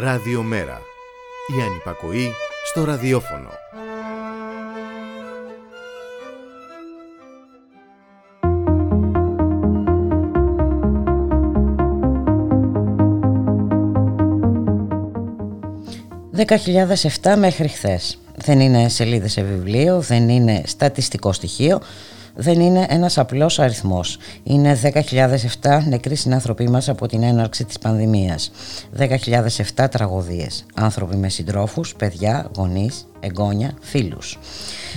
Ραδιομέρα. Η ανυπακοή στο ραδιόφωνο. «10.007 μέχρι χθες. Δεν είναι σελίδες σε βιβλίο, δεν είναι στατιστικό στοιχείο, δεν είναι ένας απλός αριθμός. Είναι 10.007 νεκροί συνάνθρωποι μας από την έναρξη της πανδημίας. 10.007 τραγωδίες. Άνθρωποι με συντρόφους, παιδιά, γονείς, εγγόνια, φίλους.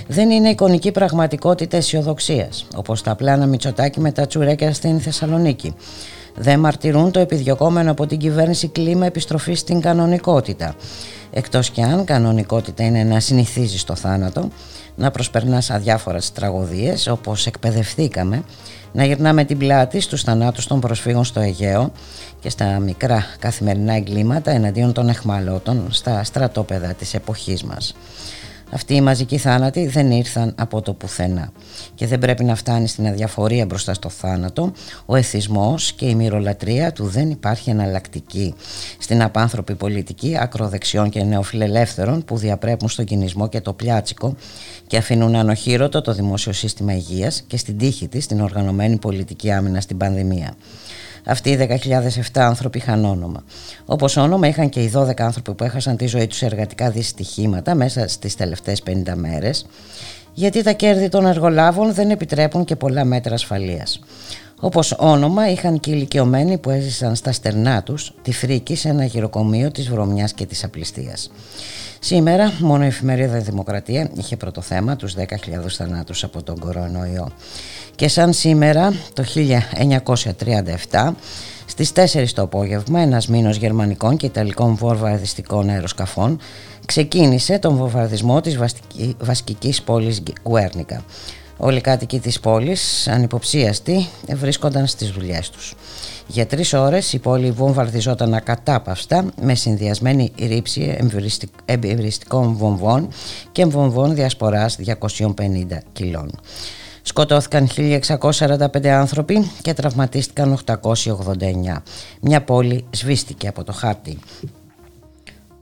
Δεν είναι εικονική πραγματικότητα αισιοδοξίας, όπως τα πλάνα Μητσοτάκη με τα τσουρέκια στην Θεσσαλονίκη. Δεν μαρτυρούν το επιδιωκόμενο από την κυβέρνηση κλίμα επιστροφής στην κανονικότητα. Εκτός κι αν κανονικότητα είναι να συνηθίζεις στο θάνατο, να προσπερνάς αδιάφορες τραγωδίες όπως εκπαιδευθήκαμε, να γυρνάμε την πλάτη στους θανάτους των προσφύγων στο Αιγαίο και στα μικρά καθημερινά εγκλήματα εναντίον των εχμαλώτων στα στρατόπεδα της εποχής μας. Αυτοί οι μαζικοί θάνατοι δεν ήρθαν από το πουθενά και δεν πρέπει να φτάνει στην αδιαφορία μπροστά στο θάνατο ο εθισμός και η μυρολατρεία του δεν υπάρχει εναλλακτική στην απάνθρωπη πολιτική ακροδεξιών και νεοφιλελεύθερων που διαπρέπουν στον κινησμό και το πλιάτσικο και αφήνουν ανοχήρωτο το δημόσιο σύστημα υγείας και στην τύχη της την οργανωμένη πολιτική άμυνα στην πανδημία. Αυτοί οι 10.007 άνθρωποι είχαν όνομα. Όπως όνομα είχαν και οι 12 άνθρωποι που έχασαν τη ζωή τους σε εργατικά δυστυχήματα μέσα στις τελευταίες 50 μέρες, γιατί τα κέρδη των εργολάβων δεν επιτρέπουν και πολλά μέτρα ασφαλείας. Όπως όνομα είχαν και οι ηλικιωμένοι που έζησαν στα στερνά τους τη φρίκη σε ένα γυροκομείο της βρωμιάς και της απληστίας. Σήμερα μόνο η εφημερίδα Δημοκρατία είχε πρώτο θέμα τους 10.000 θανάτους από τον κορονοϊό. Και σαν σήμερα το 1937 στις 4 το απόγευμα ένας μήνος γερμανικών και ιταλικών βομβαρδιστικών αεροσκαφών ξεκίνησε τον βομβαρδισμό της βασικής πόλης Γουέρνικα. Όλοι οι κάτοικοι της πόλης, ανυποψίαστοι, βρίσκονταν στις δουλειές τους. Για τρεις ώρες η πόλη βομβαρδιζόταν ακατάπαυστα με συνδυασμένη ρήψη εμπειριστικών βομβών και βομβών διασποράς 250 κιλών. Σκοτώθηκαν 1645 άνθρωποι και τραυματίστηκαν 889. Μια πόλη σβήστηκε από το χάρτη.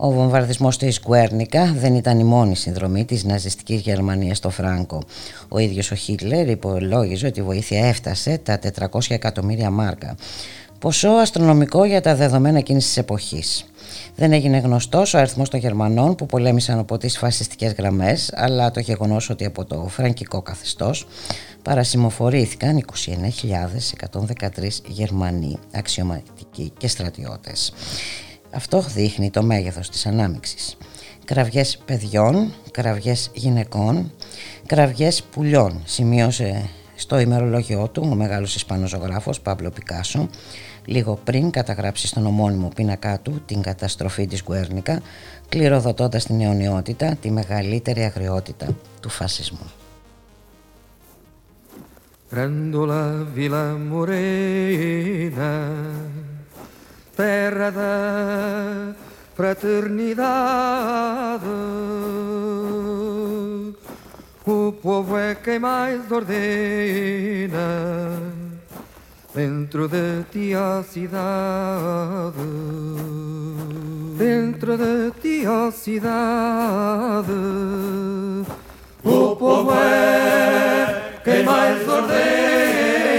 Ο βομβαρδισμός της Γκουέρνικα δεν ήταν η μόνη συνδρομή της ναζιστικής Γερμανίας στο Φράγκο. Ο ίδιος ο Χίτλερ υπολόγιζε ότι η βοήθεια έφτασε τα 400 εκατομμύρια μάρκα. Ποσό αστρονομικό για τα δεδομένα εκείνης της εποχής. Δεν έγινε γνωστός ο αριθμός των Γερμανών που πολέμησαν από τις φασιστικές γραμμές, αλλά το γεγονός ότι από το φραγκικό καθεστώς παρασημοφορήθηκαν 29.113 Γερμανοί αξιωματικοί και στρατιώτες. Αυτό δείχνει το μέγεθος της ανάμειξης. Κραυγές παιδιών, κραυγές γυναικών, κραυγές πουλιών, σημείωσε στο ημερολόγιο του ο μεγάλος Ισπανός ζωγράφος Παύλο Πικάσο λίγο πριν καταγράψει στον ομώνυμο πίνακά του την καταστροφή της Γκουέρνικα κληροδοτώντας την αιωνιότητα τη μεγαλύτερη αγριότητα του φασισμού. Grandola Vila Morena terra da fraternidade. O povo é quem mais ordena Dentro de ti a cidade Dentro de ti a cidade O povo é quem mais ordena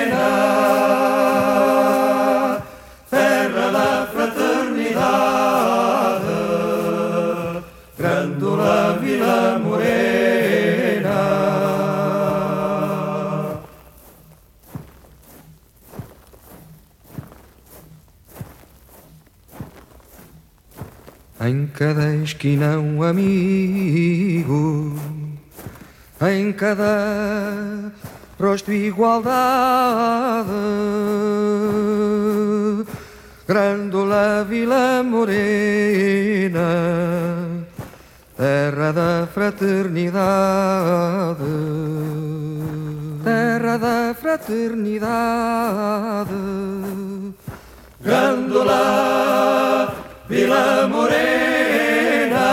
Em cada esquina um amigo, em cada rosto igualdade. Grândola Vila Morena, terra da fraternidade, terra da fraternidade. Grândola Vila Morena,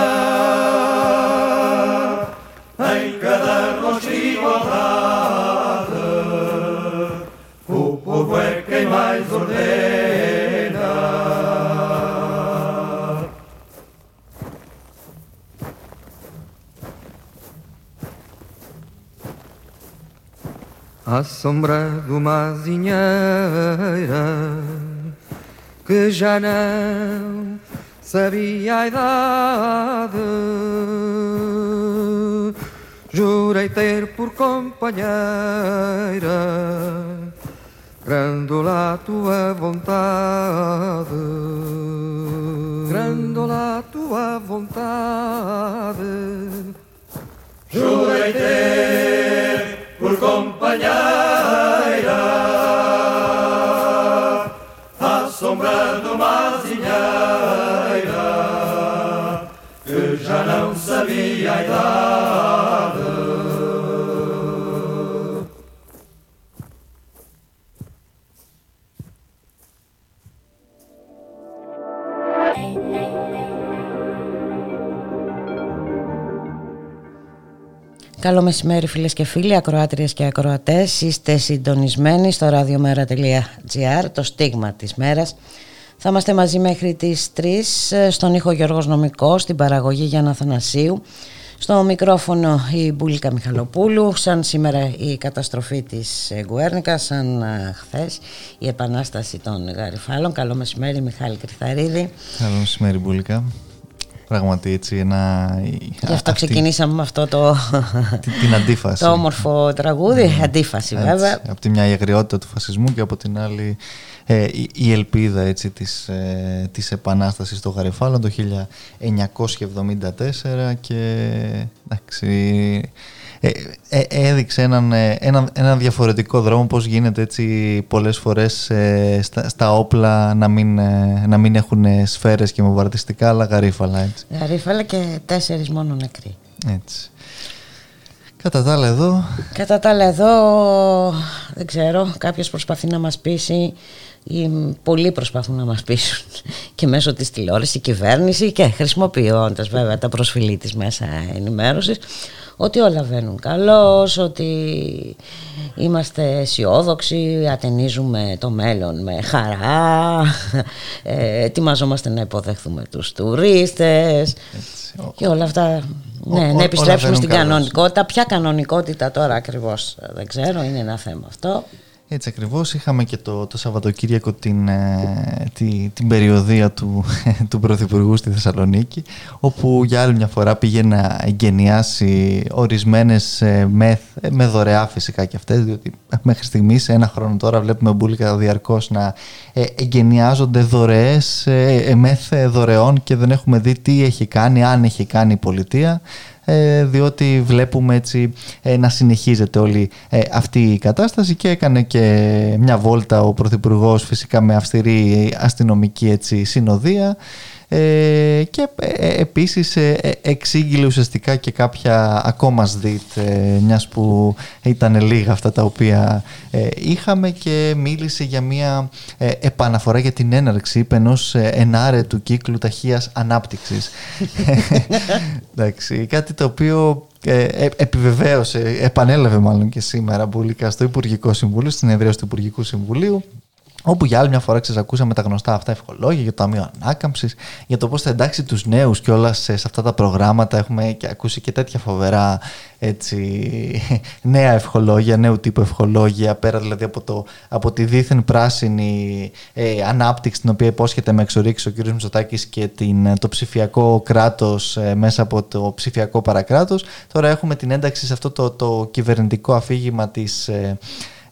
em cada rosto igualdade, o povo é quem mais ordena. a sombra do mazinheira que já não sabia a idade. Jurei ter por companheira Grandola a tua vontade. Grandola a tua vontade. Jurei ter por companheira A sombra de uma não sabia a idade Καλό μεσημέρι φίλες και φίλοι, ακροάτριες και ακροατές. Είστε συντονισμένοι στο radiomera.gr, το στίγμα της μέρας. Θα είμαστε μαζί μέχρι τις 3 στον ήχο Γιώργος Νομικός, στην παραγωγή Γιάννα Θανασίου. Στο μικρόφωνο η Μπουλίκα Μιχαλοπούλου, σαν σήμερα η καταστροφή της Γκουέρνικα, σαν χθες η επανάσταση των Γαριφάλων. Καλό μεσημέρι Μιχάλη Κρυθαρίδη. Καλό μεσημέρι Μπουλίκα. Πράγματι έτσι ένα... Γι' αυτό ξεκινήσαμε με αυτό το... την αντίφαση. Το όμορφο τραγούδι, ναι. αντίφαση έτσι. βέβαια. Από τη μια η αγριότητα του φασισμού και από την άλλη ε, η, ελπίδα έτσι, της, ε, της επανάστασης στο Γαρεφάλων το 1974 και εντάξει, ε, ε, έδειξε έναν, ε, έναν, έναν διαφορετικό δρόμο πώς γίνεται έτσι πολλές φορές στα, στα, όπλα να μην, να μην έχουν σφαίρες και μοβαρτιστικά αλλά γαρίφαλα έτσι. Γαρίφαλα και τέσσερις μόνο νεκροί. Έτσι. Κατά τα άλλα εδώ... Κατά τα άλλα εδώ δεν ξέρω κάποιος προσπαθεί να μας πείσει ή πολλοί προσπαθούν να μας πείσουν και μέσω της τηλεόρασης η κυβέρνηση και χρησιμοποιώντας βέβαια τα προσφυλή της μέσα ενημέρωσης ότι όλα βαίνουν καλώς, ότι είμαστε αισιόδοξοι, ατενίζουμε το μέλλον με χαρά, ε, ετοιμαζόμαστε να υποδεχθούμε τους τουρίστες και όλα αυτά. Ναι, να επιστρέψουμε στην κανονικότητα. Ποια κανονικότητα τώρα ακριβώς δεν ξέρω, είναι ένα θέμα αυτό. Έτσι ακριβώς. Είχαμε και το, το Σαββατοκύριακο την, ε, τη, την περιοδία του, του Πρωθυπουργού στη Θεσσαλονίκη όπου για άλλη μια φορά πήγε να εγκαινιάσει ορισμένες ε, μεθ, ε, με δωρεά φυσικά και αυτές διότι μέχρι στιγμής ένα χρόνο τώρα βλέπουμε μπουλικα διαρκώς να ε, εγκαινιάζονται δωρεές ε, μεθ δωρεών και δεν έχουμε δει τι έχει κάνει, αν έχει κάνει η πολιτεία. ε, διότι βλέπουμε έτσι ε, να συνεχίζεται όλη ε, αυτή η κατάσταση και έκανε και μια βόλτα ο Πρωθυπουργός φυσικά με αυστηρή αστυνομική έτσι, συνοδεία ε, και ε, επίσης ε, εξήγηλε ουσιαστικά και κάποια ακόμα σδίτ μιας που ήταν λίγα αυτά τα οποία είχαμε και μίλησε για μια επαναφορά για την έναρξη είπε ενός ενάρετου κύκλου ταχείας ανάπτυξης. Εντάξει, κάτι το οποίο επιβεβαίωσε, επανέλαβε μάλλον και σήμερα μπουλικά στο Υπουργικό Συμβούλιο, στην εδραίωση του Υπουργικού Συμβουλίου Όπου για άλλη μια φορά ξεσακούσαμε τα γνωστά αυτά ευχολόγια για το Ταμείο Ανάκαμψης, για το πώς θα εντάξει τους νέους και όλα σε, σε, αυτά τα προγράμματα. Έχουμε και ακούσει και τέτοια φοβερά έτσι, νέα ευχολόγια, νέου τύπου ευχολόγια, πέρα δηλαδή από, το, από τη δίθεν πράσινη ε, ανάπτυξη την οποία υπόσχεται με εξορίξεις ο κ. Μητσοτάκης και την, το ψηφιακό κράτος ε, μέσα από το ψηφιακό παρακράτος. Τώρα έχουμε την ένταξη σε αυτό το, το κυβερνητικό αφήγημα της. Ε,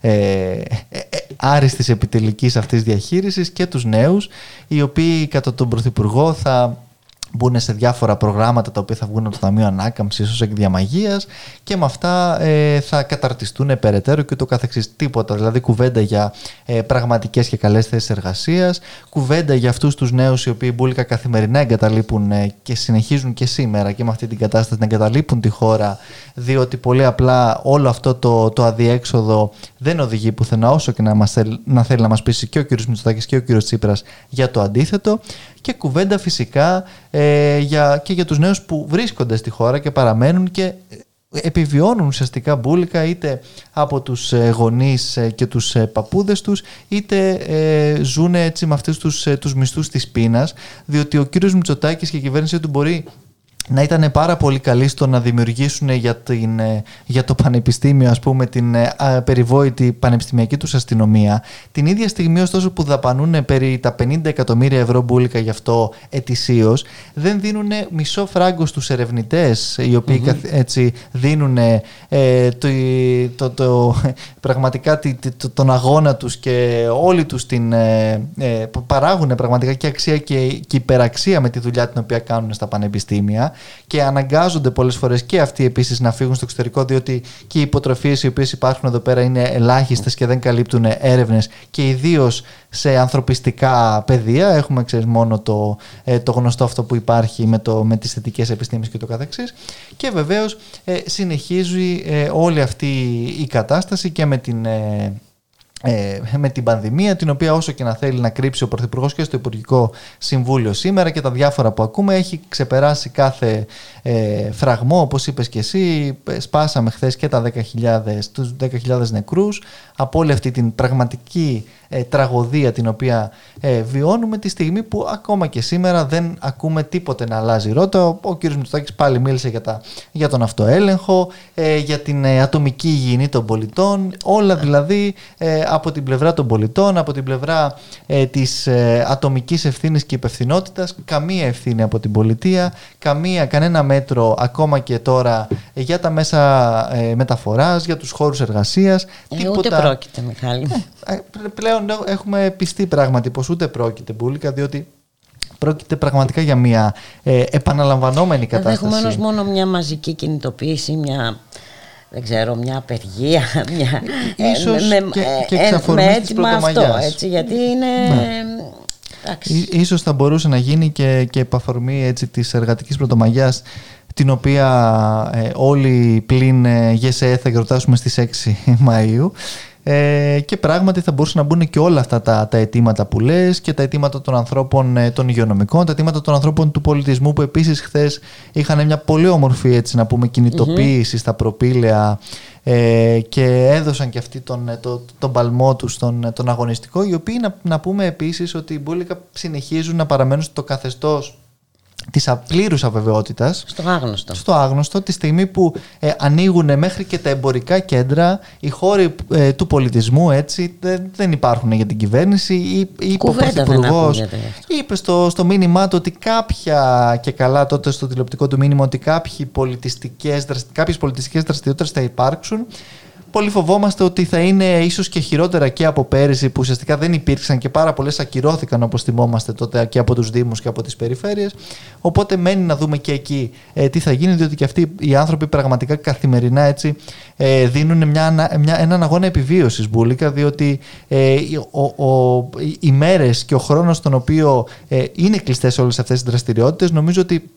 ε, ε, ε, άριστης επιτελικής αυτής διαχείρισης και τους νέους οι οποίοι κατά τον Πρωθυπουργό θα μπουν σε διάφορα προγράμματα τα οποία θα βγουν από το Ταμείο Ανάκαμψης ω εκ διαμαγείας και με αυτά ε, θα καταρτιστούν περαιτέρω και το καθεξής. Τίποτα. Δηλαδή, κουβέντα για ε, πραγματικές και καλές θέσεις εργασίας, κουβέντα για αυτούς τους νέους οι οποίοι μπουλικα καθημερινά εγκαταλείπουν ε, και συνεχίζουν και σήμερα και με αυτή την κατάσταση να εγκαταλείπουν τη χώρα, διότι πολύ απλά όλο αυτό το, το αδιέξοδο δεν οδηγεί πουθενά όσο και να, μας θέλ, να θέλει να μας πείσει και ο κ. Μητσοτάκης και ο κ. Τσίπρας για το αντίθετο και κουβέντα φυσικά ε, για, και για τους νέους που βρίσκονται στη χώρα και παραμένουν και επιβιώνουν ουσιαστικά μπουλικα είτε από τους ε, γονείς ε, και τους ε, παππούδες τους είτε ε, ζουν έτσι με αυτούς τους, τους μισθούς της πείνας διότι ο κύριος Μητσοτάκης και η κυβέρνηση του μπορεί να ήταν πάρα πολύ καλοί στο να δημιουργήσουν για, την, ε, για το πανεπιστήμιο ας πούμε την ε, περιβόητη πανεπιστημιακή τους αστυνομία. Την ίδια στιγμή ωστόσο που δαπανούν περί τα 50 εκατομμύρια ευρώ μπουλικα γι' αυτό ετησίως, δεν δίνουν μισό φράγκο στους ερευνητές οι οποιοι έτσι δίνουν ε, το, το, το, πραγματικά το, τον αγώνα τους και όλοι τους την ε, παράγουν πραγματικά και αξία και, και υπεραξία με τη δουλειά την οποία κάνουν στα πανεπιστήμια και αναγκάζονται πολλές φορές και αυτοί επίσης να φύγουν στο εξωτερικό, διότι και οι υποτροφίες οι οποίες υπάρχουν εδώ πέρα είναι ελάχιστες και δεν καλύπτουν έρευνες και ιδίως σε ανθρωπιστικά πεδία. Έχουμε ξέρεις, μόνο το, ε, το γνωστό αυτό που υπάρχει με, το, με τις θετικές επιστήμες και το καθεξής. Και βεβαίως ε, συνεχίζει ε, όλη αυτή η κατάσταση και με την ε, με την πανδημία, την οποία όσο και να θέλει να κρύψει ο Πρωθυπουργός και στο Υπουργικό Συμβούλιο σήμερα και τα διάφορα που ακούμε, έχει ξεπεράσει κάθε ε, φραγμό, όπως είπες και εσύ, σπάσαμε χθες και τα 10.000, τους 10.000 νεκρούς, από όλη αυτή την πραγματική ε, τραγωδία την οποία ε, βιώνουμε τη στιγμή που ακόμα και σήμερα δεν ακούμε τίποτε να αλλάζει ρότα. Ο, ο κ. Μητσοτάκης πάλι μίλησε για, τα, για τον αυτοέλεγχο, ε, για την ε, ατομική υγιεινή των πολιτών, όλα δηλαδή από την πλευρά των πολιτών, από την πλευρά της ατομικής ευθύνης και υπευθυνότητας, καμία ευθύνη από την πολιτεία, καμία, κανένα μέτρο ακόμα και τώρα για τα μέσα μεταφοράς, για τους χώρους εργασίας. τίποτα... Ούτε πρόκειται Μιχάλη. πλέον έχουμε πιστεί πράγματι πως ούτε πρόκειται μπουλικα διότι πρόκειται πραγματικά για μια ε, επαναλαμβανόμενη κατάσταση. Ενδεχομένω μόνο μια μαζική κινητοποίηση, μια δεν ξέρω, μια απεργία, μια, ίσως με, και, και ε, με έτοιμα αυτό, έτσι, γιατί είναι... Ναι. Ίσως θα μπορούσε να γίνει και, και επαφορμή έτσι, της εργατικής πρωτομαγιάς την οποία ε, όλοι πλην ε, ΓΕΣΕ θα γιορτάσουμε στις 6 Μαΐου ε, και πράγματι θα μπορούσαν να μπουν και όλα αυτά τα, τα αιτήματα που λες και τα αιτήματα των ανθρώπων ε, των υγειονομικών, τα αιτήματα των ανθρώπων του πολιτισμού που επίσης χθες είχαν μια πολύ όμορφη έτσι, να πούμε, κινητοποίηση στα προπήλαια ε, και έδωσαν και αυτοί τον, ε, το, τον παλμό τους στον τον αγωνιστικό, οι οποίοι να, να πούμε επίσης ότι οι Μπούλικα συνεχίζουν να παραμένουν στο καθεστώς της απλήρους αβεβαιότητας. Στο άγνωστο. Στο άγνωστο, τη στιγμή που ε, ανοίγουν μέχρι και τα εμπορικά κέντρα, οι χώροι ε, του πολιτισμού έτσι δεν, υπάρχουν για την κυβέρνηση. Είπε ο Πρωθυπουργός, είπε στο, στο μήνυμά του ότι κάποια και καλά τότε στο τηλεοπτικό του μήνυμα ότι κάποιες πολιτιστικές δραστηριότητες θα υπάρξουν πολύ φοβόμαστε ότι θα είναι ίσως και χειρότερα και από πέρυσι που ουσιαστικά δεν υπήρξαν και πάρα πολλές ακυρώθηκαν όπως θυμόμαστε τότε και από τους Δήμους και από τις περιφέρειες. Οπότε μένει να δούμε και εκεί ε, τι θα γίνει, διότι και αυτοί οι άνθρωποι πραγματικά καθημερινά έτσι ε, δίνουν μια, μια, έναν αγώνα επιβίωσης μπουλικα, διότι ε, ο, ο, οι μέρες και ο χρόνος στον οποίο ε, είναι κλειστές όλες αυτές τι δραστηριότητες νομίζω ότι ε,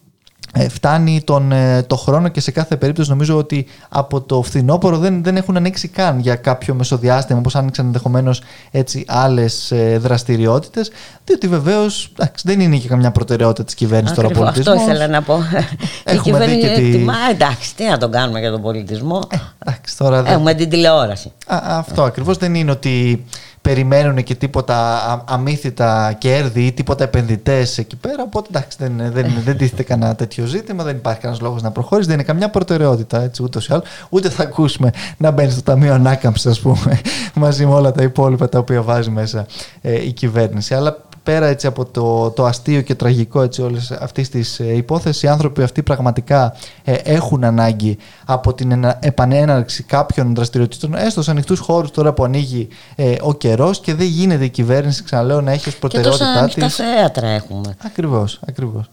φτάνει τον, ε, το χρόνο και σε κάθε περίπτωση νομίζω ότι από το φθινόπωρο δεν, δεν έχουν ανοίξει καν για κάποιο μεσοδιάστημα όπως άνοιξαν ενδεχομένως έτσι άλλες ε, δραστηριότητες διότι βεβαίως δεν είναι και καμιά προτεραιότητα της κυβέρνησης τώρα πολιτισμός. Αυτό ήθελα να πω. Έχουμε δει και τη... Μα εντάξει, τι να τον κάνουμε για τον πολιτισμό. Ε, εντάξει, τώρα Έχουμε την τηλεόραση. Α, αυτό ακριβώς δεν είναι ότι περιμένουν και τίποτα αμύθιτα κέρδη ή τίποτα επενδυτές εκεί πέρα. Οπότε εντάξει, δεν, δεν, δεν τίθεται κανένα τέτοιο ζήτημα, δεν υπάρχει κανένας λόγος να προχωρήσει, δεν είναι καμιά προτεραιότητα έτσι, ούτως ή άλλως. Ούτε θα ακούσουμε να μπαίνει στο Ταμείο Ανάκαμψης, ας πούμε, μαζί με όλα τα υπόλοιπα τα οποία βάζει μέσα ε, η κυβέρνηση. Αλλά πέρα έτσι από το, το αστείο και τραγικό έτσι όλες αυτής της ε, υπόθεσης οι άνθρωποι αυτοί πραγματικά ε, έχουν ανάγκη από την επανέναρξη κάποιων δραστηριοτήτων έστω σε ανοιχτούς χώρους τώρα που ανοίγει ε, ο καιρός και δεν γίνεται η κυβέρνηση ξαναλέω να έχει ως προτεραιότητά της. Και τόσα θέατρα έχουμε. Ακριβώς, ακριβώς.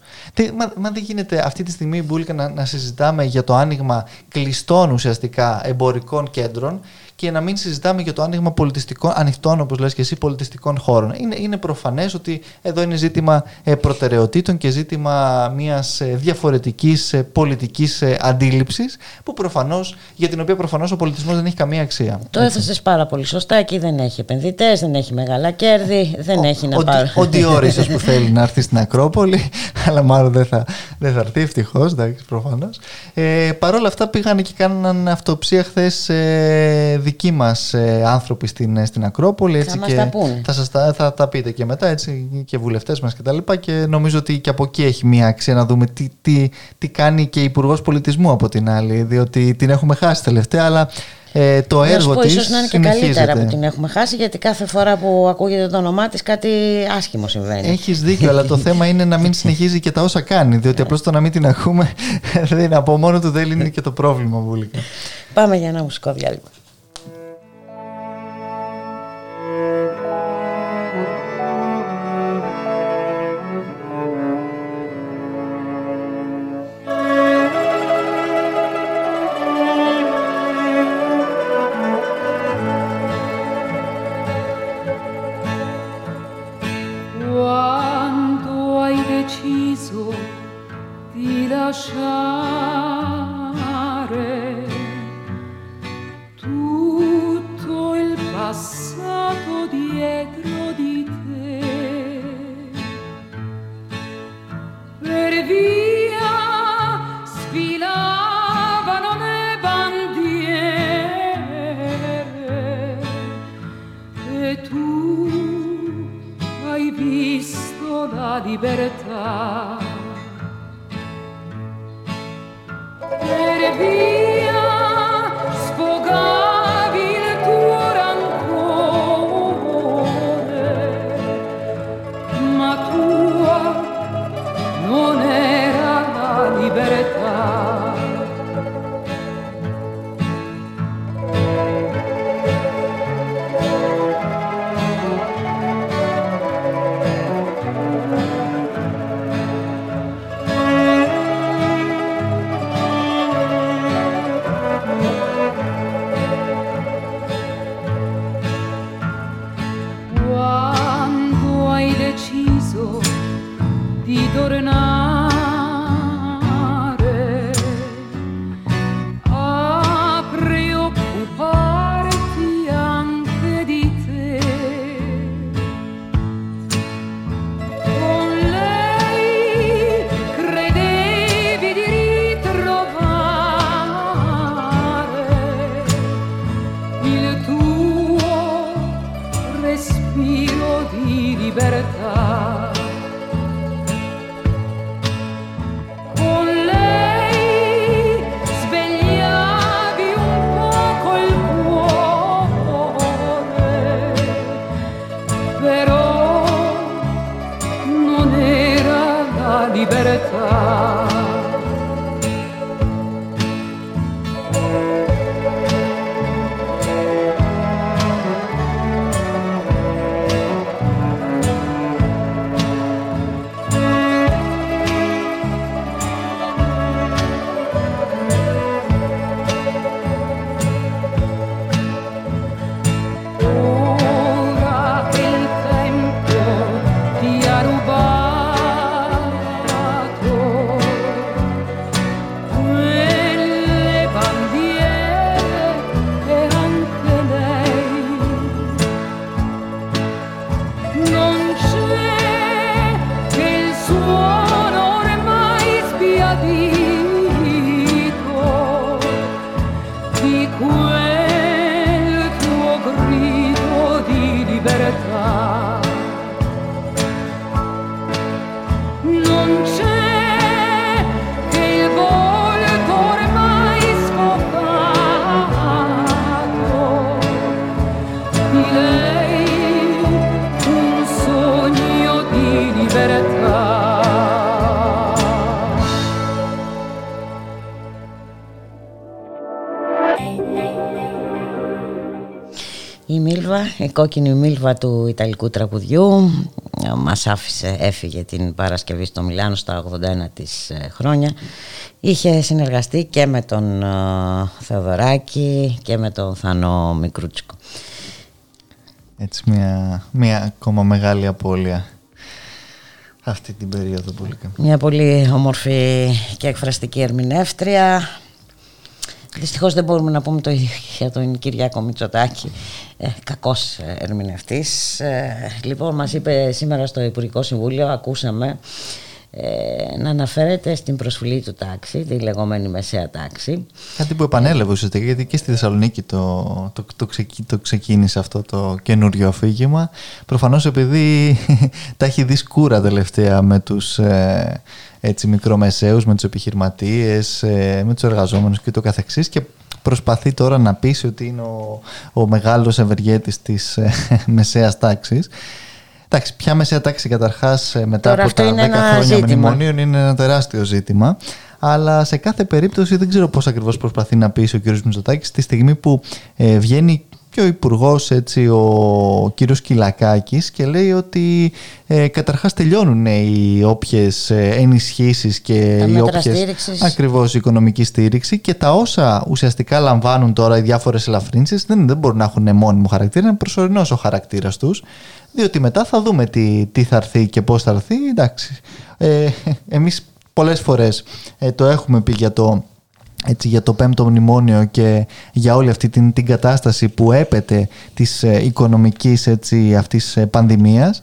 μα, μα δεν γίνεται αυτή τη στιγμή Μπούλικα να, να συζητάμε για το άνοιγμα κλειστών ουσιαστικά εμπορικών κέντρων και να μην συζητάμε για το άνοιγμα πολιτιστικών, ανοιχτών, όπως λες και εσύ, πολιτιστικών χώρων. Είναι, είναι προφανές ότι εδώ είναι ζήτημα ε, προτεραιοτήτων και ζήτημα μιας ε, διαφορετικής ε, πολιτικής αντίληψης, για την οποία προφανώς ο πολιτισμός δεν έχει καμία αξία. Το έθεσες πάρα πολύ σωστά. Εκεί δεν έχει επενδυτές, δεν έχει μεγάλα κέρδη, δεν έχει να πάρει. Ο Ντιόρ που θέλει να έρθει στην Ακρόπολη, αλλά μάλλον δεν θα, δεν θα έρθει ευτυχώς, εντάξει, προφανώς. Ε, Παρ' όλα αυτά πήγαν και κάναν αυτοψία χθες δικοί μας ε, άνθρωποι στην, στην Ακρόπολη. Έτσι, θα και μας τα πούνε. Θα, σας τα, θα τα πείτε και μετά έτσι, και βουλευτές μας και τα λοιπά και νομίζω ότι και από εκεί έχει μία αξία να δούμε τι, τι, τι κάνει και η Υπουργός Πολιτισμού από την άλλη διότι την έχουμε χάσει τελευταία αλλά ε, το έργο της. ίσως να είναι και καλύτερα που την έχουμε χάσει, γιατί κάθε φορά που ακούγεται το όνομά της κάτι άσχημο συμβαίνει. Έχεις δίκιο, αλλά το θέμα είναι να μην συνεχίζει και τα όσα κάνει. Διότι απλώς το να μην την ακούμε δεν, από μόνο του δεν είναι και το πρόβλημα, Βούλικα. Πάμε για ένα μουσικό διάλειμμα. Η κόκκινη μίλβα του Ιταλικού τραγουδιού. Μας άφησε, έφυγε την Παρασκευή στο Μιλάνο στα 81 της ε, χρόνια. Είχε συνεργαστεί και με τον ε, Θεοδωράκη και με τον Θανό Μικρούτσικο. Έτσι μια, μια ακόμα μεγάλη απώλεια αυτή την περίοδο πολύ Μια πολύ όμορφη και εκφραστική ερμηνεύτρια Δυστυχώς δεν μπορούμε να πούμε το για τον Κυριάκο Μητσοτάκη, ε, κακός ερμηνευτής. Ε, λοιπόν, μας είπε σήμερα στο Υπουργικό Συμβούλιο, ακούσαμε ε, να αναφέρεται στην προσφυλή του τάξη, τη λεγόμενη μεσαία τάξη. Κάτι που επανέλαβε ουσιαστικά, γιατί και στη Θεσσαλονίκη το, το, το, το ξεκίνησε αυτό το καινούριο αφήγημα. Προφανώς επειδή τα έχει δει σκούρα τελευταία με τους ε, έτσι, μικρομεσαίους, με τους επιχειρηματίες, ε, με τους εργαζόμενους και το καθεξής και προσπαθεί τώρα να πείσει ότι είναι ο, ο μεγάλος ευεργέτης της ε, μεσαίας τάξης. Εντάξει, ποια μεσαία τάξη καταρχάς ε, μετά Τώρα από τα 10 χρόνια ζήτημα. μνημονίων είναι ένα τεράστιο ζήτημα. Αλλά σε κάθε περίπτωση δεν ξέρω πώς ακριβώς προσπαθεί να πείσει ο κ. Μητσοτάκης τη στιγμή που ε, βγαίνει και ο Υπουργός, ο κύριος Κυλακάκης, και λέει ότι ε, καταρχάς τελειώνουν οι όποιες ενισχύσεις και οι όποιες ακριβώς οικονομική στήριξη και τα όσα ουσιαστικά λαμβάνουν τώρα οι διάφορες ελαφρύνσεις δεν, δεν μπορούν να έχουν μόνιμο χαρακτήρα, είναι προσωρινός ο χαρακτήρας τους διότι μετά θα δούμε τι, τι θα έρθει και πώς θα έρθει. Εντάξει, ε, εμείς πολλές φορές ε, το έχουμε πει για το, έτσι, για το πέμπτο μνημόνιο και για όλη αυτή την, την κατάσταση που έπεται της ε, οικονομικής έτσι, αυτής ε, πανδημίας.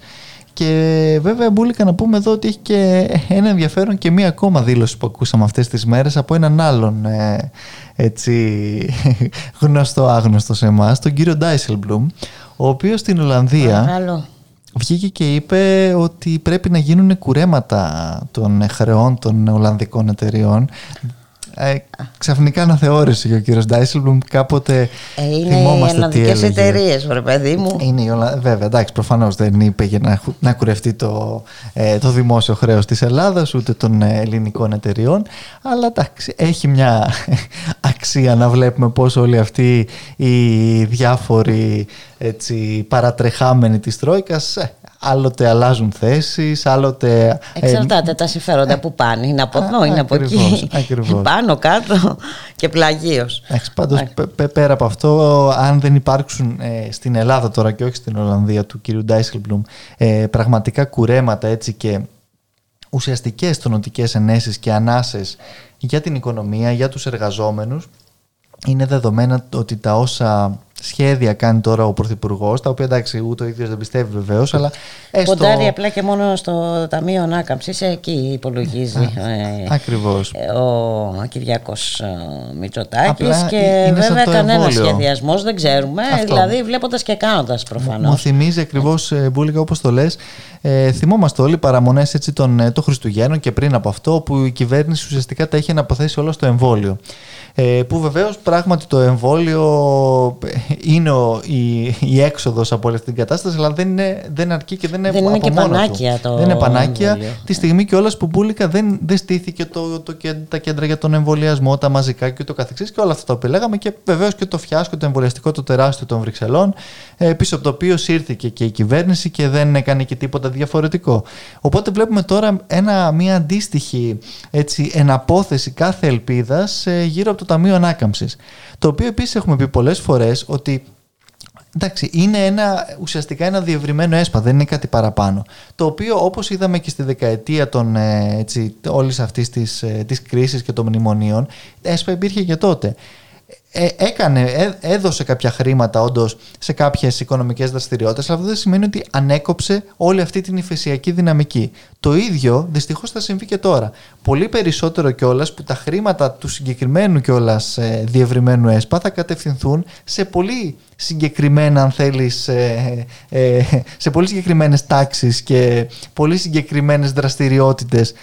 Και βέβαια μπουλικα να πούμε εδώ ότι έχει και ένα ενδιαφέρον και μία ακόμα δήλωση που ακούσαμε αυτές τις μέρες από έναν άλλον ε, έτσι, γνωστό άγνωστο σε εμάς, τον κύριο Ντάισελμπλουμ, ο οποίος στην Ολλανδία βγήκε και είπε ότι πρέπει να γίνουν κουρέματα των χρεών των Ολλανδικών εταιριών ε, ξαφνικά αναθεώρησε και ο κύριος Ντάισελμπλουμ κάποτε ε, είναι θυμόμαστε οι τι εταιρείες, βρε παιδί μου. Είναι η Βέβαια, εντάξει, προφανώς δεν είπε για να, να κουρευτεί το, ε, το δημόσιο χρέος της Ελλάδας ούτε των ε, ελληνικών εταιριών. Αλλά εντάξει, έχει μια αξία να βλέπουμε πώς όλοι αυτοί οι διάφοροι έτσι, παρατρεχάμενοι της Τρόικας ε, άλλοτε αλλάζουν θέσεις, άλλοτε... Εξαρτάται τα συμφέροντα που πάνε, είναι από εδώ, είναι από εκεί, ακριβώς. πάνω, κάτω και πλαγίως. Πάντως πέρα από αυτό, αν δεν υπάρξουν ε, στην Ελλάδα τώρα και όχι στην Ολλανδία του κύριου Ντάισελμπλουμ ε, πραγματικά κουρέματα έτσι και ουσιαστικές τονοτικές ενέσεις και ανάσες για την οικονομία, για τους εργαζόμενους, είναι δεδομένα ότι τα όσα σχέδια κάνει τώρα ο Πρωθυπουργός, τα οποία εντάξει ούτε ο ίδιος δεν πιστεύει βεβαίως, αλλά. Έστω... Ποντάρει απλά και μόνο στο Ταμείο Ανάκαμψης, εκεί υπολογίζει. Ε, Ακριβώς. Ε, ο Κυριακός ε, Μητσοτάκης και βέβαια κανένας σχεδιασμός δεν ξέρουμε. Δηλαδή βλέποντας και κάνοντας προφανώς. Μου θυμίζει ακριβώς, ε, Μπούλικα, όπως το λες. Ε, θυμόμαστε όλοι παραμονές των, ε, των Χριστουγέννων και πριν από αυτό, που η κυβέρνηση ουσιαστικά τα είχε αναποθέσει όλα στο εμβόλιο. Ε, που βεβαίως πράγματι το εμβόλιο είναι η, η έξοδος από όλη αυτή την κατάσταση αλλά δεν, είναι, δεν αρκεί και δεν είναι δεν είναι και πανάκια το Δεν είναι πανάκια τη στιγμή και όλα που μπουλικα δεν, δεν στήθηκε το, το, τα κέντρα για τον εμβολιασμό, τα μαζικά και το καθεξής και όλα αυτά τα οποία λέγαμε και βεβαίως και το φιάσκο το εμβολιαστικό το τεράστιο των Βρυξελών ε, πίσω από το οποίο σύρθηκε και η κυβέρνηση και δεν έκανε και τίποτα διαφορετικό. Οπότε βλέπουμε τώρα ένα, μια αντίστοιχη έτσι, εναπόθεση κάθε ελπίδας ε, γύρω από το Ταμείο Ανάκαμψης. Το οποίο επίσης έχουμε πει πολλές φορές ότι Εντάξει, είναι ένα, ουσιαστικά ένα διευρυμένο ΕΣΠΑ, δεν είναι κάτι παραπάνω. Το οποίο όπως είδαμε και στη δεκαετία των, ε, έτσι, όλης αυτής της, ε, της κρίσης και των μνημονίων, ΕΣΠΑ υπήρχε και τότε. Ε, έκανε, ε, έδωσε κάποια χρήματα όντως σε κάποιες οικονομικές δραστηριότητες, αλλά αυτό δεν σημαίνει ότι ανέκοψε όλη αυτή την ηφαισιακή δυναμική. Το ίδιο δυστυχώς θα συμβεί και τώρα. Πολύ περισσότερο κιόλας που τα χρήματα του συγκεκριμένου κιόλας ε, διευρυμένου ΕΣΠΑ θα κατευθυνθούν σε πολύ συγκεκριμένα, αν θέλεις, σε πολύ συγκεκριμένες τάξεις και πολύ συγκεκριμένες δραστηριότητες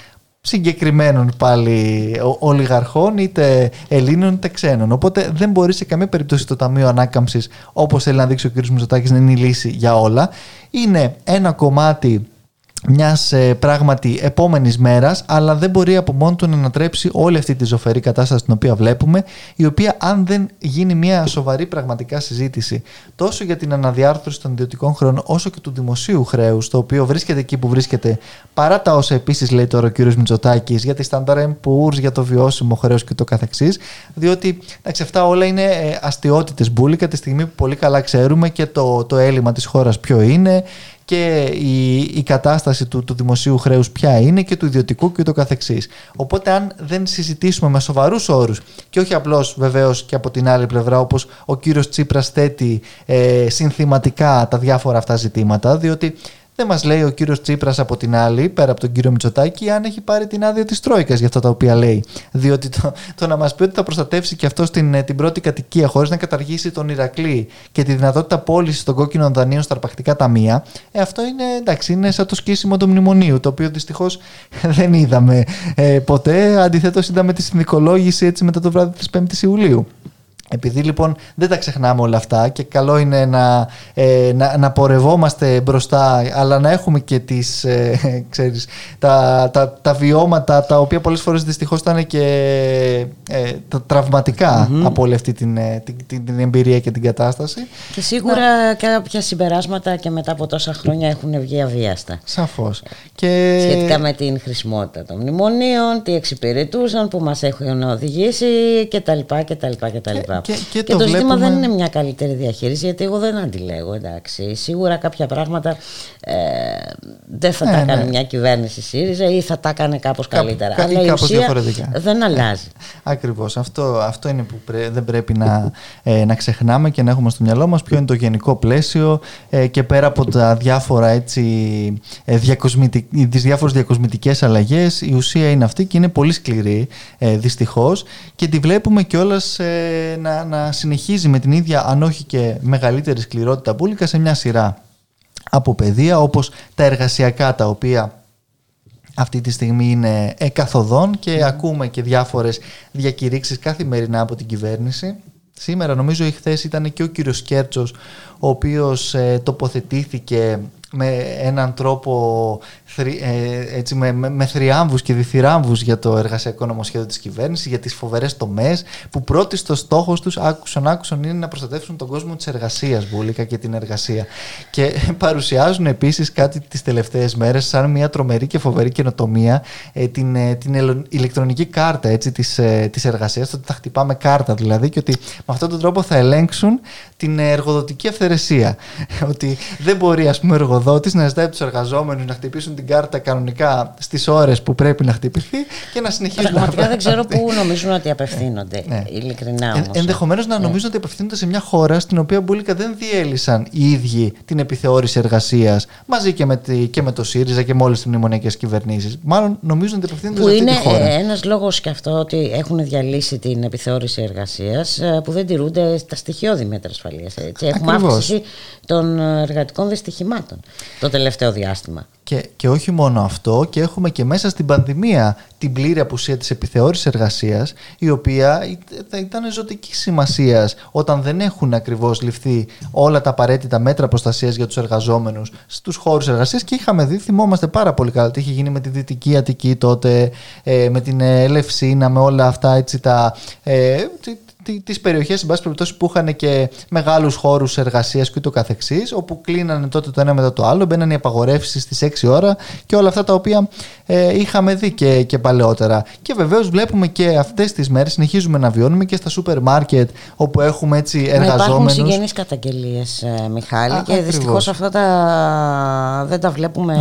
συγκεκριμένων πάλι ολιγαρχών, είτε Ελλήνων είτε ξένων. Οπότε δεν μπορεί σε καμία περίπτωση το Ταμείο Ανάκαμψης, όπως θέλει να δείξει ο κ. Μητσοτάκης, να είναι η λύση για όλα. Είναι ένα κομμάτι μιας ε, πράγματι επόμενης μέρας, αλλά δεν μπορεί από μόνο του να ανατρέψει όλη αυτή τη ζωφερή κατάσταση την οποία βλέπουμε, η οποία αν δεν γίνει μια σοβαρή πραγματικά συζήτηση τόσο για την αναδιάρθρωση των ιδιωτικών χρεών, όσο και του δημοσίου χρέους, το οποίο βρίσκεται εκεί που βρίσκεται, παρά τα όσα επίσης λέει τώρα ο κ. Μητσοτάκης για τη Standard Poor's, για το βιώσιμο χρέος και το καθεξής, διότι εντάξει, αυτά όλα είναι ε, αστείωτητες μπουλικα τη στιγμή που πολύ καλά ξέρουμε και το, το έλλειμμα της χώρας ποιο είναι και η, η κατάσταση του, του δημοσίου χρέους ποια είναι και του ιδιωτικού και το καθεξής. Οπότε αν δεν συζητήσουμε με σοβαρούς όρους και όχι απλώς βεβαίως και από την άλλη πλευρά όπως ο κύριος Τσίπρας θέτει ε, συνθηματικά τα διάφορα αυτά ζητήματα διότι Δεν μας λέει ο κύριος Τσίπρας από την άλλη, πέρα από τον κύριο Μητσοτάκη, αν έχει πάρει την άδεια της Τρόικας για αυτά τα οποία λέει. Διότι το, το να μας πει ότι θα προστατεύσει και αυτό στην, ε, την πρώτη κατοικία χωρίς να καταργήσει τον Ηρακλή και τη δυνατότητα πώλησης των κόκκινων δανείων στα αρπακτικά ταμεία, ε, αυτό είναι εντάξει, είναι σαν το σκίσιμο του μνημονίου, το οποίο δυστυχώς δεν είδαμε ε, ποτέ. Αντιθέτως, είδαμε τη συνδικολόγηση έτσι μετά το βράδυ της 5η Ιουλίου. Επειδή λοιπόν δεν τα ξεχνάμε όλα αυτά και καλό είναι να, ε, να, να πορευόμαστε μπροστά αλλά να έχουμε και τις, ε, ξέρεις, τα, τα, τα βιώματα τα οποία πολλές φορές δυστυχώς ήταν και ε, τα τραυματικα από όλη αυτή την, ε, την, την, την, εμπειρία και την κατάσταση. Και σίγουρα να... κάποια συμπεράσματα και μετά από τόσα χρόνια έχουν βγει αβίαστα. Σαφώς. Και... Σχετικά με την χρησιμότητα των μνημονίων, τι εξυπηρετούσαν, που μας έχουν οδηγήσει κτλ. κτλ, κτλ. Και, και, το, το ζήτημα δεν είναι μια καλύτερη διαχείριση, γιατί εγώ δεν αντιλέγω. Εντάξει. Σίγουρα κάποια πράγματα ε, δεν θα ναι, τα έκανε ναι. μια κυβέρνηση ΣΥΡΙΖΑ ή θα τα έκανε κάπως καλύτερα. Κά, Αλλά η ουσία διαφορετικά. δεν αλλάζει. Ακριβώς. Αυτό, αυτό είναι που δεν πρέπει να, ε, να ξεχνάμε και να έχουμε στο μυαλό μας ποιο είναι το γενικό πλαίσιο ε, και πέρα από τα διάφορα έτσι, ε, διακοσμητικ, τις διάφορες διακοσμητικές αλλαγές η ουσία είναι αυτή και είναι πολύ σκληρή ε, δυστυχώς και τη βλέπουμε κιόλας ε, να να, συνεχίζει με την ίδια αν όχι και μεγαλύτερη σκληρότητα μπουλικα σε μια σειρά από παιδεία όπως τα εργασιακά τα οποία αυτή τη στιγμή είναι εκαθοδόν και ακούμε και διάφορες διακηρύξεις καθημερινά από την κυβέρνηση. Σήμερα νομίζω η χθες ήταν και ο κύριος Κέρτσος ο οποίος ε, τοποθετήθηκε με έναν τρόπο ε, έτσι, με, με, με θριάμβους και διθυράμβους για το εργασιακό νομοσχέδιο της κυβέρνησης, για τις φοβερές τομές που πρώτοι στο στόχος τους άκουσαν, άκουσαν είναι να προστατεύσουν τον κόσμο της εργασίας βούλικα και την εργασία. Και παρουσιάζουν επίσης κάτι τις τελευταίες μέρες σαν μια τρομερή και φοβερή καινοτομία ε, την, ε, την ηλεκτρονική κάρτα έτσι, της, ε, της εργασίας, ότι θα χτυπάμε κάρτα δηλαδή και ότι με αυτόν τον τρόπο θα ελέγξουν την εργοδοτική αυθαιρεσία. ότι δεν μπορεί ας πούμε εργοδότης να ζητάει από τους εργαζόμενους να χτυπήσουν την κάρτα κανονικά στις ώρες που πρέπει να χτυπηθεί και να συνεχίσουν Πραγματικά δεν ξέρω πού νομίζουν ότι απευθύνονται. Ναι. Ειλικρινά όμως. Ε, Ενδεχομένως να ναι. νομίζουν ότι απευθύνονται σε μια χώρα στην οποία μπουλικα δεν διέλυσαν οι ίδιοι την επιθεώρηση εργασίας μαζί και με, τη, και με το ΣΥΡΙΖΑ και με όλες τις μνημονιακές κυβερνήσεις. Μάλλον νομίζουν ότι απευθύνονται που σε αυτή είναι τη χώρα. Ένας λόγος και αυτό ότι έχουν διαλύσει την επιθεώρηση εργασίας ε, που δεν τηρούνται τα στοιχειώδη μέτρα ασφαλείας. Έχουμε αύξηση των εργατικών δυστυχημάτων το τελευταίο διάστημα. Και, και όχι μόνο αυτό, και έχουμε και μέσα στην πανδημία την πλήρη απουσία της επιθεώρησης εργασίας, η οποία ήταν ζωτικής σημασίας όταν δεν έχουν ακριβώς ληφθεί όλα τα απαραίτητα μέτρα προστασίας για τους εργαζόμενους στους χώρους εργασίας και είχαμε δει, θυμόμαστε πάρα πολύ καλά τι είχε γίνει με τη Δυτική Αττική τότε, ε, με την Ελευσίνα, με όλα αυτά έτσι, τα, ε, τις περιοχές περιπτώσει, που είχαν και μεγάλους χώρους εργασίας και ούτω καθεξής όπου κλείνανε τότε το ένα μετά το άλλο μπαίνανε οι απαγορεύσεις στις 6 ώρα και όλα αυτά τα οποία ε, είχαμε δει και, και παλαιότερα. Και βεβαίως βλέπουμε και αυτές τις μέρες συνεχίζουμε να βιώνουμε και στα σούπερ μάρκετ όπου έχουμε έτσι εργαζόμενους Υπάρχουν συγγενείς καταγγελίες ε, Μιχάλη Α, και δυστυχώς αυτά τα, δεν τα βλέπουμε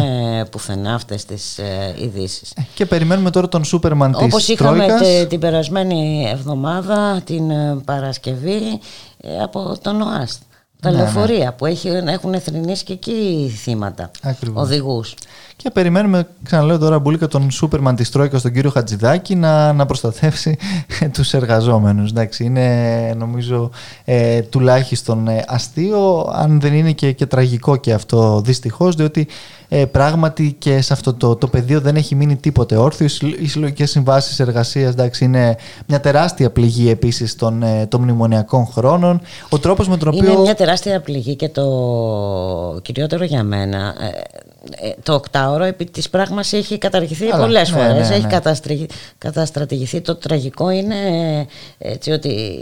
πουθενά αυτές τις ε, ειδήσεις. Ε, και περιμένουμε τώρα τον Σούπερμαν της Όπως είχαμε την περασμένη εβδομάδα την ε, Παρασκευή ε, από τον ΟΑΣΤ. Τα ναι, ναι. λεωφορεία που έχει, έχουν θρυνήσει και εκεί θύματα, οδηγούς. Και περιμένουμε, ξαναλέω τώρα, Μπουλίκα, τον Σούπερμαν της Τρόικας, τον κύριο Χατζηδάκη, να, να προστατεύσει τους εργαζόμενους. Είναι, νομίζω, ε, τουλάχιστον ε, αστείο, αν δεν είναι και, και τραγικό και αυτό δυστυχώς, διότι ε, πράγματι και σε αυτό το, το πεδίο δεν έχει μείνει τίποτε όρθιο. Οι συλλογικές συμβάσεις εργασίας είναι μια τεράστια πληγή επίσης των, ε, των μνημονιακών χρόνων. Ο τρόπος με τον οποίο. Είναι μια τεράστια πληγή και το κυριότερο για μένα. Ε, ε το οκτάωρο επί της πράγμας έχει καταργηθεί πολλέ πολλές ναι, φορές, ναι, έχει ναι. καταστρατηγηθεί. Το τραγικό είναι έτσι ότι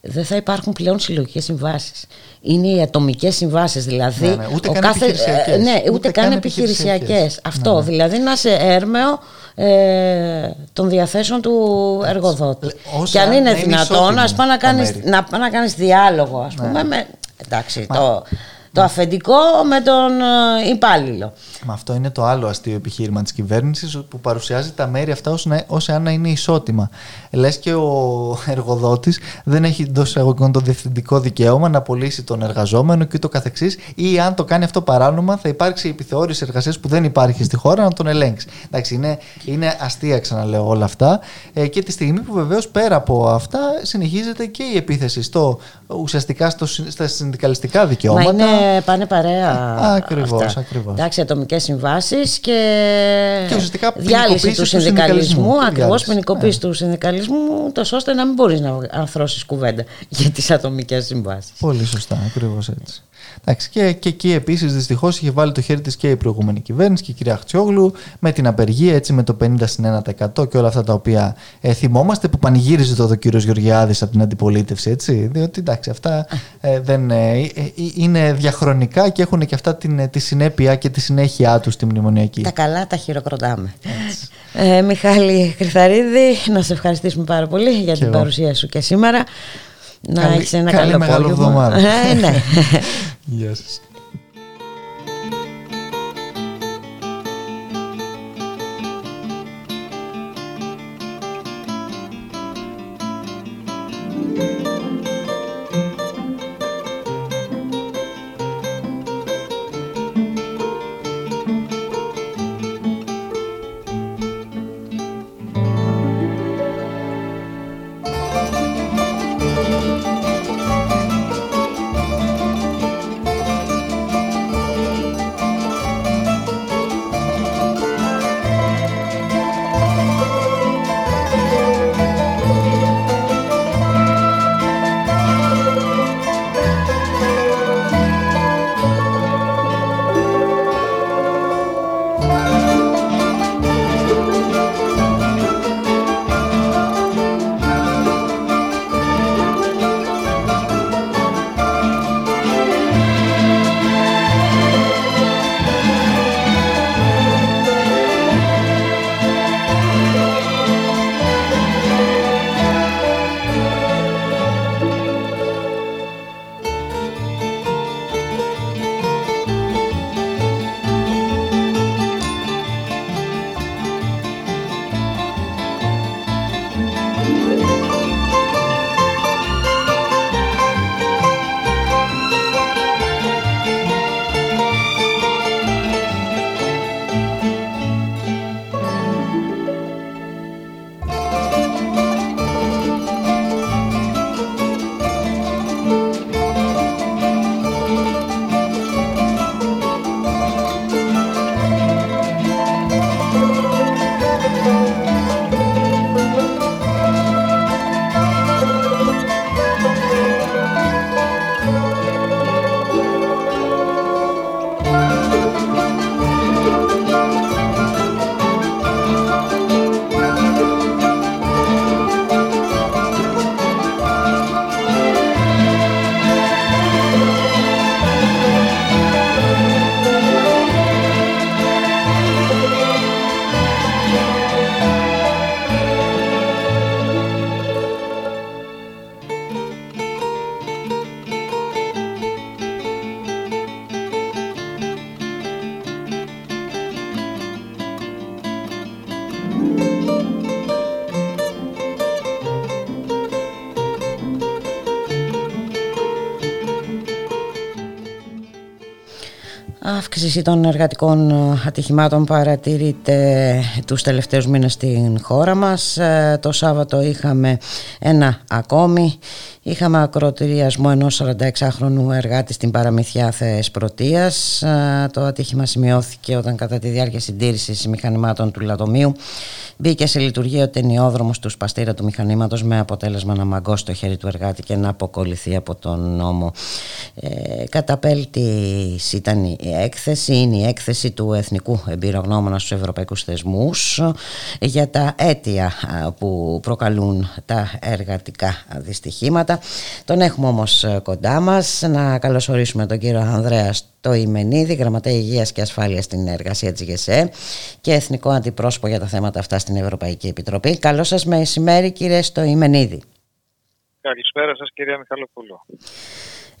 δεν θα υπάρχουν πλέον συλλογικές συμβάσεις. Είναι οι ατομικές συμβάσεις, δηλαδή. Ναι, ναι, ούτε καν κάθε, επιχειρησιακές. Ναι, ούτε, καν επιχειρησιακές. Αυτό, ναι, ναι. δηλαδή να σε έρμεο ε, των διαθέσεων του εργοδότη. Όσα και αν είναι δυνατόν, ας να κάνεις, να, να κάνεις διάλογο, ας πούμε, με, εντάξει, το, Το αφεντικό με τον ε, υπάλληλο. Μα αυτό είναι το άλλο αστείο επιχείρημα της κυβέρνησης που παρουσιάζει τα μέρη αυτά ως αν να είναι ισότιμα. Λες και ο εργοδότης δεν έχει εντός εισαγωγικών το διευθυντικό δικαίωμα να πωλήσει τον εργαζόμενο και το καθεξής, ή αν το κάνει αυτό παράνομα, θα υπάρξει επιθεώρηση εργασίας που δεν υπάρχει στη χώρα να τον ελέγξει. Εντάξει, είναι, είναι αστεία, ξαναλέω όλα αυτά. Ε, και τη στιγμή που βεβαίως πέρα από αυτά συνεχίζεται και η επίθεση στο, ουσιαστικά στο, στα συνδικαλιστικά δικαιώματα. Μα είναι, πάνε παρέα. Ακριβώς, ακριβώς. Εντάξει, ατομικές συμβάσεις και, και ουσιαστικά διάλυση του συνδικαλισμού. Ακριβώς, ποινικοποίηση ε. του συνδικαλισμού, τόσο ώστε να μην μπορείς να αρθρώσει κουβέντα για τις ατομικές συμβάσεις. Πολύ σωστά, ακριβώς έτσι. Εντάξει, και, και εκεί επίσης δυστυχώς είχε βάλει το χέρι της και η προηγούμενη κυβέρνηση και η κυρία Χτσιόγλου με την απεργία έτσι με το 50 1% και όλα αυτά τα οποία ε, θυμόμαστε που πανηγύριζε το ο κύριος Γεωργιάδης από την αντιπολίτευση. Έτσι, διότι εντάξει, αυτά ε, δεν, ε, ε, είναι διαχρονικά και έχουν και αυτά την, τη συνέπεια και τη συνέχεια τους στη μνημονιακή. Τα καλά τα χειροκροτάμε. Ε, Μιχάλη Κρυθαρίδη, να σε ευχαριστήσουμε πάρα πολύ για την παρουσία σου και σήμερα. Να έχεις ένα καλό μεγάλο εβδομάδα. Ε, ναι. Γεια σας. Αύξηση των εργατικών ε, ατυχημάτων παρατηρείται τους τελευταίους μήνες στην χώρα μας. Ε, το Σάββατο είχαμε ένα ακόμη. Είχαμε ακροτηριασμό ενός 46χρονου εργάτη στην παραμυθιά Θεσπρωτείας. Ε, το ατύχημα σημειώθηκε όταν κατά τη διάρκεια συντήρησης μηχανημάτων του Λατομείου Μπήκε σε λειτουργία ο ταινιόδρομος του σπαστήρα του μηχανήματος με αποτέλεσμα να μαγκώσει το χέρι του εργάτη και να αποκολληθεί από τον νόμο. Ε, καταπέλτης ήταν η έκθεση, είναι η έκθεση του Εθνικού Εμπειρογνώμονας στους Ευρωπαϊκούς Θεσμούς για τα αίτια που προκαλούν τα εργατικά δυστυχήματα. Τον έχουμε όμως κοντά μας. Να καλωσορίσουμε τον κύριο Ανδρέα το Ιμενίδη, Γραμματέα Υγείας και Ασφάλειας στην εργασία της ΓΕΣΕ και Εθνικό Αντιπρόσωπο για τα θέματα αυτά στην Ευρωπαϊκή Επιτροπή. Καλό σας μεσημέρι, κύριε Στο Ιμενίδη. Καλησπέρα σας, κυρία Μιχαλοπούλου.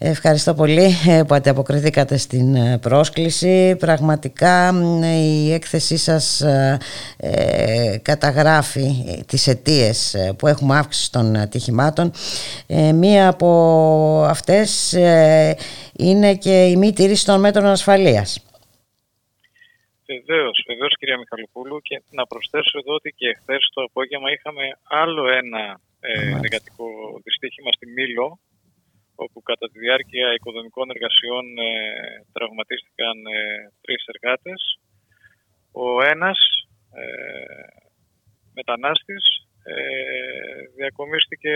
Ευχαριστώ πολύ ε, που ανταποκριθήκατε στην ε, πρόσκληση. Πραγματικά η έκθεσή σας ε, καταγράφει τις αιτίες που έχουμε αύξηση των ατυχημάτων. μία από αυτές είναι και η μη τήρηση των μέτρων ασφαλείας. Βεβαίως, βεβαίως κυρία Μιχαλοπούλου και να προσθέσω εδώ ότι και χθες το απόγευμα είχαμε άλλο ένα ε, εργατικό δυστύχημα στη Μήλο όπου κατά τη διάρκεια οικοδομικών εργασιών ε, τραυματίστηκαν ε, τρεις εργάτες. Ο ένας ε, μετανάστης ε, διακομίστηκε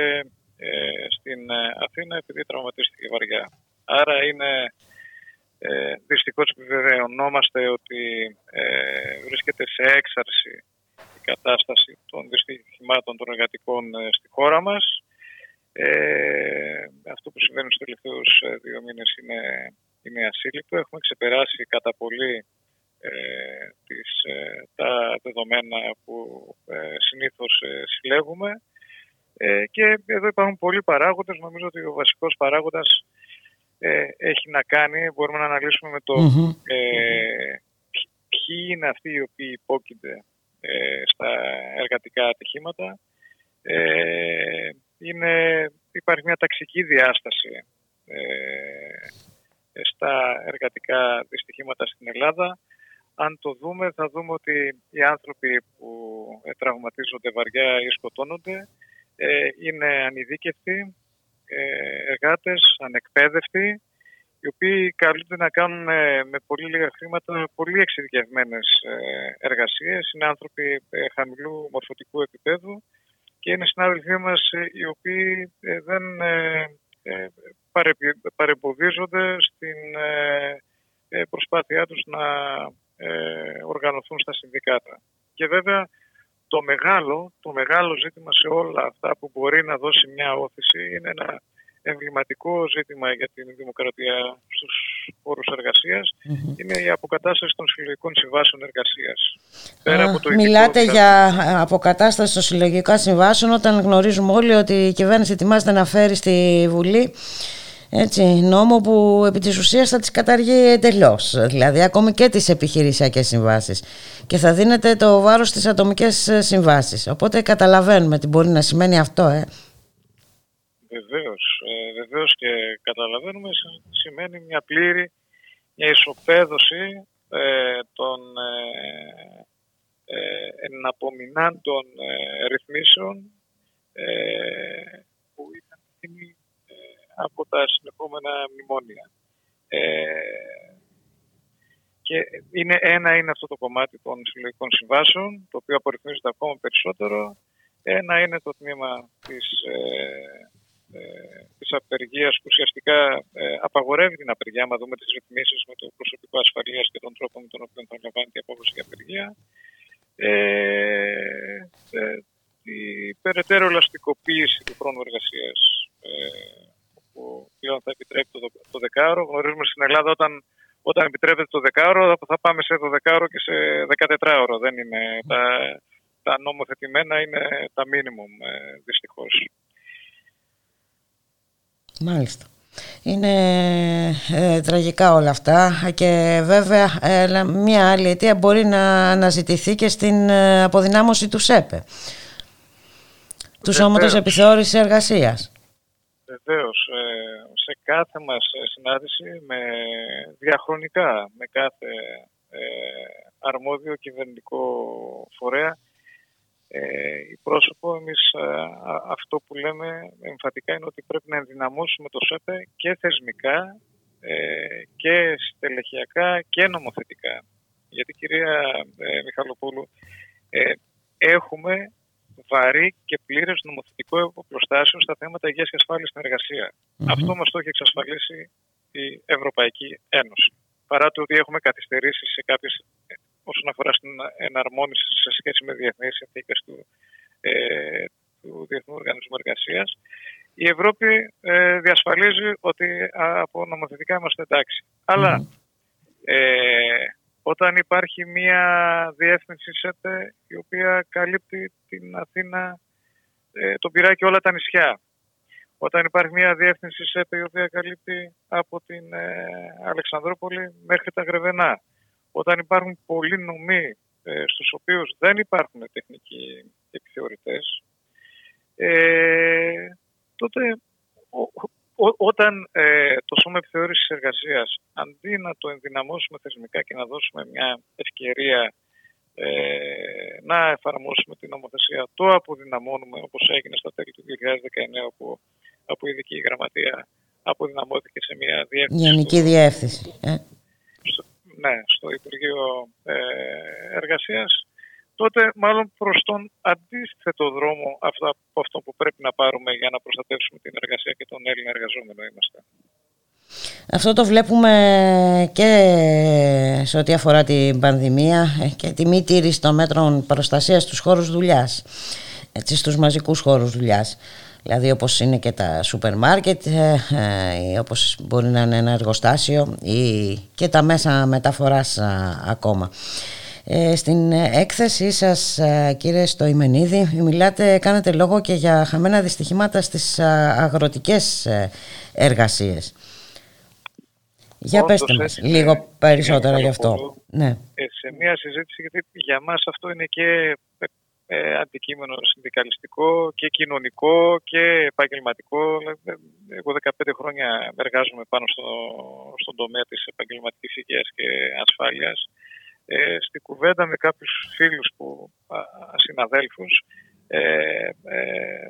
ε, στην Αθήνα επειδή τραυματίστηκε βαριά. Άρα είναι ε, δυστυχώς επιβεβαιωνόμαστε ότι βρίσκεται σε έξαρση η κατάσταση των δυστυχημάτων των εργατικών στη χώρα μας ε, αυτό που συμβαίνει στους τελευταίους ε, δύο μήνες είναι, είναι ασύλληπτο. Έχουμε ξεπεράσει κατά πολύ ε, τις, ε, τα δεδομένα που ε, συνήθως συλλέγουμε και εδώ υπάρχουν πολλοί παράγοντες. Νομίζω ότι ο βασικός παράγοντας έχει να κάνει, μπορούμε να αναλύσουμε με το mm ποιοι είναι αυτοί οι οποίοι υπόκεινται στα εργατικά ατυχήματα είναι, υπάρχει μια ταξική διάσταση ε, στα εργατικά δυστυχήματα στην Ελλάδα. Αν το δούμε, θα δούμε ότι οι άνθρωποι που τραυματίζονται βαριά ή σκοτώνονται ε, είναι ανειδίκευτοι, ε, εργάτες, ανεκπαίδευτοι, οι οποίοι καλούνται να κάνουν ε, με πολύ λίγα χρήματα πολύ εξειδικευμένες ε, εργασίες. Είναι άνθρωποι χαμηλού μορφωτικού επίπεδου και είναι συνάδελφοί μας ε, οι οποίοι ε, δεν ε, παρεμποδίζονται στην προσπάθειά τους να οργανωθούν στα συνδικάτα. Και βέβαια το μεγάλο, το μεγάλο ζήτημα σε όλα αυτά που μπορεί να δώσει μια όθηση είναι ένα εμβληματικό ζήτημα για την δημοκρατία στους χώρους είναι η αποκατάσταση των συλλογικών συμβάσεων εργασίας. μιλάτε για αποκατάσταση των συλλογικών συμβάσεων όταν γνωρίζουμε όλοι ότι η κυβέρνηση ετοιμάζεται να φέρει στη Βουλή έτσι, νόμο που επί της ουσίας θα τις καταργεί εντελώς. δηλαδή ακόμη και τις επιχειρησιακές συμβάσεις και θα δίνεται το βάρος στις ατομικές συμβάσεις οπότε καταλαβαίνουμε τι μπορεί να σημαίνει αυτό ε. Βεβαίως, ε, βεβαίως και καταλαβαίνουμε σημαίνει μια πλήρη μια ισοπαίδωση ε, των ε, ε, εναπομεινάντων ε, ρυθμίσεων ε, που ήταν γίνει από τα συνεχόμενα μνημόνια. Και είναι, ένα είναι αυτό το κομμάτι των συλλογικών συμβάσεων, το οποίο απορριθμίζεται ακόμα περισσότερο. Ένα είναι το τμήμα της ε, της απεργίας που ουσιαστικά ε, απαγορεύει την απεργία, άμα δούμε τις ρυθμίσεις με το προσωπικό ασφαλείας και τον τρόπο με τον οποίο θα λαμβάνει η απόφαση για απεργία. Ε, ε, η περαιτέρω ελαστικοποίηση του χρόνου εργασίας ε, που πλέον θα επιτρέπει το, το δεκάωρο. Γνωρίζουμε στην Ελλάδα όταν, όταν επιτρέπεται το δεκάωρο θα πάμε σε 12ωρο και σε 14ωρο. Δεν είναι, τα, τα νομοθετημένα είναι τα μίνιμουμ δυστυχώς. Μάλιστα. Είναι ε, τραγικά όλα αυτά και βέβαια ε, μια άλλη αιτία μπορεί να αναζητηθεί και στην ε, αποδυνάμωση του ΣΕΠΕ του Σώματος Επιθεώρησης Εργασίας. Βεβαίως, σε κάθε μας συνάντηση με διαχρονικά με κάθε αρμόδιο κυβερνητικό φορέα ε, η πρόσωπο, εμείς αυτό που λέμε εμφατικά είναι ότι πρέπει να ενδυναμώσουμε το ΣΕΠΕ και θεσμικά ε, και στελεχειακά και νομοθετικά. Γιατί κυρία ε, Μιχαλοπούλου, ε, έχουμε βαρύ και πλήρες νομοθετικό εποπλοστάσιο στα θέματα υγείας και ασφάλειας στην εργασια Αυτό μας το έχει εξασφαλίσει η Ευρωπαϊκή Ένωση. Παρά το ότι έχουμε καθυστερήσει σε κάποιες όσον αφορά στην εναρμόνιση σε σχέση με διεθνείς συνθήκες του, ε, του Διεθνού Οργανισμού Εργασίας. Η Ευρώπη ε, διασφαλίζει ότι από νομοθετικά είμαστε εντάξει. Αλλά ε, όταν υπάρχει μια διεύθυνση ΣΕΤΕ η οποία καλύπτει την Αθήνα, ε, τον Πειρά και όλα τα νησιά. Όταν υπάρχει μια διεύθυνση ΣΕΠΕ η οποία καλύπτει από την ε, Αλεξανδρόπολη μέχρι τα Γρεβενά. Όταν υπάρχουν πολλοί νομοί ε, στους οποίους δεν υπάρχουν τεχνικοί επιθεωρητές, ε, τότε όταν ε, το Σώμα Επιθεώρησης Εργασίας αντί να το ενδυναμώσουμε θεσμικά και να δώσουμε μια ευκαιρία ε, να εφαρμόσουμε την νομοθεσία, το αποδυναμώνουμε όπως έγινε στα τέλη του 2019 όπου από ειδική γραμματεία αποδυναμώθηκε σε μια διεύθυνση. Γενική διεύθυνση. Ε. ναι, στο Υπουργείο ε, Εργασίας τότε μάλλον προς τον αντίθετο δρόμο αυτό, από αυτό που πρέπει να πάρουμε για να προστατεύσουμε την εργασία και τον Έλληνα εργαζόμενο είμαστε. Αυτό το βλέπουμε και σε ό,τι αφορά την πανδημία και τη μη τήρηση των μέτρων προστασίας στους χώρους δουλειάς, έτσι, στους μαζικούς χώρους δουλειάς. Δηλαδή όπως είναι και τα σούπερ μάρκετ, ε, ε, όπως μπορεί να είναι ένα εργοστάσιο ή και τα μέσα μεταφοράς ακόμα. Ε, στην έκθεσή σας κύριε Στοημενίδη μιλάτε, κάνετε λόγο και για χαμένα δυστυχήματα στις αγροτικές εργασίες. Για Όντως, πέστε μας έτσι, λίγο ναι. περισσότερα Είναι γι' αυτό. καλό. Ναι. Ε, σε μια συζήτηση, γιατί για μας αυτό είναι και ε, αντικείμενο συνδικαλιστικό και κοινωνικό και επαγγελματικό. Ε, Εγώ 15 χρόνια εργάζομαι πάνω στο, στον τομέα της επαγγελματικής υγείας και ασφάλειας. Ε, στην κουβέντα με κάποιους φίλους που, α, συναδέλφους ε, ε,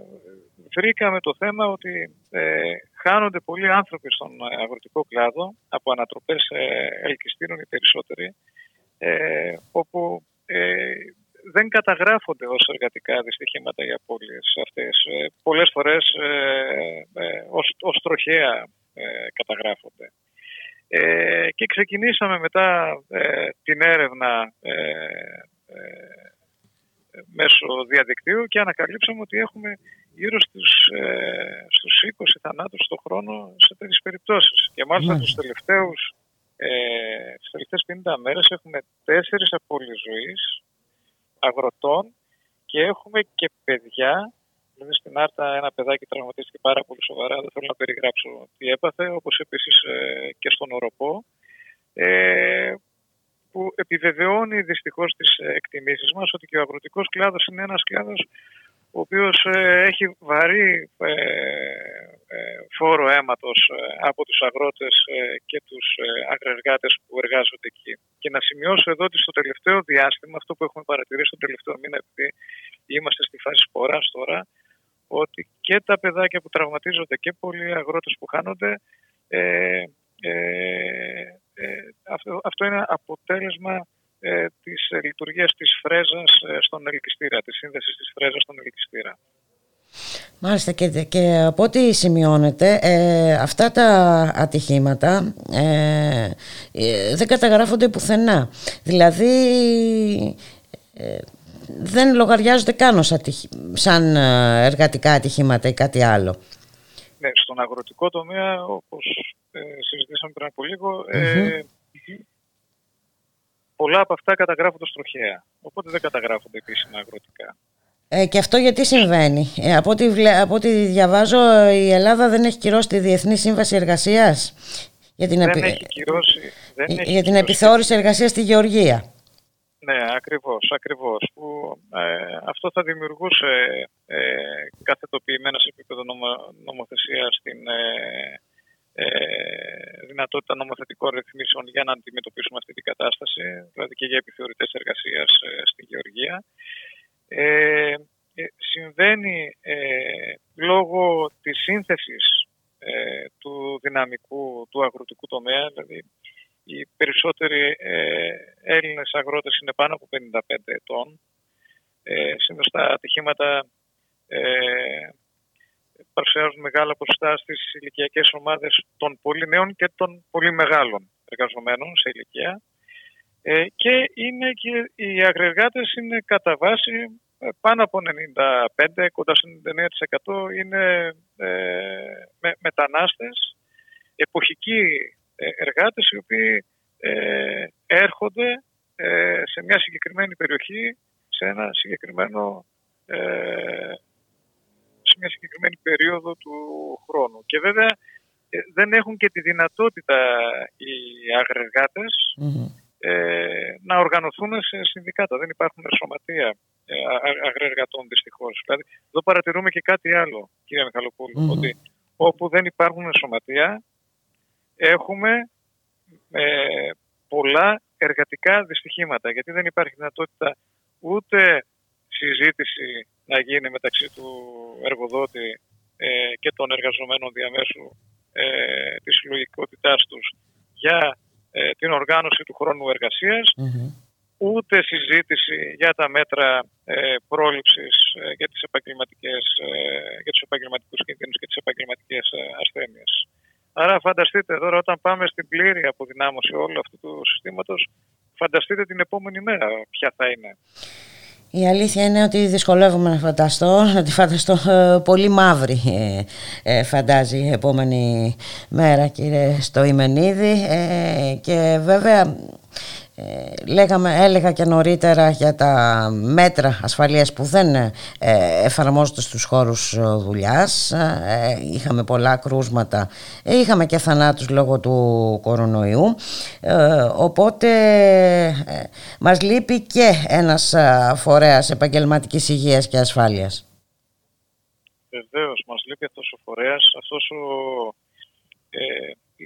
βρήκαμε το θέμα ότι ε, χάνονται πολλοί άνθρωποι στον αγροτικό κλάδο από ανατροπές ε, ελκυστήρων οι περισσότεροι ε, όπου ε, δεν καταγράφονται ως εργατικά δυστυχήματα οι απώλειες αυτές. Ε, πολλές φορές ε, ε, ως, ως τροχαία ε, καταγράφονται. Ε, και ξεκινήσαμε μετά ε, την έρευνα ε, ε, μέσω διαδικτύου και ανακαλύψαμε ότι έχουμε γύρω στους, ε, στους 20 θανάτους το χρόνο σε τέτοιες περιπτώσεις. Και μάλιστα Μάλιστα. τους τελευταίους, ε, τις τελευταίες 50 μέρες έχουμε τέσσερις απώλειες ζωής αγροτών και έχουμε και παιδιά. Δηλαδή στην Άρτα ένα παιδάκι τραυματίστηκε πάρα πολύ σοβαρά, δεν θέλω να περιγράψω τι έπαθε, όπως επίσης ε, και στον Οροπό, ε, που επιβεβαιώνει δυστυχώς τις εκτιμήσεις μας ότι και ο αγροτικός κλάδος είναι ένας κλάδος ο οποίος ε, έχει βαρύ ε, ε, φόρο αίματος ε, από τους αγρότες ε, και τους ε, αγρεργάτες που εργάζονται εκεί. Και να σημειώσω εδώ ότι στο τελευταίο διάστημα, αυτό που έχουμε παρατηρήσει στο τελευταίο μήνα, επειδή είμαστε στη φάση σποράς τώρα, ότι και τα παιδάκια που τραυματίζονται και πολλοί αγρότες που χάνονται, ε, ε, ε, αυτό, αυτό είναι αποτέλεσμα ε, της ε, λειτουργίας της φρέζας ε, στον ελκυστήρα, της σύνδεσης της φρέζας στον ελκυστήρα. Μάλιστα και, και από ό,τι σημειώνεται ε, αυτά τα ατυχήματα ε, ε, δεν καταγράφονται πουθενά. Δηλαδή ε, δεν λογαριάζονται καν ως ατυχ- σαν ε, εργατικά ατυχήματα ή κάτι άλλο. Ναι, στον αγροτικό τομέα, όπως ε, συζητήσαμε πριν από λίγο, ε, πολλά από αυτά καταγράφονται στροχαία. Οπότε δεν καταγράφονται επίσημα αγροτικά. Ε, και αυτό γιατί συμβαίνει; Ε, από, ό,τι, βλέ- από ό,τι διαβάζω η Ελλάδα δεν έχει κυρώσει τη Διεθνή Σύμβαση Εργασίας για την, Δεν επι- έχει κυρώσει... Δεν έχει για την κυρώσει- επιθεώρηση εργασίας στη Γεωργία. Ναι, ακριβώς, ακριβώς. Που, ε, αυτό θα δημιουργούσε ε, καθετοποιημένα σε επίπεδο νομο, νομοθεσίας την ε, ε, δυνατότητα νομοθετικών ρυθμίσεων για να αντιμετωπίσουμε αυτή την κατάσταση, δηλαδή και για επιθεωρητές εργασίας ε, στη Γεωργία. Ε, ε, συμβαίνει ε, λόγω της σύνθεσης ε, του δυναμικού του αγροτικού τομέα, δηλαδή οι περισσότεροι ε, Έλληνες αγρότες είναι πάνω από 55 ετών. Ε, Συνήθως τα ατυχήματα ε, παρουσιάζουν μεγάλα ποσοστά στις ηλικιακές ομάδες των πολύ νέων και των πολύ μεγάλων εργαζομένων σε ηλικία. Ε, και, είναι και οι αγρεργάτες είναι κατά βάση ε, πάνω από 95, κοντά στο 99% είναι ε, με, μετανάστες, εποχικοί ε, εργάτες οι οποίοι ε, έρχονται ε, σε μια συγκεκριμένη περιοχή, σε ένα συγκεκριμένο ε, σε μια συγκεκριμένη περίοδο του χρόνου. Και βέβαια ε, δεν έχουν και τη δυνατότητα οι αγρεργατες ε, να οργανωθούν σε συνδικάτα. Δεν υπάρχουν σωματεία ε, αγρεργατών δυστυχώς. Δηλαδή, εδώ παρατηρούμε και κάτι άλλο, κύριε ότι όπου δεν υπάρχουν σωματεία έχουμε ε, πολλά εργατικά δυστυχήματα. Γιατί δεν υπάρχει δυνατότητα ούτε συζήτηση να γίνει μεταξύ του εργοδότη ε, και των εργαζομένων διαμέσου ε, της συλλογικότητάς τους για ε, την οργάνωση του χρόνου ούτε συζήτηση για τα μέτρα ε, πρόληψης ε, για, τις επαγγελματικές, ε, για τους επαγγελματικούς κινδύνους και τις επαγγελματικές ε, ασθένειες. Άρα φανταστείτε τώρα όταν πάμε στην πλήρη αποδυνάμωση όλου αυτού του συστήματος, φανταστείτε την επόμενη μέρα ποια θα είναι. Η αλήθεια είναι ότι δυσκολεύομαι να φανταστώ, να τη φανταστώ ε, πολύ μαύρη ε, ε, φαντάζει η επόμενη μέρα κύριε Στοημενίδη. Και βέβαια ε, λέγαμε, έλεγα και νωρίτερα για τα μέτρα ασφαλείας που δεν ε, εφαρμόζονται στους χώρους ε, δουλειάς. Ε, είχαμε πολλά κρούσματα. Είχαμε και θανάτους λόγω του κορονοϊού. Οπότε μας λείπει και ένας φορέας επαγγελματικής υγείας και ασφάλειας. Βεβαίως μας λείπει αυτός ο φορέας. Αυτός ο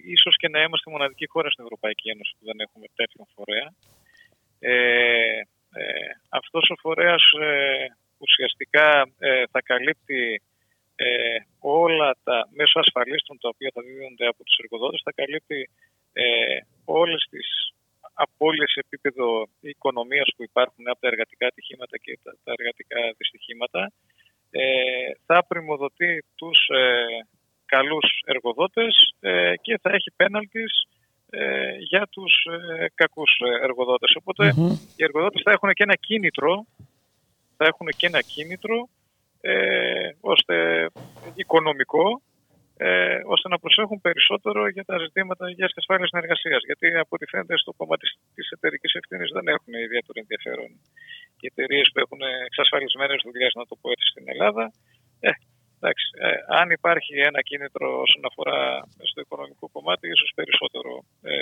ίσως και να είμαστε μοναδική χώρα στην Ευρωπαϊκή Ένωση που δεν έχουμε τέτοιον φορέα. Ε, ε, αυτός ο φορέας ε, ουσιαστικά ε, θα καλύπτει ε, όλα τα μέσω ασφαλίστων τα οποία θα δίδονται από τους εργοδότες, θα καλύπτει ε, όλες τις απώλειες σε επίπεδο οικονομίας που υπάρχουν από τα εργατικά ατυχήματα και τα, τα εργατικά δυστυχήματα. Ε, θα πρημοδοτεί τους καλούς εργοδότες ε, και θα έχει πέναλτις ε, για τους ε, κακούς εργοδότες. οι εργοδότες θα έχουν και ένα κίνητρο, θα έχουν και ένα κίνητρο ώστε οικονομικό ε, ώστε να προσέχουν περισσότερο για τα ζητήματα υγείας και ασφάλειας συνεργασίας. Γιατί από ό,τι φαίνεται στο κομμάτι της εταιρικής ευθύνης δεν έχουν ιδιαίτερο ενδιαφέρον οι εταιρείες που έχουν εξασφαλισμένες δουλειές, να το πω έτσι, στην Ελλάδα. Ε, Εντάξει, ε, αν υπάρχει ένα κίνητρο όσον αφορά στο οικονομικό κομμάτι, ίσως περισσότερο ε,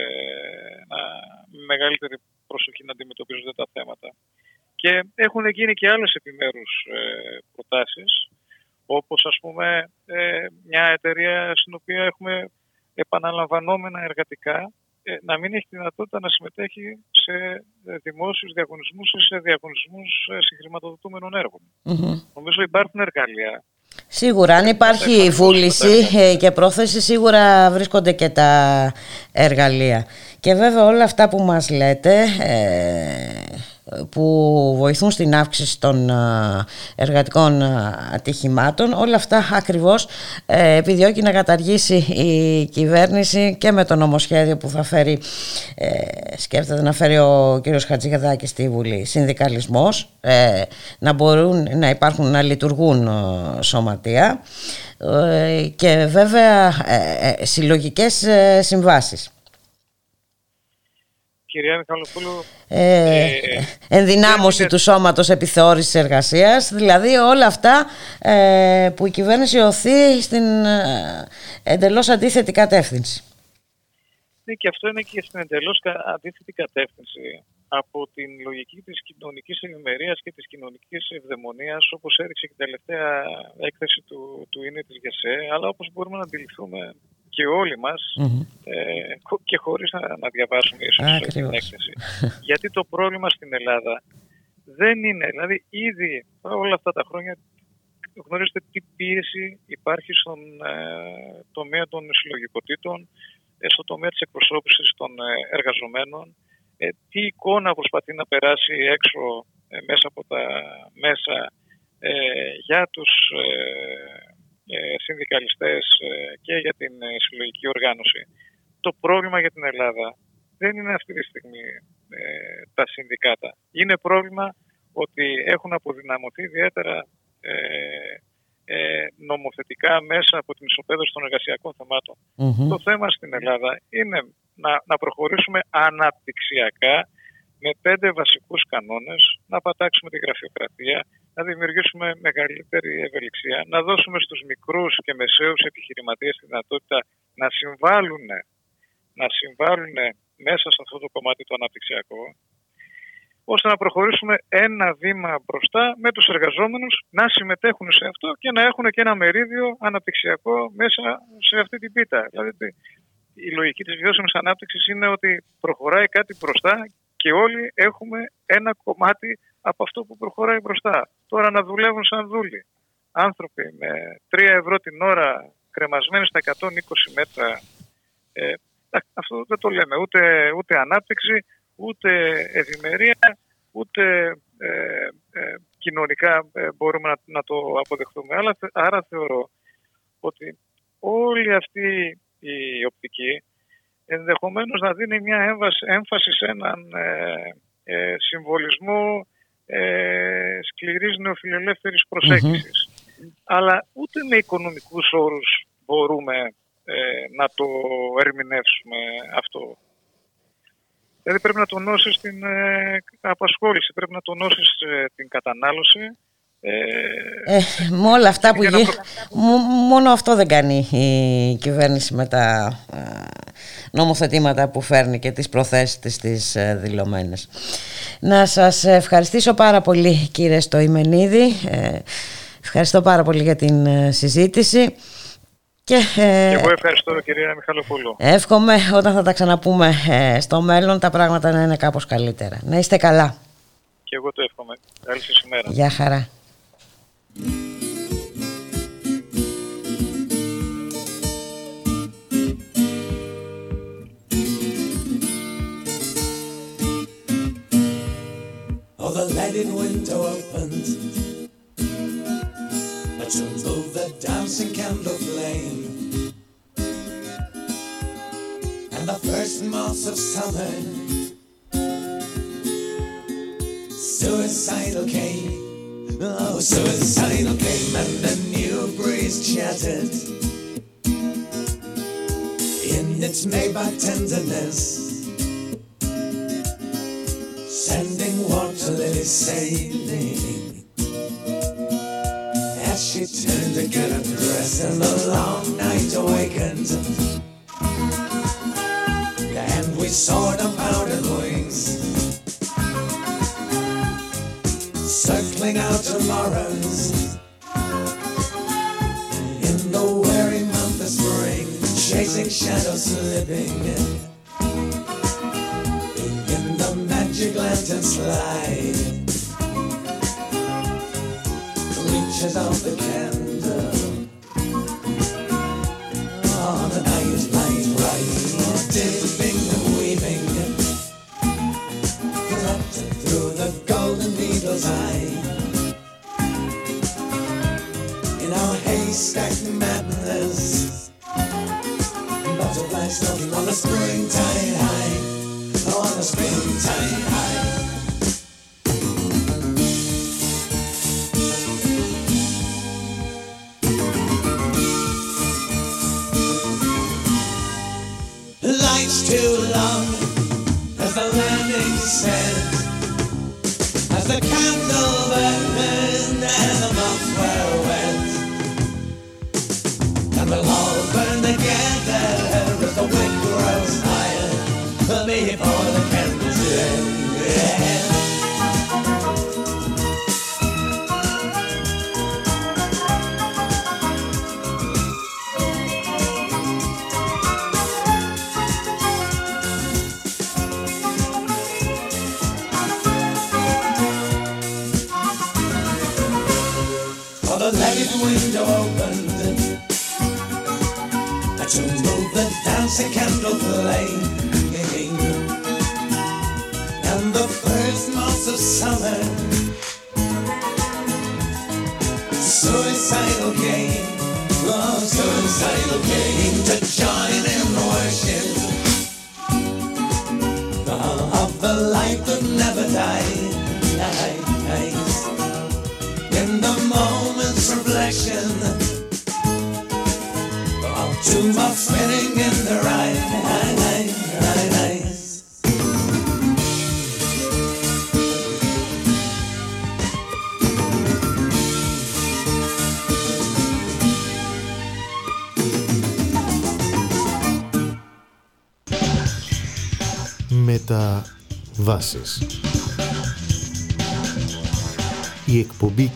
να, με μεγαλύτερη προσοχή να αντιμετωπίζονται τα θέματα. Και έχουν γίνει και άλλες επιμέρους ε, προτάσεις, όπως ας πούμε ε, μια εταιρεία στην οποία έχουμε επαναλαμβανόμενα εργατικά ε, να μην έχει δυνατότητα να συμμετέχει σε δημόσιους διαγωνισμούς ή σε διαγωνισμούς συγχρηματοδοτούμενων Νομίζω υπάρχουν εργαλεία Σίγουρα, αν υπάρχει βούληση ε, και πρόθεση, σίγουρα βρίσκονται και τα εργαλεία. Και βέβαια όλα αυτά που μας λέτε, ε, που βοηθούν στην αύξηση των εργατικών ατυχημάτων, όλα αυτά ακριβώς ε, επιδιώκει να καταργήσει η κυβέρνηση και με το νομοσχέδιο που θα φέρει, σκέφτεται να φέρει ο κύριος Χατζηγαδάκης στη Βουλή, συνδικαλισμός, να μπορούν να υπάρχουν, να λειτουργούν σωματεία. Ε, και βέβαια ε, ε, συλλογικές συμβάσεις. Κυρία Μιχαλοπούλου, ε, ενδυνάμωση του σώματος επιθεώρησης εργασίας δηλαδή όλα αυτά που η κυβέρνηση οθεί στην εντελώς αντίθετη κατεύθυνση. Ναι, και αυτό είναι και στην εντελώς αντίθετη κατεύθυνση από την λογική της κοινωνικής ευημερίας και της κοινωνικής ευδαιμονίας όπως έδειξε και η τελευταία έκθεση του, του είναι της ΓΕΣΕ αλλά όπως μπορούμε να αντιληφθούμε και όλοι μας ε, και χωρίς να, να διαβάσουμε ίσως την έκθεση. Γιατί το πρόβλημα στην Ελλάδα δεν είναι, δηλαδή ήδη όλα αυτά τα χρόνια γνωρίζετε τι πίεση υπάρχει στον ε, τομέα των συλλογικοτήτων, ε, στο τομέα της εκπροσώπησης των ε, εργαζομένων, ε, τι εικόνα προσπαθεί να περάσει έξω ε, μέσα από τα μέσα ε, για τους συνδικαλιστές και για την συλλογική οργάνωση. Το πρόβλημα για την Ελλάδα δεν είναι αυτή τη στιγμή τα συνδικάτα. Είναι πρόβλημα ότι έχουν αποδυναμωθεί ιδιαίτερα νομοθετικά μέσα από την ισοπαίδωση των εργασιακών Το θέμα στην Ελλάδα είναι να, να προχωρήσουμε αναπτυξιακά με πέντε βασικούς κανόνες, να πατάξουμε τη γραφειοκρατία, να δημιουργήσουμε μεγαλύτερη ευελιξία, να δώσουμε στους μικρούς και μεσαίους επιχειρηματίες τη δυνατότητα να συμβάλλουν, να συμβάλλουν μέσα σε αυτό το κομμάτι το αναπτυξιακό, ώστε να προχωρήσουμε ένα βήμα μπροστά με τους εργαζόμενους να συμμετέχουν σε αυτό και να έχουν και ένα μερίδιο αναπτυξιακό μέσα σε αυτή την πίτα. Δηλαδή η λογική της βιώσιμης ανάπτυξης είναι ότι προχωράει κάτι μπροστά και όλοι έχουμε ένα κομμάτι από αυτό που προχωράει μπροστά. Τώρα να δουλεύουν σαν δούλοι. Άνθρωποι με 3 ευρώ την ώρα κρεμασμένοι στα 120 μέτρα. Ε, αυτό δεν το λέμε. Ούτε, ούτε ανάπτυξη, ούτε ευημερία, ούτε ε, ε, κοινωνικά ε, μπορούμε να, να, το αποδεχτούμε. Άρα, άρα θεωρώ ότι όλη αυτή η οπτική ενδεχομένως να δίνει μια έμφαση σε έναν συμβολισμό ε, σκληρής νεοφιλελεύθερης Αλλά ούτε με οικονομικούς όρους μπορούμε ε, να το ερμηνεύσουμε αυτό. Δηλαδή πρέπει να τονώσεις την ε, απασχόληση, πρέπει να τονώσεις ε, την κατανάλωση. Ε, ε, με όλα αυτά που γίνει, μόνο αυτό δεν κάνει η κυβέρνηση με τα νομοθετήματα που φέρνει και τις προθέσεις της τις δηλωμένες. Να σας ευχαριστήσω πάρα πολύ κύριε Στοημενίδη. Ευχαριστώ πάρα πολύ για την συζήτηση. Και, ε, εγώ ευχαριστώ κυρία Μιχαλοπούλου. Εύχομαι όταν θα τα ξαναπούμε ε, στο μέλλον τα πράγματα να είναι κάπως καλύτερα. Να είστε καλά. Και εγώ το εύχομαι. Καλή σας ημέρα. Γεια χαρά. Oh, the lighted window opens. opened to move the dancing candle flame. And the first months of summer, suicidal came. Oh, suicidal came, and the new breeze chattered. In its Maybach tenderness, sending water lilies sailing as she turned to get a dress and the long night awakened. And we saw the powdered wings circling out tomorrows. In the weary month of spring, chasing shadows slipping in. The magic lantern slide. Reaches out the candle He's on a springtime high, on the springtime high. Oh, too long.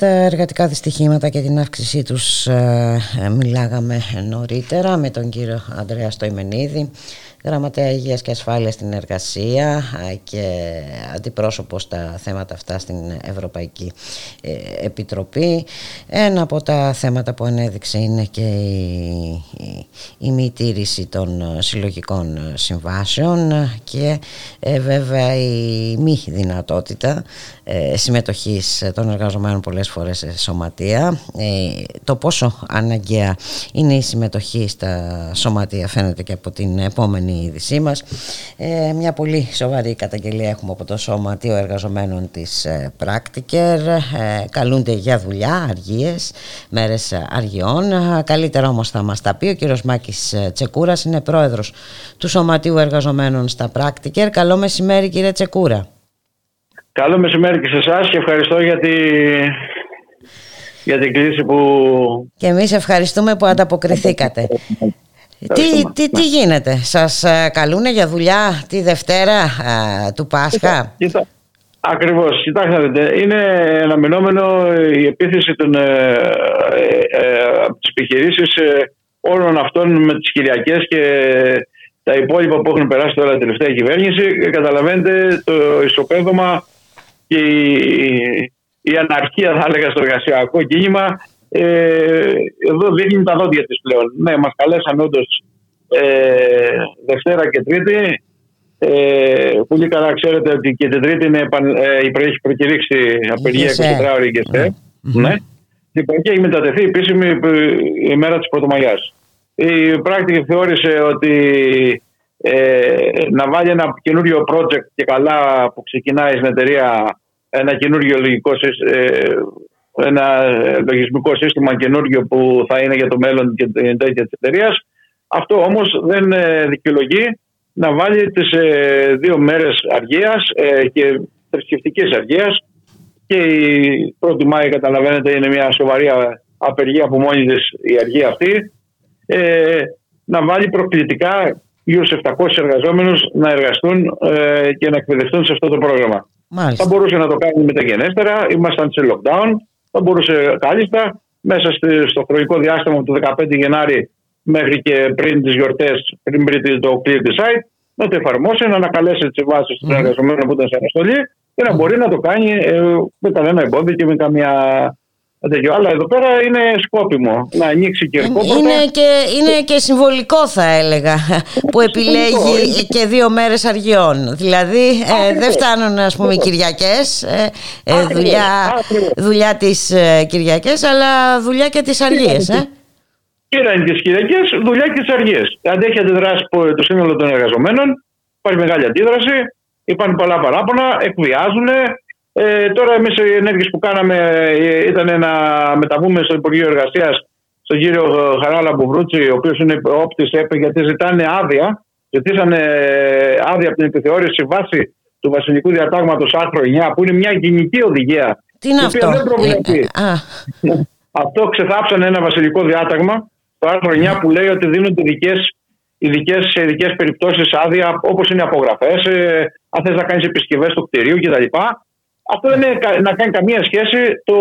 Τα εργατικά δυστυχήματα και την αύξησή τους ε, ε, μιλάγαμε νωρίτερα με τον κύριο Ανδρέας Στοημενίδη Γραμματέα Υγείας και Ασφάλειας στην Εργασία και αντιπρόσωπο στα θέματα αυτά στην Ευρωπαϊκή ε, Επιτροπή. Ένα από τα θέματα που ανέδειξε είναι και η, η, μη τήρηση των συλλογικών συμβάσεων και ε, βέβαια η μη δυνατότητα ε, συμμετοχής των εργαζομένων πολλές φορές σε σωματεία. Το πόσο αναγκαία είναι η συμμετοχή στα σωματεία φαίνεται και από την επόμενη η είδησή μας. Ε, μια πολύ σοβαρή καταγγελία έχουμε από το Σωματείο Εργαζομένων της ε, Πράκτικερ. Ε, καλούνται για δουλειά, αργίες, μέρες αργιών. Ε, καλύτερα όμως θα μας τα πει ο κύριος Μάκης ε, Τσεκούρας, είναι πρόεδρος του Σωματείου Εργαζομένων στα Πράκτικερ. Καλό μεσημέρι κύριε Τσεκούρα. Καλό μεσημέρι και σε εσάς και ευχαριστώ για, τη... για την κλίση που... Και εμείς ευχαριστούμε που ανταποκριθήκατε. Τι, τι, τι γίνεται, σας ε, καλούν για δουλειά τη Δευτέρα ε, του Πάσχα; Κοίτα, ακριβώς, κοιτάξτε, είναι αναμενόμενο η επίθεση των, ε, ε, από τις επιχειρήσεις όλων αυτών με τις Κυριακές και τα υπόλοιπα που έχουν περάσει τώρα τελευταία κυβέρνηση. Καταλαβαίνετε το ισοπαίδωμα και η, η αναρχία θα έλεγα στο εργασιακό κίνημα ε, εδώ δείχνει τα δόντια της πλέον. Ναι, μας καλέσαν όντως ε, Δευτέρα και Τρίτη. Ε, πολύ καλά ξέρετε ότι και την Τρίτη είναι, ε, έχει προκηρύξει απεργία 24 ώρη και στε. Ναι. Λοιπόν, και έχει μετατεθεί επίσημη η μέρα της Πρωτομαγιάς. Η πράκτικη θεώρησε ότι ε, να βάλει ένα καινούριο project και καλά που ξεκινάει στην εταιρεία ένα καινούριο λογικό ε, ένα λογισμικό σύστημα καινούργιο που θα είναι για το μέλλον και την τέτοια της εταιρείας. Αυτό όμως δεν ε, δικαιολογεί να βάλει τις ε, δύο μέρες αργίας ε, και θρησκευτικής αργίας. Και η 1η Μάη, καταλαβαίνετε, είναι μια σοβαρή απεργία από μόνη της η αργία αυτή. να βάλει προκλητικά γύρω σε 700 εργαζόμενους να εργαστούν και να εκπαιδευτούν σε αυτό το πρόγραμμα. Μάλιστα. Θα μπορούσε να το κάνει μεταγενέστερα. Ήμασταν σε lockdown θα μπορούσε κάλλιστα μέσα στο χρονικό διάστημα του 15 Γενάρη μέχρι και πριν τις γιορτές, πριν πριν το clear the site, να το εφαρμόσει, να ανακαλέσει τις βάσει των εργαζομένων που ήταν σε αναστολή και να μπορεί να το κάνει ε, με κανένα εμπόδιο και με καμία τέτοιο. Αλλά εδώ πέρα είναι σκόπιμο να ανοίξει και Είναι και, είναι και συμβολικό θα έλεγα που επιλέγει και δύο μέρες αργιών. Δηλαδή ε, δεν φτάνουν ας πούμε οι Κυριακές, ε, ε, δουλειά, δουλειά τις ε, Κυριακές αλλά δουλειά και τις αργίες. Ε. Και είναι τις Κυριακές, δουλειά και τις αργίες. Αντέχει αντιδράσει το σύνολο των εργαζομένων, υπάρχει μεγάλη αντίδραση, υπάρχουν πολλά παράπονα, εκβιάζουν, ε, τώρα εμείς οι ενέργειες που κάναμε ε, ήταν να μεταβούμε στο Υπουργείο Εργασίας στον κύριο Χαράλα Μπουβρούτσι, ο οποίος είναι όπτης ΕΠΕ, γιατί ζητάνε άδεια. Ζητήσανε άδεια από την επιθεώρηση βάση του Βασιλικού Διατάγματος άρθρο 9, που είναι μια γενική οδηγία. Τι είναι αυτό; Ε, αυτό ξεθάψανε ένα βασιλικό διάταγμα, το άρθρο 9, που λέει ότι δίνονται ειδικές, σε ειδικές περιπτώσεις άδεια, όπως είναι απογραφές, ε, αν θες να κάνεις επισκευές του κτηρίου κτλ. Αυτό δεν έχει να κάνει καμία σχέση το,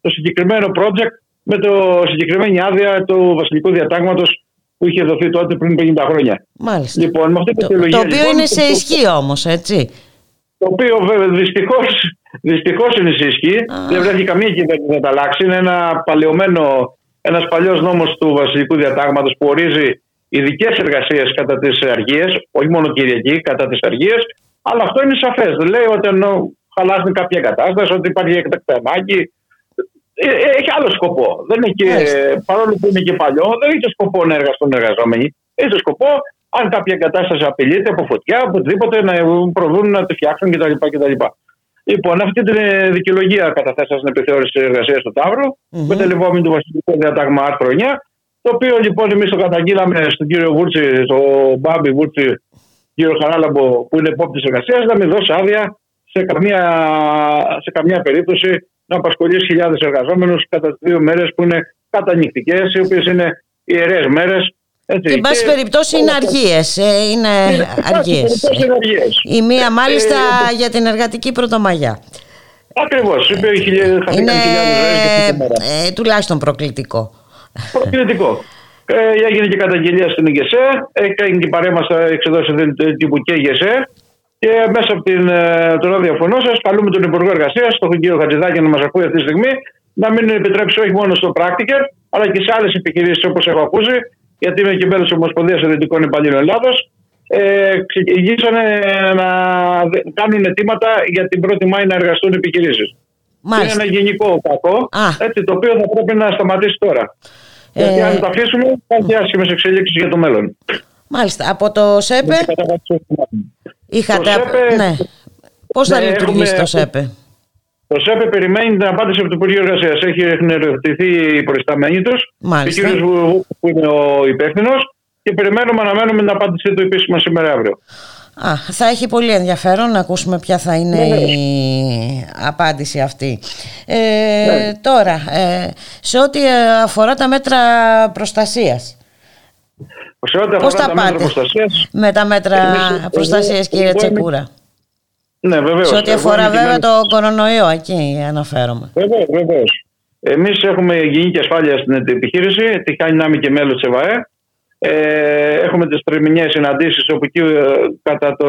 το συγκεκριμένο project με το συγκεκριμένη άδεια του βασιλικού διατάγματος που είχε δοθεί τότε πριν 50 χρόνια. Μάλιστα. Λοιπόν, με αυτή το, το οποίο λοιπόν, είναι σε ισχύ όμως, έτσι. Το οποίο βέβαια δυστυχώς δυστυχώς είναι σε ισχύ. Δεν βρέθηκε καμία κυβέρνηση να τα αλλάξει. Είναι ένα παλαιωμένο, ένας παλιός νόμος του βασιλικού διατάγματος που ορίζει ειδικές εργασίες κατά τις αργίες, όχι μόνο Κυριακή, κατά τις αργίες. Αλλά αυτό είναι σαφές. Λέει ότι χαλάσουν κάποια κατάσταση, ότι υπάρχει έκτακτα ανάγκη. Ε, ε, έχει άλλο σκοπό. Δεν έχει, παρόλο που είναι και παλιό, δεν έχει σκοπό να εργαστούν εργαζόμενοι. Έχει το σκοπό, αν κάποια κατάσταση απειλείται από φωτιά, οπουδήποτε να προβούν να τη φτιάξουν κτλ. κτλ. Λοιπόν, αυτή την ε, δικαιολογία καταθέσαμε στην επιθεώρηση τη εργασίας του Ταύρου, mm-hmm. με τελειβόμενο του βασιλικού διατάγμα άρθρο 9, το οποίο λοιπόν εμείς το καταγγείλαμε στον κύριο Βούρτσι, στον Μπάμπι Βούρτσι, κύριο Χαράλαμπο, που είναι υπόπτη εργασίας, να μην δώσει άδεια σε καμία, σε καμία περίπτωση να απασχολήσει χιλιάδες εργαζόμενους κατά τις δύο μέρες που είναι κατανυχτικέ, οι οποίες είναι ιερές μέρες έτσι. Εν πάση περιπτώσει είναι αργίες. Ε, είναι αργίες. Η μία μάλιστα ε, για την εργατική πρωτομαγιά. Ακριβώς. Είναι ε, τουλάχιστον προκλητικό. Προκλητικό. Ε, έγινε και καταγγελία στην ΕΓΕΣΕ, έγινε και παρέμβαση εξεδόση τύπου και ΕΓΕΣΕ. Και μέσα από την, το ραδιοφωνό σας, καλούμε τον Υπουργό Εργασίας, τον κύριο Χατζηδάκη, να μας ακούει αυτή τη στιγμή, να μην επιτρέψει όχι μόνο στο πράκτικερ, αλλά και σε άλλες επιχειρήσεις όπως έχω ακούσει, γιατί είμαι και μέλος της Ομοσπονδίας Ελληνικών Υπαλλήλων Ελλάδος, ε, ξεκινήσανε να κάνουν αιτήματα για την 1η Μάη να εργαστούν επιχειρήσεις. Είναι ένα γενικό κακό, έτσι, το οποίο θα πρέπει να σταματήσει τώρα. Ε... Γιατί αν το αφήσουμε, θα έχει άσχημες εξελίξεις για το μέλλον. Μάλιστα. Από το ΣΕΠΕ; Είχατε. Το ΣΕΠΕ... Ναι. Πώς θα ναι, λειτουργήσει το ΣΕΠΕ; Το ΣΕΠΕ περιμένει την απάντηση από το Υπουργείο Εργασίας. Έχει ερωτηθεί η προϊσταμένη του, ο κ. που είναι ο υπεύθυνος, και περιμένουμε, αναμένουμε την απάντησή του επίσημα σήμερα αύριο. Α, θα έχει πολύ ενδιαφέρον να ακούσουμε ποια θα είναι ναι, ναι. η απάντηση αυτή. Ε, ναι. Τώρα, ε, σε ό,τι αφορά τα μέτρα προστασίας. Σε ό,τι αφορά Πώς τα, μέτρα προστασίας... Με τα μέτρα προστασίας, κύριε Τσεκούρα; Ναι, βεβαίως. Σε ό,τι αφορά βέβαια το κορονοϊό, εκεί αναφέρομαι. Βεβαίως, βεβαίως. Εμείς έχουμε υγιεινή και ασφάλεια στην επιχείρηση. Τη κάνει να είμαι και μέλος της ΕΒΑΕ. Ε, έχουμε τις τριμηνιαίε συναντήσεις όπου εκεί ε, κατά το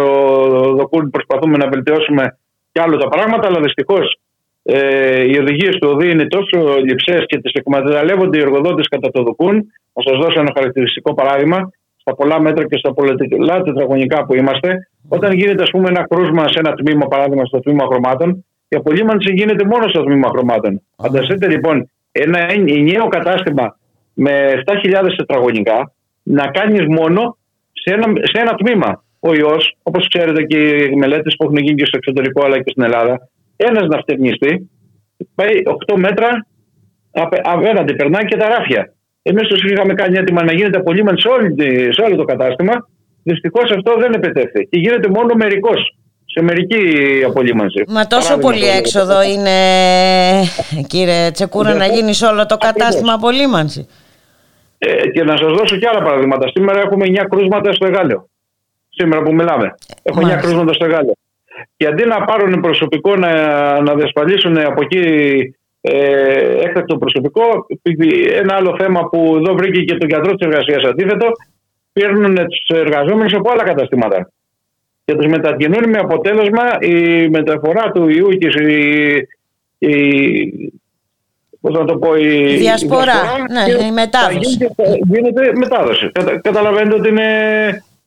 δοκούν προσπαθούμε να βελτιώσουμε και άλλο τα πράγματα. Αλλά δυστυχώς ε, οι οδηγίες του ΟΔΗ είναι τόσο λειψές και τις εκμεταλλεύονται οι εργοδότες κατά το δοκούν. Θα σας δώσω ένα χαρακτηριστικό παράδειγμα στα πολλά μέτρα και στα πολλά τετραγωνικά που είμαστε, όταν γίνεται ας πούμε, ένα κρούσμα σε ένα τμήμα, παράδειγμα στο τμήμα χρωμάτων, η απολύμανση γίνεται μόνο στο τμήμα χρωμάτων. Φανταστείτε λοιπόν ένα ενιαίο κατάστημα με 7.000 τετραγωνικά να κάνεις μόνο σε ένα, σε ένα τμήμα. Ο ιός, όπως ξέρετε και οι μελέτες που έχουν γίνει και στο εξωτερικό αλλά και στην Ελλάδα, ένας ναυτευνιστή πάει 8 μέτρα απέναντι, περνάει και τα ράφια. Εμείς τους είχαμε κάνει έτοιμα να γίνεται απολύμανση σε, σε όλο το κατάστημα. Δυστυχώς αυτό δεν επιτεύχθη και γίνεται μόνο μερικώ. Σε μερική απολύμανση. Μα τόσο πολύ έξοδο είναι, κύριε Τσεκούρα, να γίνεις σε όλο το κατάστημα απολύμανση. Ε, και να σας δώσω και άλλα παραδείγματα. Σήμερα έχουμε 9 κρούσματα στο Εγάλιο. Σήμερα που μιλάμε. Έχω 9 κρούσματα στο Εγάλιο. Και αντί να πάρουν προσωπικό να, να διασφαλίσουν από εκεί ε, έκτακτο προσωπικό. Ένα άλλο θέμα που εδώ βρήκε και το γιατρό της εργασίας αντίθετο, παίρνουν τους εργαζόμενους από άλλα καταστήματα και τους μετακινούν με αποτέλεσμα η μεταφορά του ιού και η, η πώς να το πω, η, διασπορά, ναι, η μετάδοση. Γίνεται μετάδοση. καταλαβαίνετε ότι είναι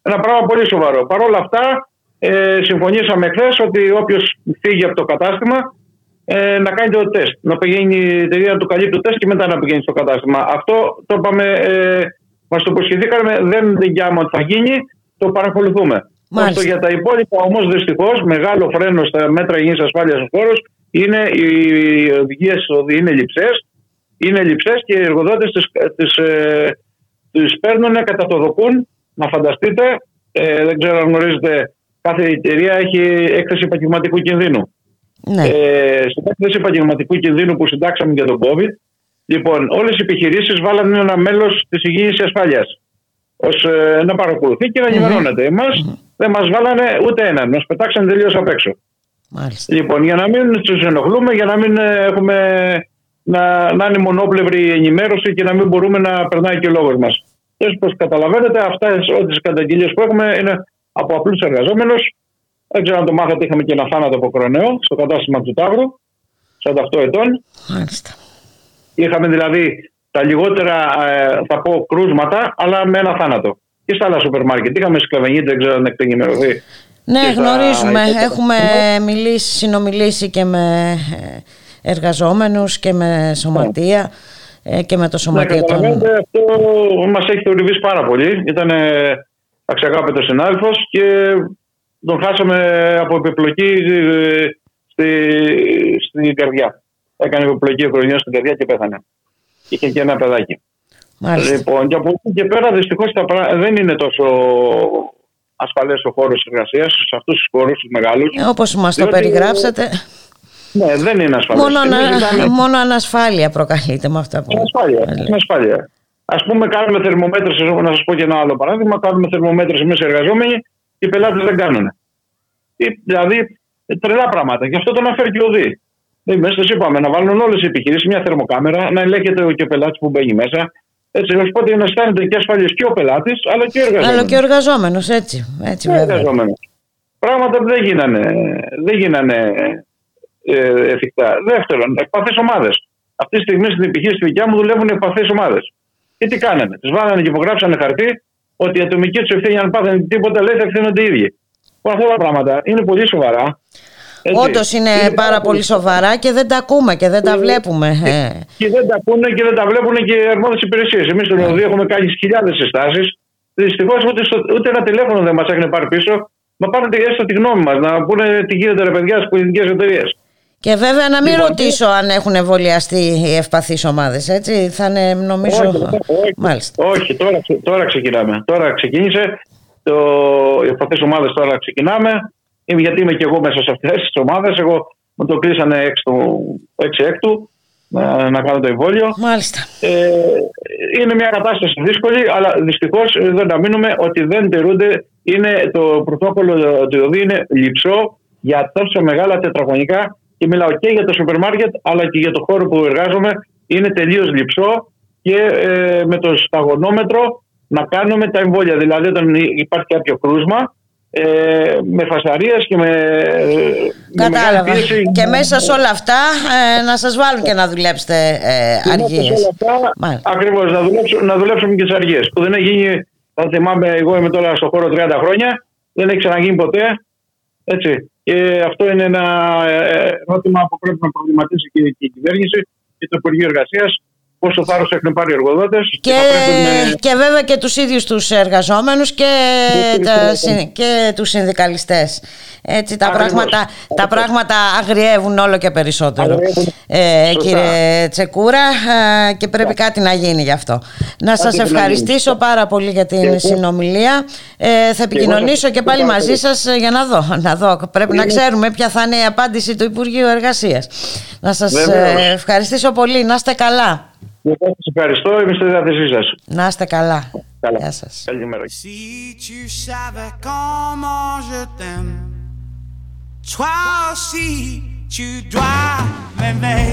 ένα πράγμα πολύ σοβαρό. Παρ' όλα αυτά, ε, συμφωνήσαμε χθες ότι όποιος φύγει από το κατάστημα ε, να κάνει το τεστ. Να πηγαίνει η εταιρεία να του καλύπτει το τεστ και μετά να πηγαίνει στο κατάστημα. Αυτό το είπαμε, ε, μας το υποσχεθήκαμε, δεν διηγάμε ότι θα γίνει, το παρακολουθούμε. Αυτό για τα υπόλοιπα όμως δυστυχώς μεγάλο φρένο στα μέτρα υγιεινής ασφάλειας στου χώρου είναι οι οδηγίες ότι είναι λειψές. Είναι λειψές και οι εργοδότες τις ε, παίρνουν κατά το δοκούν. Να φανταστείτε, ε, δεν ξέρω αν γνωρίζετε, κάθε εταιρεία έχει έκθεση επαγγελματικού κινδύνου. Ναι. Ε, στην έκθεση επαγγελματικού κινδύνου που συντάξαμε για τον COVID, λοιπόν, όλες οι επιχειρήσεις βάλανε ένα μέλος της υγιεινή ασφάλειας ως ε, να παρακολουθεί και να ενημερώνεται. Mm-hmm. Εμάς mm-hmm. δεν μας βάλανε ούτε έναν, μας πετάξαν τελείως απ' έξω. Μάλιστα. Λοιπόν, για να μην τους ενοχλούμε, για να μην ε, έχουμε να, να είναι μονόπλευρη η ενημέρωση και να μην μπορούμε να περνάει και ο λόγος μας. Όπω καταλαβαίνετε, αυτέ τις καταγγελίες που έχουμε είναι από απλούς εργαζόμενους δεν ξέρω αν το μάθατε, είχαμε και ένα θάνατο από κορονοϊό στο κατάστημα του Ταύρου, 48 ετών. Μάλιστα. Είχαμε δηλαδή τα λιγότερα, ε, θα πω, κρούσματα, αλλά με ένα θάνατο. Και στα άλλα σούπερ μάρκετ. Είχαμε σκλαβενή, δεν ξέρω αν έχετε ενημερωθεί. Ναι, γνωρίζουμε. Έχουμε μιλήσει, συνομιλήσει και με ε, εργαζόμενους και με σωματεία ε, και με το σωματείο ναι, των... Αυτό μας έχει θορυβήσει πάρα πολύ. Ήταν αξιαγάπητος συνάδελφος και τον χάσαμε από επιπλοκή ε, στη, στην καρδιά. Έκανε υποπλοκή χρονιά στην καρδιά και πέθανε. Είχε και ένα παιδάκι. Μάλιστα. Λοιπόν, και από εκεί και πέρα δυστυχώς δεν είναι τόσο ασφαλές ο χώρος εργασίας σε αυτούς τους χώρους τους μεγάλους. Ε, Όπως μας το περιγράψατε. Ναι, δεν είναι ασφαλές. Μόνο, ανα... μόνο ανασφάλεια προκαλείται με αυτά που. Ανασφάλεια. ανασφάλεια. Α πούμε, κάνουμε θερμομέτρηση, να σας πω και ένα άλλο παράδειγμα. Κάνουμε θερμομέτρηση εμείς εργαζόμενοι και οι πελάτες δεν κάνουν. Δηλαδή, τρελά πράγματα. Και αυτό το αναφέρει και ο ΔΗ. Εμεί σας είπαμε να βάλουν όλες οι επιχειρήσεις μια θερμοκάμερα, να ελέγχεται και ο πελάτης που μπαίνει μέσα, έτσι, οπότε να αισθάνεται και ασφαλή και ο πελάτης, αλλά και ο εργαζόμενο. Αλλά και ο εργαζόμενος, έτσι. έτσι βέβαια. Πράγματα που δεν γίνανε, δεν γίνανε ε, εφικτά. Δεύτερον, ευπαθεί ομάδες. Αυτή τη στιγμή στην επιχείρηση δικιά μου δουλεύουν ευπαθεί ομάδες. Και τι κάνανε. Τι βάλανε και υπογράψανε χαρτί ότι η ατομική τους ευθύνη, αν πάθανε τίποτα, λέει θα ευθύνονται οι ίδιοι. Αυτά τα πράγματα είναι πολύ σοβαρά. Όντως είναι, είναι πάρα πολύ σοβαρά και δεν τα ακούμε και δεν τα ε, βλέπουμε. Και, ε. και δεν τα ακούνε και δεν τα βλέπουν και οι αρμόδιες υπηρεσίες. Εμείς στον ΟΔΙ έχουμε κάνει χιλιάδες συστάσεις. Δυστυχώς ούτε, ούτε ένα τηλέφωνο δεν μας έχουν πάρει πίσω. Μα πάρετε έστω τη γνώμη μας, να πούνε τι γίνεται ρε παιδιά στις πολιτικές εταιρείες. Και βέβαια να μην λοιπόν, ρωτήσω αν έχουν εμβολιαστεί οι ευπαθεί ομάδε, έτσι. Θα είναι νομίζω. Όχι, όχι, Μάλιστα. όχι τώρα, τώρα ξεκινάμε. Τώρα ξεκίνησε. Το, οι ευπαθεί ομάδε τώρα ξεκινάμε γιατί είμαι και εγώ μέσα σε αυτέ τι ομάδε. Εγώ μου το κλείσανε 6 έκτου να, να κάνω το εμβόλιο. Μάλιστα. Ε, είναι μια κατάσταση δύσκολη, αλλά δυστυχώ δεν τα μείνουμε ότι δεν τηρούνται. Είναι, το πρωτόκολλο του ΙΟΔΗ είναι λυψό για τόσο μεγάλα τετραγωνικά και μιλάω και για το σούπερ μάρκετ αλλά και για το χώρο που εργάζομαι. Είναι τελείως λυψό και ε, με το σταγονόμετρο να κάνουμε τα εμβόλια. Δηλαδή, όταν υπάρχει κάποιο κρούσμα, ε, με φασαρίες και με, Κατάλαβα. Με και μέσα σε όλα αυτά ε, να σας βάλουν και να δουλέψετε ε, αργίες. Μέσα σε όλα αυτά, ακριβώς, να δουλέψουμε, να δουλέψουμε και τις αργίες. Που δεν έχει γίνει, θα θυμάμαι, εγώ είμαι τώρα στο χώρο 30 χρόνια, δεν έχει ξαναγίνει ποτέ. Έτσι. Και αυτό είναι ένα ε, ερώτημα που πρέπει να προβληματίσει και η κυβέρνηση και το Υπουργείο Εργασίας πόσο θάρρος έχουν πάρει οι εργοδότες. Και, και, βέβαια και τους ίδιους τους εργαζόμενους και, τα, και τους συνδικαλιστές. Έτσι τα πράγματα, τα πράγματα αγριεύουν όλο και περισσότερο. Ε, κύριε Τσεκούρα, και πρέπει κάτι να γίνει γι' αυτό. Να σας ευχαριστήσω πάρα πολύ για την συνομιλία. Ε, θα επικοινωνήσω και πάλι μαζί σας για να δω, να δω. Πρέπει να ξέρουμε ποια θα είναι η απάντηση του Υπουργείου Εργασίας. Να σας ε, ευχαριστήσω πολύ. Να είστε καλά. Εγώ σας ευχαριστώ, είμαι στη διάθεσή σας. Να είστε καλά. καλά. Γεια σας. Καλημέρα. Si tu savais comment je t'aime, toi aussi tu dois m'aimer.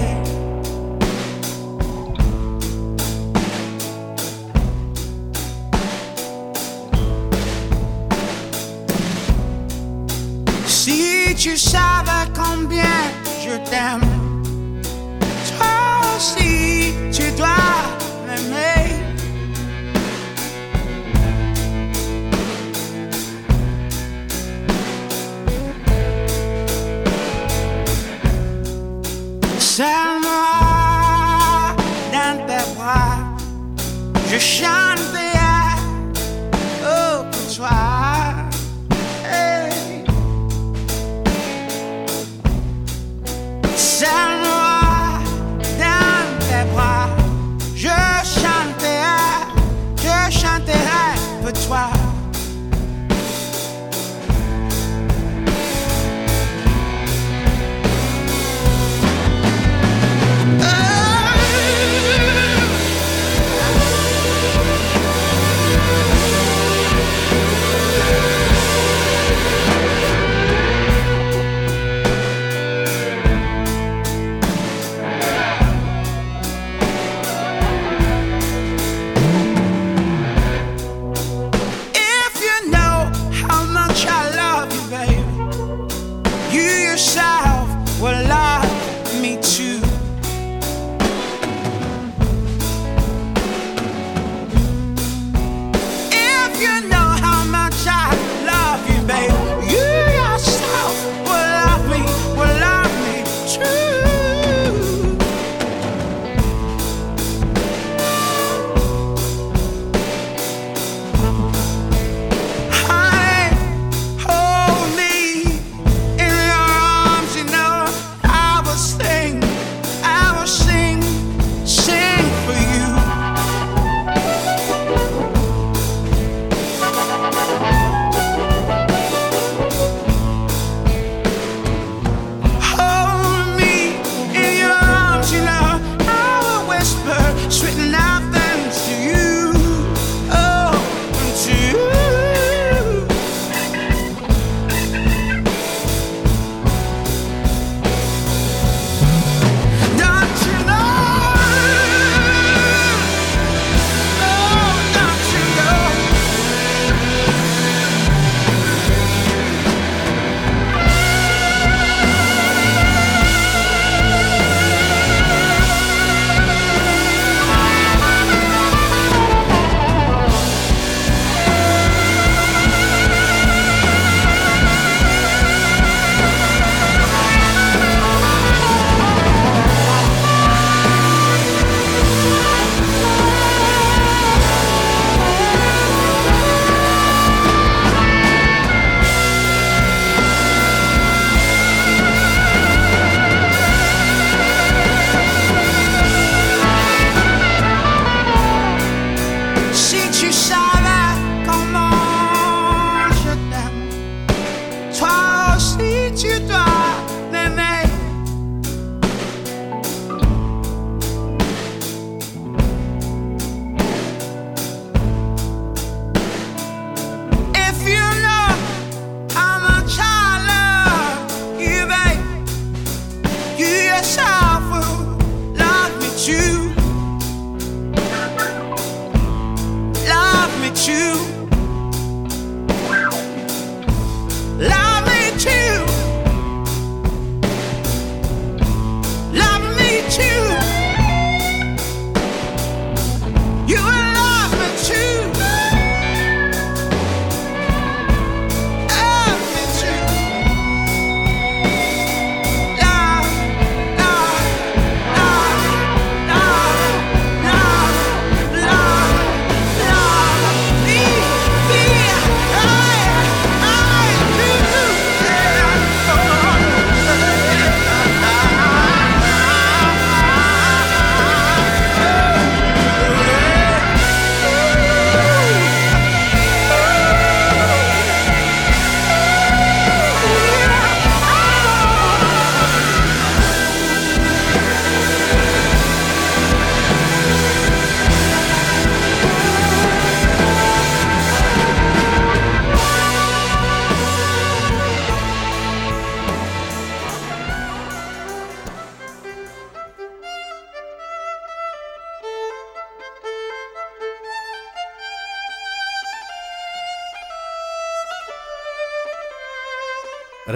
Si tu savais combien je t'aime, Serre-moi dans tes bras, je chanterai oh, pour toi. Hey. Serre-moi dans tes bras, je chanterai, je chanterai pour toi.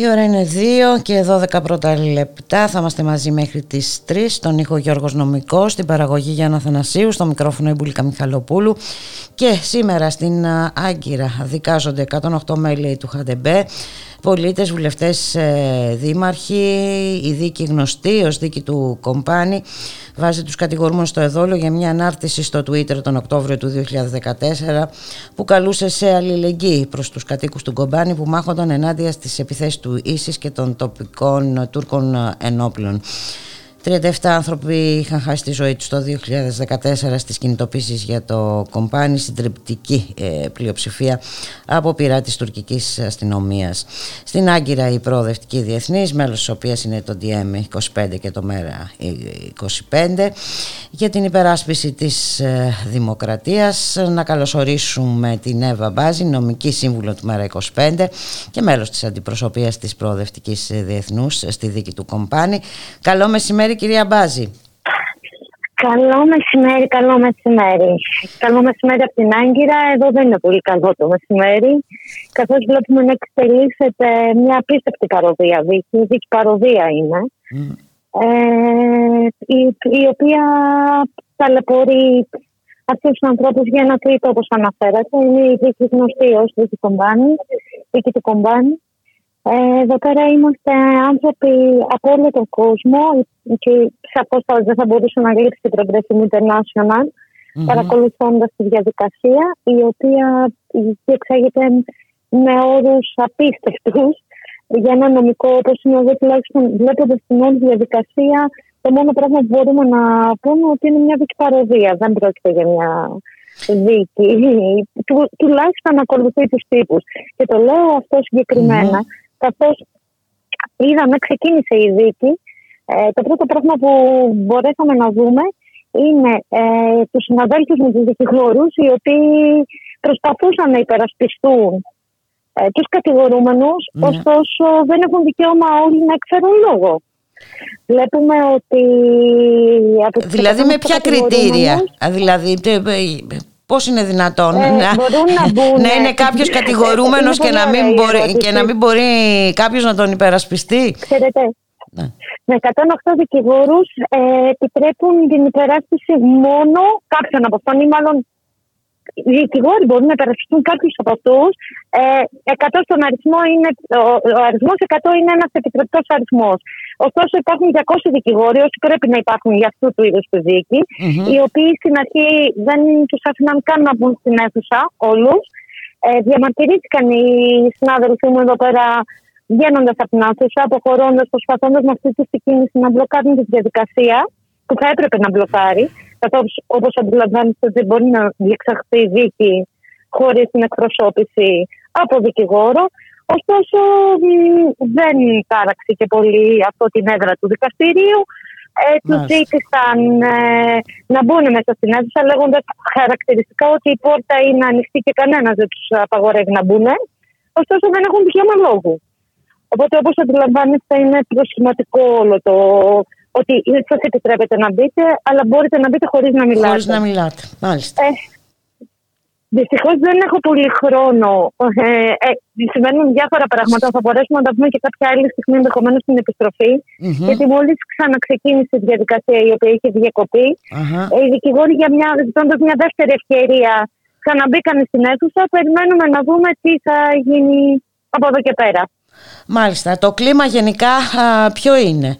Η ώρα είναι 2 και 12 πρώτα λεπτά. Θα είμαστε μαζί μέχρι τις 3. Στον ήχο Γιώργος Νομικός, στην παραγωγή Γιάννα Θανασίου, στο μικρόφωνο Ιμπουλίκα Μιχαλοπούλου. Και σήμερα στην Άγκυρα δικάζονται 108 μέλη του ΧΑΔΕΜΠΕ πολίτες, βουλευτές, ε, δήμαρχοι, η δίκη γνωστή ως δίκη του Κομπάνη βάζει τους κατηγορούμενους στο εδόλο για μια ανάρτηση στο Twitter τον Οκτώβριο του 2014 που καλούσε σε αλληλεγγύη προς τους κατοίκους του Κομπάνη που μάχονταν ενάντια στις επιθέσεις του Ίσης και των τοπικών Τούρκων ενόπλων. 37 άνθρωποι είχαν χάσει τη ζωή τους το 2014 στις κινητοποίησεις για το κομπάνι στην τριπτική ε, πλειοψηφία από πειρά της τουρκικής αστυνομίας. Στην Άγκυρα η προοδευτική διεθνής, μέλος της οποίας είναι το DM25 και το ΜΕΡΑ 25 για την υπεράσπιση της ε, δημοκρατίας. Να καλωσορίσουμε την Εύα Μπάζη, νομική σύμβουλο του ΜΕΡΑ 25 και μέλος της αντιπροσωπείας της προοδευτικής διεθνούς στη δίκη του κομπάνι. Καλό μεσημέρι μεσημέρι κυρία Μπάζη. Καλό μεσημέρι, καλό μεσημέρι. Καλό μεσημέρι από την Άγκυρα. Εδώ δεν είναι πολύ καλό το μεσημέρι. Καθώς βλέπουμε να εξελίσσεται μια απίστευτη παροδία δίκη. Δίκη παροδία είναι. Mm. Ε, η, η οποία ταλαιπωρεί αυτούς τους ανθρώπους για ένα τρίτο όπως αναφέρατε. Είναι η δίκη γνωστή ως δίκη κομπάνη. Δίκη του κομπάνη. Ε, εδώ πέρα είμαστε άνθρωποι από όλο τον κόσμο και σαφώς δεν θα μπορούσε να λείψει την Progressive International mm-hmm. παρακολουθώντας τη διαδικασία η οποία διεξάγεται με όρους απίστευτους για ένα νομικό όπως είναι εδώ τουλάχιστον βλέποντας την όλη διαδικασία το μόνο πράγμα που μπορούμε να πούμε ότι είναι μια δίκη παροδία. Δεν πρόκειται για μια δίκη. Του, τουλάχιστον ακολουθεί τους τύπους. Και το λέω αυτό συγκεκριμένα, καθώς είδαμε, ξεκίνησε η δίκη. Ε, το πρώτο πράγμα που μπορέσαμε να δούμε είναι ε, τους συναδέλφους με τους δικηγόρους οι οποίοι προσπαθούσαν να υπερασπιστούν ε, τους κατηγορούμενους ναι. ωστόσο δεν έχουν δικαίωμα όλοι να εκφέρουν λόγο. Βλέπουμε ότι... δηλαδή με ποια κριτήρια, δηλαδή Πώ είναι δυνατόν ε, να, να, να είναι κάποιο κατηγορούμενο και, να μην μπορεί, και να μην μπορεί κάποιο να τον υπερασπιστεί. Ξέρετε, ναι. με 108 δικηγόρου ε, επιτρέπουν την υπεράσπιση μόνο κάποιον από αυτόν ή μάλλον οι δικηγόροι μπορούν να υπερασπιστούν κάποιου από αυτού. Ε, 100 στον αριθμό είναι, ο, ο αριθμό 100 είναι ένα επιτρεπτό αριθμό. Ωστόσο, υπάρχουν 200 δικηγόροι, όσοι πρέπει να υπάρχουν για αυτού του είδους τη δικη οι οποίοι στην αρχή δεν τους άφηναν καν να μπουν στην αίθουσα όλους. Ε, διαμαρτυρήθηκαν οι συνάδελφοί μου εδώ πέρα βγαίνοντας από την αίθουσα, αποχωρώντας, προσπαθώντας με αυτή τη κίνηση να μπλοκάρουν τη διαδικασία που θα έπρεπε να μπλοκάρει. Καθώ, όπως αντιλαμβάνεστε, δεν μπορεί να διεξαχθεί δίκη χωρίς την εκπροσώπηση από δικηγόρο. Ωστόσο, δεν τάραξε και πολύ από την έδρα του δικαστηρίου. Ε, τους ζήτησαν ε, να μπουν μέσα στην αίθουσα, λέγοντας χαρακτηριστικά ότι η πόρτα είναι ανοιχτή και κανένας δεν τους απαγορεύει να μπουν. Ωστόσο, δεν έχουν δικαίωμα λόγου. Οπότε, όπως αντιλαμβάνεστε, είναι προσχηματικό όλο το ότι σας επιτρέπετε να μπείτε, αλλά μπορείτε να μπείτε χωρίς να μιλάτε. Χωρίς να μιλάτε, μάλιστα. Ε, Δυστυχώς δεν έχω πολύ χρόνο. Ε, ε, συμβαίνουν διάφορα πράγματα. Θα μπορέσουμε να τα πούμε και κάποια άλλη στιγμή, ενδεχομένως στην επιστροφή. Mm-hmm. Γιατί μόλις ξαναξεκίνησε η διαδικασία η οποία είχε διακοπεί, uh-huh. οι δικηγόροι για μια, ζητώντας μια δεύτερη ευκαιρία ξαναμπήκαν στην αίθουσα. Περιμένουμε να δούμε τι θα γίνει από εδώ και πέρα. Μάλιστα. Το κλίμα γενικά α, ποιο είναι;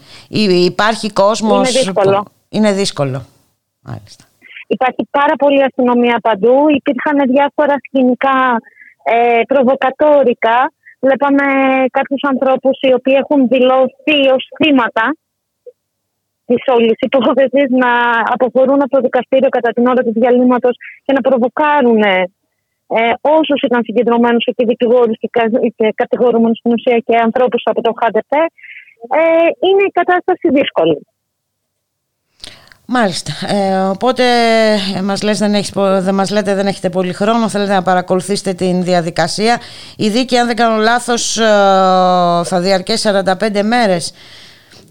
Υπάρχει κόσμος... Είναι δύσκολο. Είναι δύσκολο. Μάλιστα. Υπάρχει πάρα πολλή αστυνομία παντού. Υπήρχαν διάφορα σκηνικά ε, προβοκατόρικα. Βλέπαμε κάποιους ανθρώπους οι οποίοι έχουν δηλώσει ως θύματα της όλης υπόθεσης να αποχωρούν από το δικαστήριο κατά την ώρα του διαλύματος και να προβοκάρουν ε, όσους ήταν συγκεντρωμένους εκεί, δικηγόρους και, και κατηγορούμενους στην ουσία και ανθρώπους από το ΧΑΔΕΠΕ. Ε, είναι η κατάσταση δύσκολη. Μάλιστα. Ε, οπότε ε, μας, λες, δεν έχεις, δεν μας λέτε δεν έχετε πολύ χρόνο, θέλετε να παρακολουθήσετε την διαδικασία. Η δίκη, αν δεν κάνω λάθος, ε, θα διαρκέσει 45 μέρες.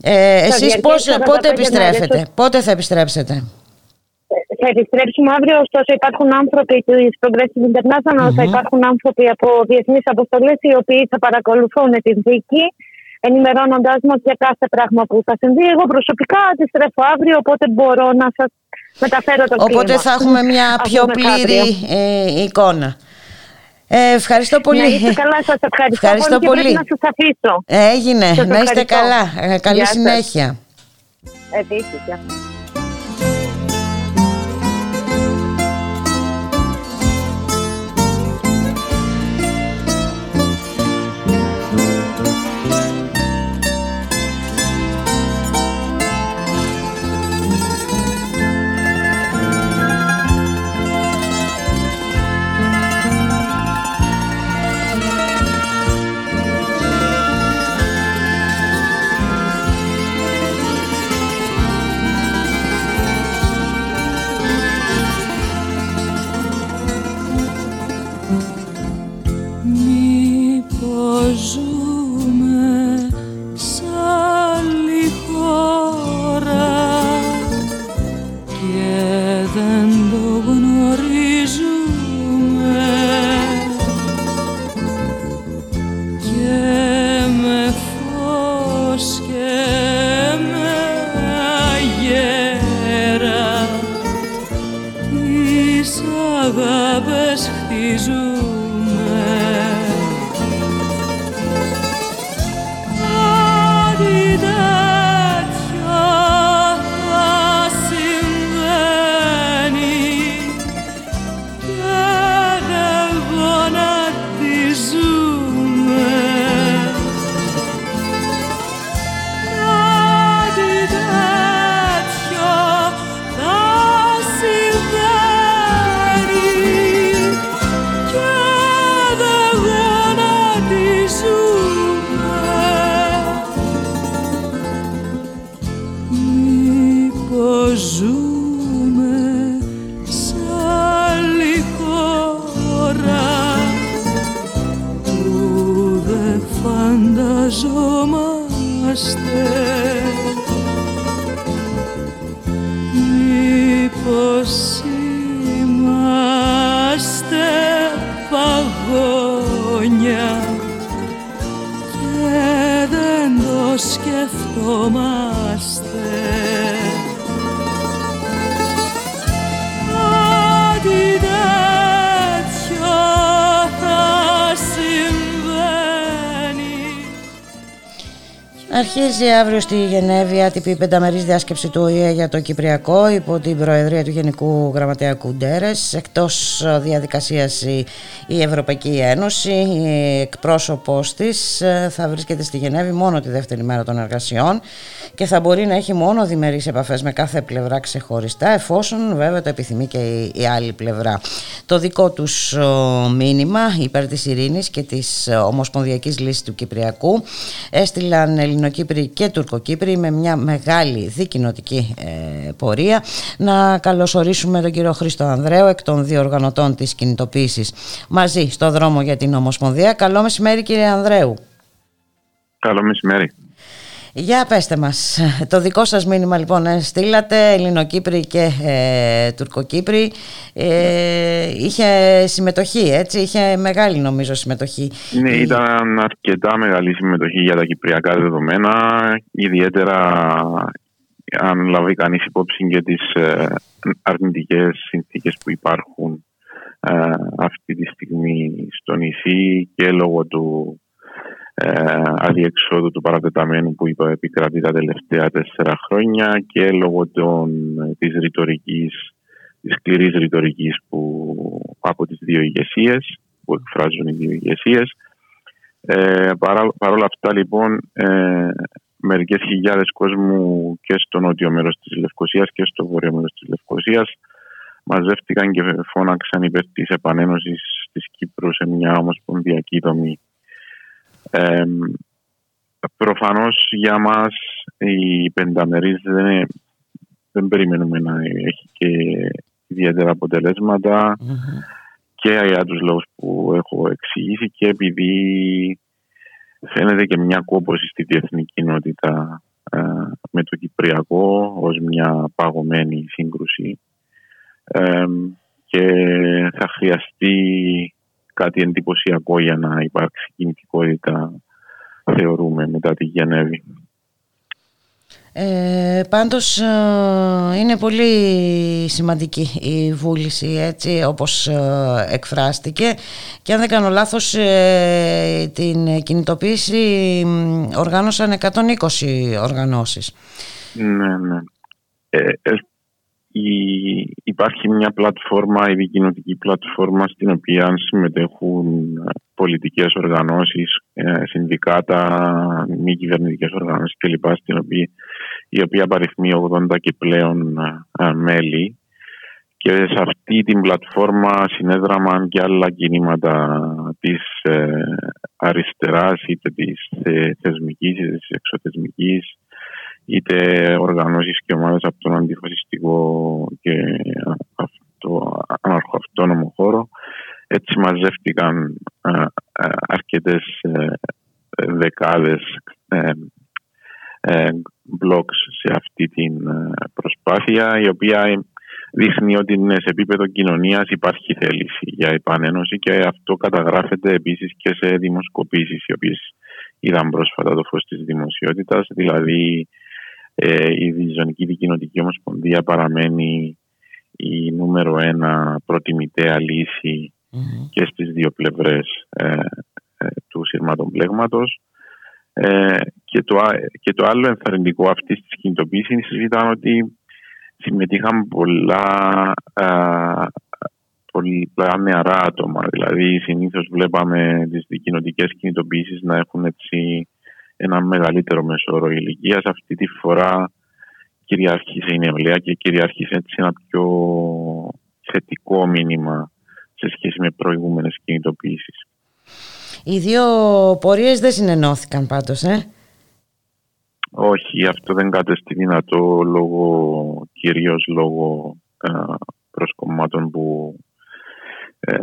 Ε, εσείς διαρκεί πώς, 45 πότε μέρες. επιστρέφετε, πότε θα επιστρέψετε; Θα επιστρέψουμε αύριο, ωστόσο υπάρχουν άνθρωποι της Progressive International, θα υπάρχουν άνθρωποι από διεθνείς αποστολές οι οποίοι θα παρακολουθούν την δίκη, ενημερώνοντάς μας για κάθε πράγμα που θα συμβεί. Εγώ προσωπικά αντιστρέφω αύριο, οπότε μπορώ να σας μεταφέρω το κλίμα. Οπότε θα έχουμε μια Αυτό πιο πλήρη μεθαύριο. ε, εικόνα. Ε, ευχαριστώ πολύ. Να είστε καλά, σας ευχαριστώ, Ευχαριστώ πολύ, και πολύ. πρέπει να σας αφήσω. Έγινε. Σας να είστε ευχαριστώ. καλά. Ε, καλή Γεια σας. συνέχεια. Επίσης, 是 αύριο στη Γενέβη άτυπη πενταμερής διάσκεψη του ΟΗΕ για το Κυπριακό υπό την Προεδρία του Γενικού Γραμματέα Κουντέρες. Εκτός ε, διαδικασίας η, η Ευρωπαϊκή Ένωση, η εκπρόσωπος της ε, θα βρίσκεται στη Γενέβη μόνο τη δεύτερη μέρα των εργασιών και θα μπορεί να έχει μόνο διμερείς επαφές με κάθε πλευρά ξεχωριστά εφόσον βέβαια το επιθυμεί και η, η άλλη πλευρά. Το δικό τους ε, μήνυμα υπέρ της ειρήνης και της ε, ομοσπονδιακής λύσης του Κυπριακού έστειλαν Ελληνοκύπροι και Τουρκοκύπροι με μια μεγάλη δικοινοτική ε, πορεία. Να καλωσορίσουμε τον κύριο Χρήστο Ανδρέου εκ των διοργανωτών της κινητοποίησης μαζί στο δρόμο για την Ομοσπονδία. Καλό μεσημέρι κύριε Ανδρέου. Καλό μεσημέρι. Για πέστε μας, το δικό σας μήνυμα λοιπόν ε, στείλατε, Ελληνοκύπροι και ε, Τουρκοκύπροι, ε, είχε συμμετοχή έτσι, είχε μεγάλη νομίζω συμμετοχή. Ναι, ήταν αρκετά μεγάλη συμμετοχή για τα κυπριακά δεδομένα, ιδιαίτερα αν λάβει κανείς υπόψη και τις ε, αρνητικές συνθήκες που υπάρχουν ε, αυτή τη στιγμή στο νησί και λόγω του ε, αδιεξόδου του παρατεταμένου που είπα, επικρατεί τα τελευταία τέσσερα χρόνια και λόγω των, της ρητορικής, της σκληρής ρητορικής που, από τις δύο ηγεσίες που εκφράζουν οι δύο ηγεσίες. Ε, παρά, παρόλα αυτά λοιπόν ε, μερικές χιλιάδες κόσμου και στο νότιο μέρος της Λευκοσίας και στο βόρειο μέρος της Λευκοσίας μαζεύτηκαν και φώναξαν υπέρ της επανένωσης της Κύπρου σε μια ομοσπονδιακή δομή. Ε, προφανώς για μας η πενταμερής δεν, είναι, δεν περιμένουμε να έχει και ιδιαίτερα αποτελέσματα. Και για τους λόγους που έχω εξηγήσει και επειδή φαίνεται και μια κόπωση στη διεθνή κοινότητα ε, Κυπριακό ως μια παγωμένη σύγκρουση και θα χρειαστεί κάτι εντυπωσιακό για να υπάρξει κινητικότητα θεωρούμε μετά τη Γενέβη. Ε, πάντως ε, είναι πολύ σημαντική η βούληση έτσι όπως ε, εκφράστηκε και αν δεν κάνω λάθος ε, την κινητοποίηση οργάνωσαν 120 οργανώσεις. Ναι, ναι. Υπάρχει μια πλατφόρμα, η δικοινωτική πλατφόρμα στην οποία συμμετέχουν πολιτικές οργανώσεις, συνδικάτα, μη κυβερνητικές οργανώσεις κλπ. Στην οποία η οποία απαριθμεί 80 και πλέον μέλη και σε αυτή την πλατφόρμα συνέδραμαν και άλλα κινήματα της ε, αριστεράς είτε της ε, θεσμικής είτε της εξωθεσμικής είτε οργανώσεις και ομάδες από τον αντιφασιστικό και αυτό, αναρχοαυτόνομο χώρο. Έτσι μαζεύτηκαν αρκετές ε, δεκάδες blocks σε αυτή την ε, προσπάθεια η οποία δείχνει ότι σε επίπεδο κοινωνίας υπάρχει θέληση για επανένωση και αυτό καταγράφεται επίσης και σε δημοσκοπήσεις οι οποίες είδαν πρόσφατα το φως της δημοσιότητας δηλαδή ε, η Διζωνική Δικοινοτική Ομοσπονδία παραμένει η νούμερο ένα προτιμητέα και στις δύο πλευρές ε, του σειρματοπλέγματος ε, και, το, και το άλλο ενθαρρυντικό αυτή της κινητοποίησης ήταν ότι συμμετείχαν πολλά, πολλά νεαρά άτομα. Δηλαδή, συνήθως βλέπαμε τις κοινωτικέ κινητοποίησεις να έχουν έτσι ένα μεγαλύτερο μεσόρο ηλικίας. Αυτή τη φορά κυριάρχησε η νεολαία και κυριάρχησε έτσι ένα πιο θετικό μήνυμα σε σχέση με προηγούμενες κινητοποίησεις. Οι δύο πορείες δεν συνενώθηκαν πάντως, ε; Όχι, αυτό δεν κατέστη δυνατό λόγω, κυρίως λόγω ε, προσκομμάτων που ε,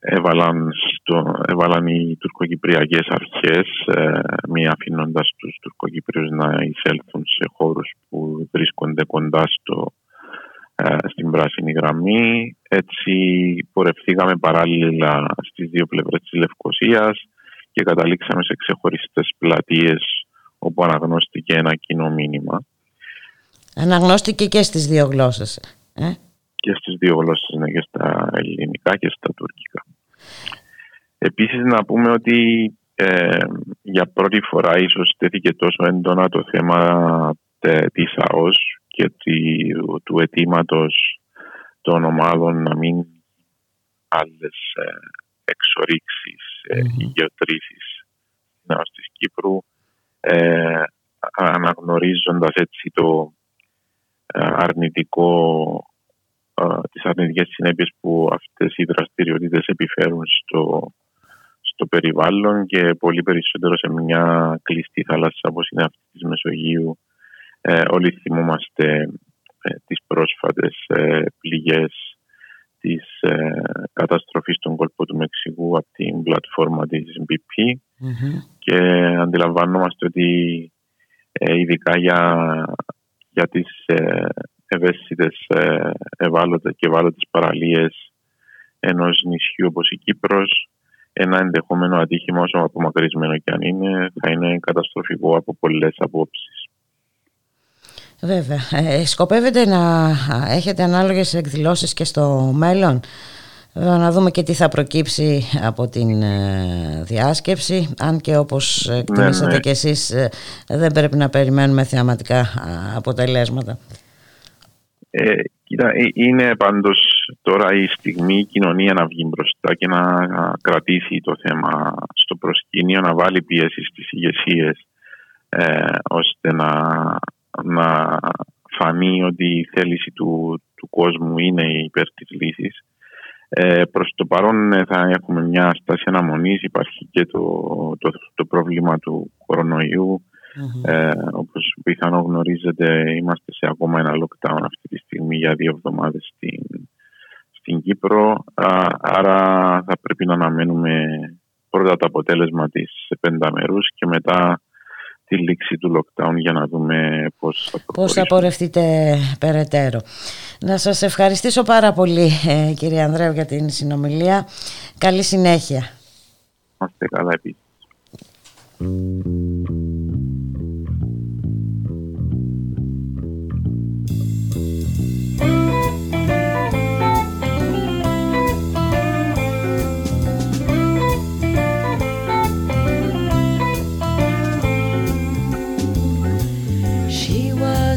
έβαλαν, στο, έβαλαν οι τουρκοκυπριακές αρχές ε, μη αφήνοντας τους τουρκοκυπρίους να εισέλθουν σε χώρους που βρίσκονται κοντά στο, ε, στην πράσινη γραμμή. Έτσι πορευθήκαμε παράλληλα στις δύο πλευρές της Λευκοσίας και καταλήξαμε σε ξεχωριστές πλατείες όπου αναγνώστηκε ένα κοινό μήνυμα. Αναγνώστηκε και στις δύο γλώσσες. Ε; Και στις δύο γλώσσες, ναι, και στα ελληνικά και στα τουρκικά. Επίσης να πούμε ότι ε, για πρώτη φορά ίσως τέθηκε τόσο έντονα το θέμα της ΑΟΣ και του αιτήματος των ομάδων να μην άλλες ε, εξορίξεις ε, ή γεωτρήσεις της Κύπρου ε, αναγνωρίζοντας έτσι το ε, αρνητικό ε, τις αρνητικές συνέπειες που αυτές οι δραστηριότητες επιφέρουν στο, στο περιβάλλον και πολύ περισσότερο σε μια κλειστή θάλασσα όπως είναι αυτή της Μεσογείου. Ε, όλοι θυμόμαστε ε, τις πρόσφατες ε, πληγές της ε, καταστροφής στον κόλπο του Μεξικού από την πλατφόρμα της BP και αντιλαμβάνομαστε ότι ε, ειδικά για, για τις ε, ευαίσθητες ε, ευάλωτες και ευάλωτες παραλίες ενός νησιού όπως η Κύπρος ένα ενδεχόμενο ατύχημα όσο απομακρυσμένο και αν είναι θα είναι καταστροφικό από πολλές απόψεις. Βέβαια. Ε, σκοπεύετε να έχετε ανάλογες εκδηλώσεις και στο μέλλον; να δούμε και τι θα προκύψει από την ε, διάσκεψη. Αν και όπως εκτιμήσατε ναι, ναι. και εσείς ε, δεν πρέπει να περιμένουμε θεαματικά αποτελέσματα. Ε, κοίτα, είναι πάντως τώρα η στιγμή η κοινωνία να βγει μπροστά και να κρατήσει το θέμα στο προσκήνιο, να βάλει πίεση στις ηγεσίες ώστε να να φανεί ότι η θέληση του, του κόσμου είναι υπέρ της λύσης. Ε, προς το παρόν ε, θα έχουμε μια στάση αναμονής, υπάρχει και το, το, το πρόβλημα του κορονοϊού. Ε, όπως πιθανό γνωρίζετε είμαστε σε ακόμα ένα lockdown αυτή τη στιγμή για δύο εβδομάδες στην, στην Κύπρο. άρα θα πρέπει να αναμένουμε πρώτα το αποτέλεσμα της πενταμερούς και μετά τη λήξη του lockdown για να δούμε πώς θα Πώς θα πορευτείτε περαιτέρω. Να σας ευχαριστήσω πάρα πολύ ε, κύριε Ανδρέου για την συνομιλία. Καλή συνέχεια. Είμαστε καλά επίσης.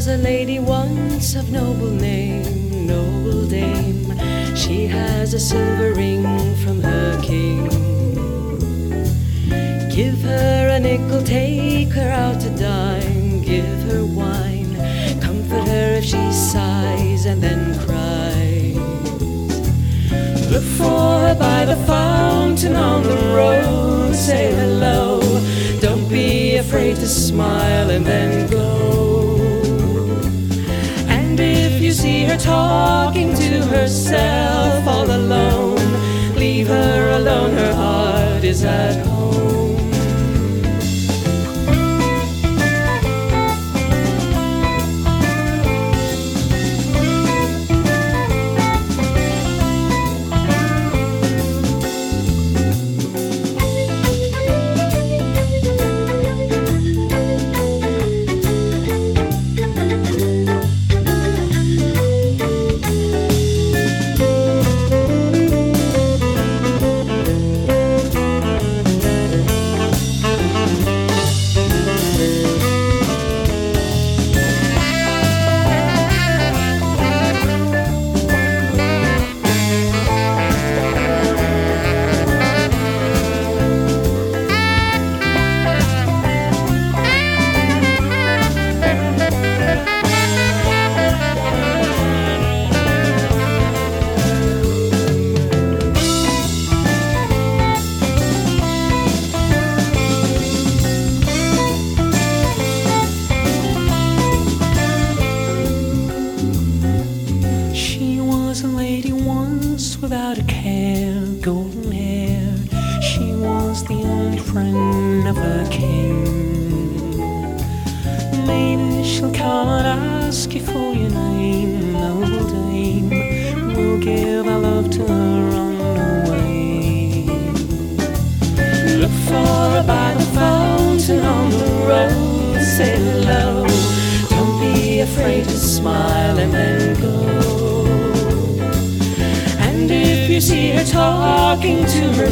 Was a lady once of noble name, noble dame. She has a silver ring from her king. Give her a nickel, take her out to dine, give her wine, comfort her if she sighs and then cries. Look for her by the fountain on the road, say hello. Don't be afraid to smile and then go. See her talking to herself all alone, leave her alone, her heart is at home.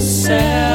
yourself.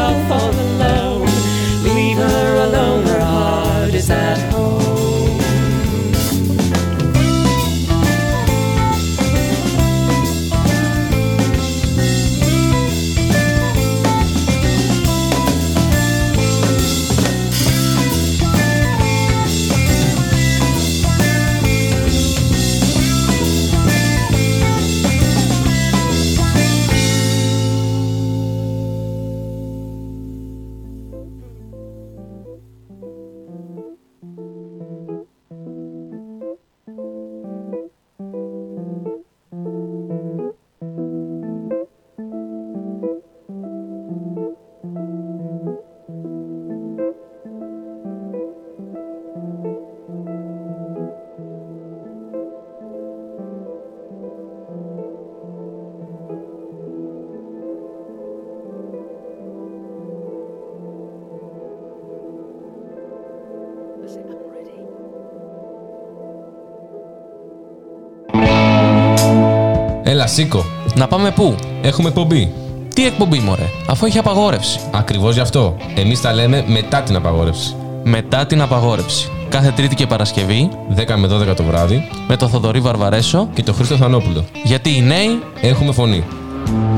Έλα, σήκω. Να πάμε πού; Έχουμε εκπομπή. Τι εκπομπή, μωρέ, αφού έχει απαγόρευση. Ακριβώς γι' αυτό. Εμείς τα λέμε μετά την απαγόρευση. Μετά την απαγόρευση. Κάθε Τρίτη και Παρασκευή, 10 με 12 το βράδυ, με το Θοδωρή Βαρβαρέσο και το Χρήστο Θανόπουλο. Γιατί οι νέοι έχουμε φωνή.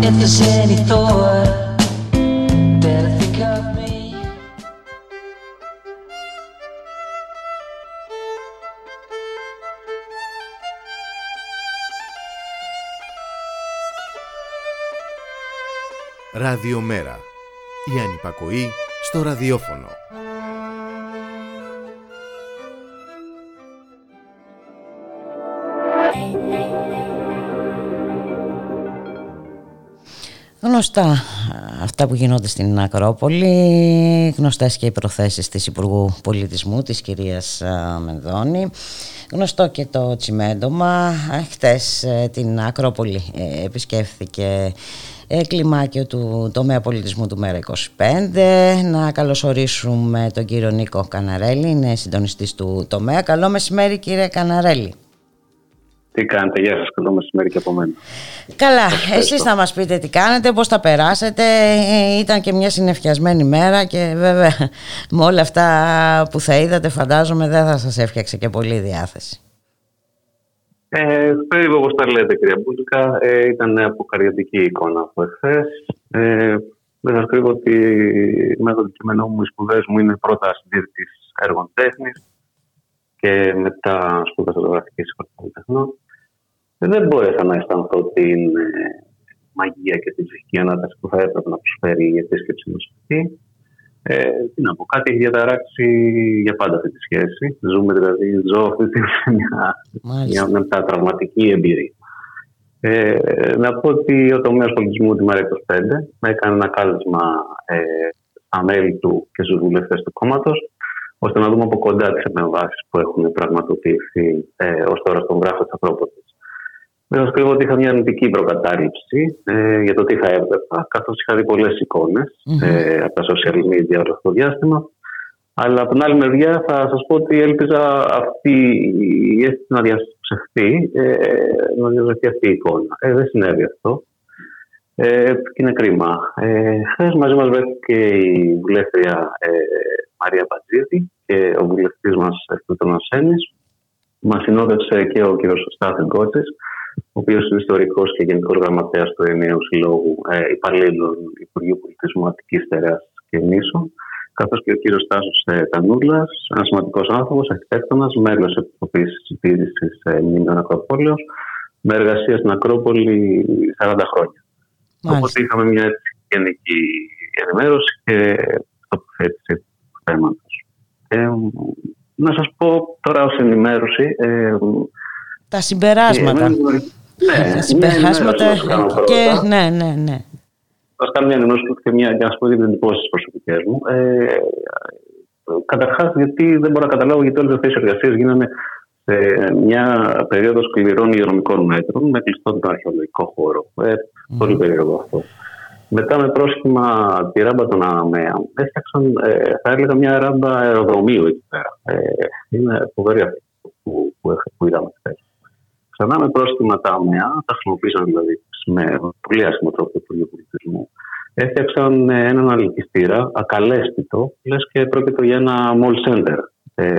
If Ραδιομέρα. Η ανυπακοή στο ραδιόφωνο. Γνωστά αυτά που γίνονται στην Ακρόπολη, γνωστές και οι προθέσεις της Υπουργού Πολιτισμού, της κυρίας Μενδώνη. Γνωστό και το τσιμέντομα. Χτες την Ακρόπολη επισκέφθηκε κλιμάκιο του τομέα πολιτισμού του Μέρα 25. Να καλωσορίσουμε τον κύριο Νίκο Καναρέλη, είναι συντονιστής του τομέα. Καλό μεσημέρι κύριε Καναρέλη. Τι κάνετε, γεια σας, καλό μεσημέρι και από μένα. Καλά, εσείς θα μας πείτε τι κάνετε, πώς θα περάσετε. Ε, ήταν και μια συνεφιασμένη μέρα και βέβαια με όλα αυτά που θα είδατε φαντάζομαι δεν θα σας έφτιαξε και πολύ διάθεση. Ε, περίπου όπως τα λέτε κυρία Μπούλικα, ε, ήταν αποκαριωτική εικόνα από εχθές. Ε, δεν σας κρύβω ότι με το αντικείμενό μου οι σπουδές μου είναι πρώτα συντήρητης έργων τέχνης και μετά σπούδασα ζωγραφική σχολή τεχνών. Δεν μπόρεσα να αισθανθώ την ε, μαγεία και την ψυχική ανάταση που θα έπρεπε να προσφέρει η επίσκεψη μας αυτή. Ε, τι να πω, κάτι έχει διαταράξει για πάντα αυτή τη σχέση. Ζούμε δηλαδή, ζω αυτή τη μια, μια, μια τραυματική εμπειρία. Ε, να πω ότι ο τομέας πολιτισμού του ΜΕΡΑ 25 έκανε ένα κάλεσμα ε, στα μέλη του και στους βουλευτές του κόμματος, ώστε να δούμε από κοντά τις επεμβάσεις που έχουν πραγματοποιηθεί ε, ως τώρα στον βράχο της Ακρόπολη. Δεν σα κρύβω ότι είχα μια αρνητική προκατάληψη ε, για το τι θα έβλεπα, καθώς είχα δει πολλές ε, από τα social media όλο αυτό το διάστημα. Αλλά από την άλλη μεριά θα σας πω ότι έλπιζα αυτή η αίσθηση να διασπευθεί, ε, να διασπευθεί αυτή η εικόνα. Ε, δεν συνέβη αυτό. Ε, και είναι κρίμα. Ε, Χθες μαζί μας βρέθηκε η βουλεύτρια ε, Μαρία Πατζίδη και ο βουλευτής μας Ευτούτων Ασένη. Μας συνόδευσε και ο κ. Στάθεν Κότσης ο οποίος είναι ιστορικός και γενικός γραμματέας του Ενιαίου Συλλόγου ε, Υπαλλήλων Υπουργείου Πολιτισμού Αττικής Τερέα και Νήσων, καθώς και ο κύριος Τάσο ε, Τανούλας, ένα σημαντικό άνθρωπος, αρχιτέκτονας, μέλος της Επιτροπής Συντήρησης ε, Μνήμων Ακροπόλεως, με εργασία στην Ακρόπολη 40 χρόνια. Μάλιστα. Οπότε είχαμε μια γενική ενημέρωση και τοποθέτηση του θέματος. Ε, να σας πω τώρα ως ενημέρωση ε, τα συμπεράσματα. Ναι, τα συμπεράσματα και ναι, ναι, ναι. Θα κάνω μια ενημέρωση και μια, για να σας πω δύο εντυπώσεις προσωπικές μου. Ε, Καταρχάς, γιατί δεν μπορώ να καταλάβω γιατί όλες αυτές οι εργασίες γίνανε σε μια περίοδο σκληρών υγειονομικών μέτρων με κλειστό τον αρχαιολογικό χώρο. Ε, mm. Πολύ περίεργο αυτό. Μετά με πρόσχημα τη ράμπα των ΑΜΕΑ έφτιαξαν, ε, θα έλεγα, μια ράμπα αεροδρομίου εκεί πέρα. Ε, είναι φοβερή αυτή που, που, που είδαμε χθες. Ξανά με πρόστιμα τα ΑΜΕΑ, τα χρησιμοποίησαν δηλαδή με πολύ άσχημο τρόπο του Υπουργείου Πολιτισμού. Έφτιαξαν ε, έναν αλκυστήρα ακαλέσθητο, λες και πρόκειται για ένα mall center. Ε,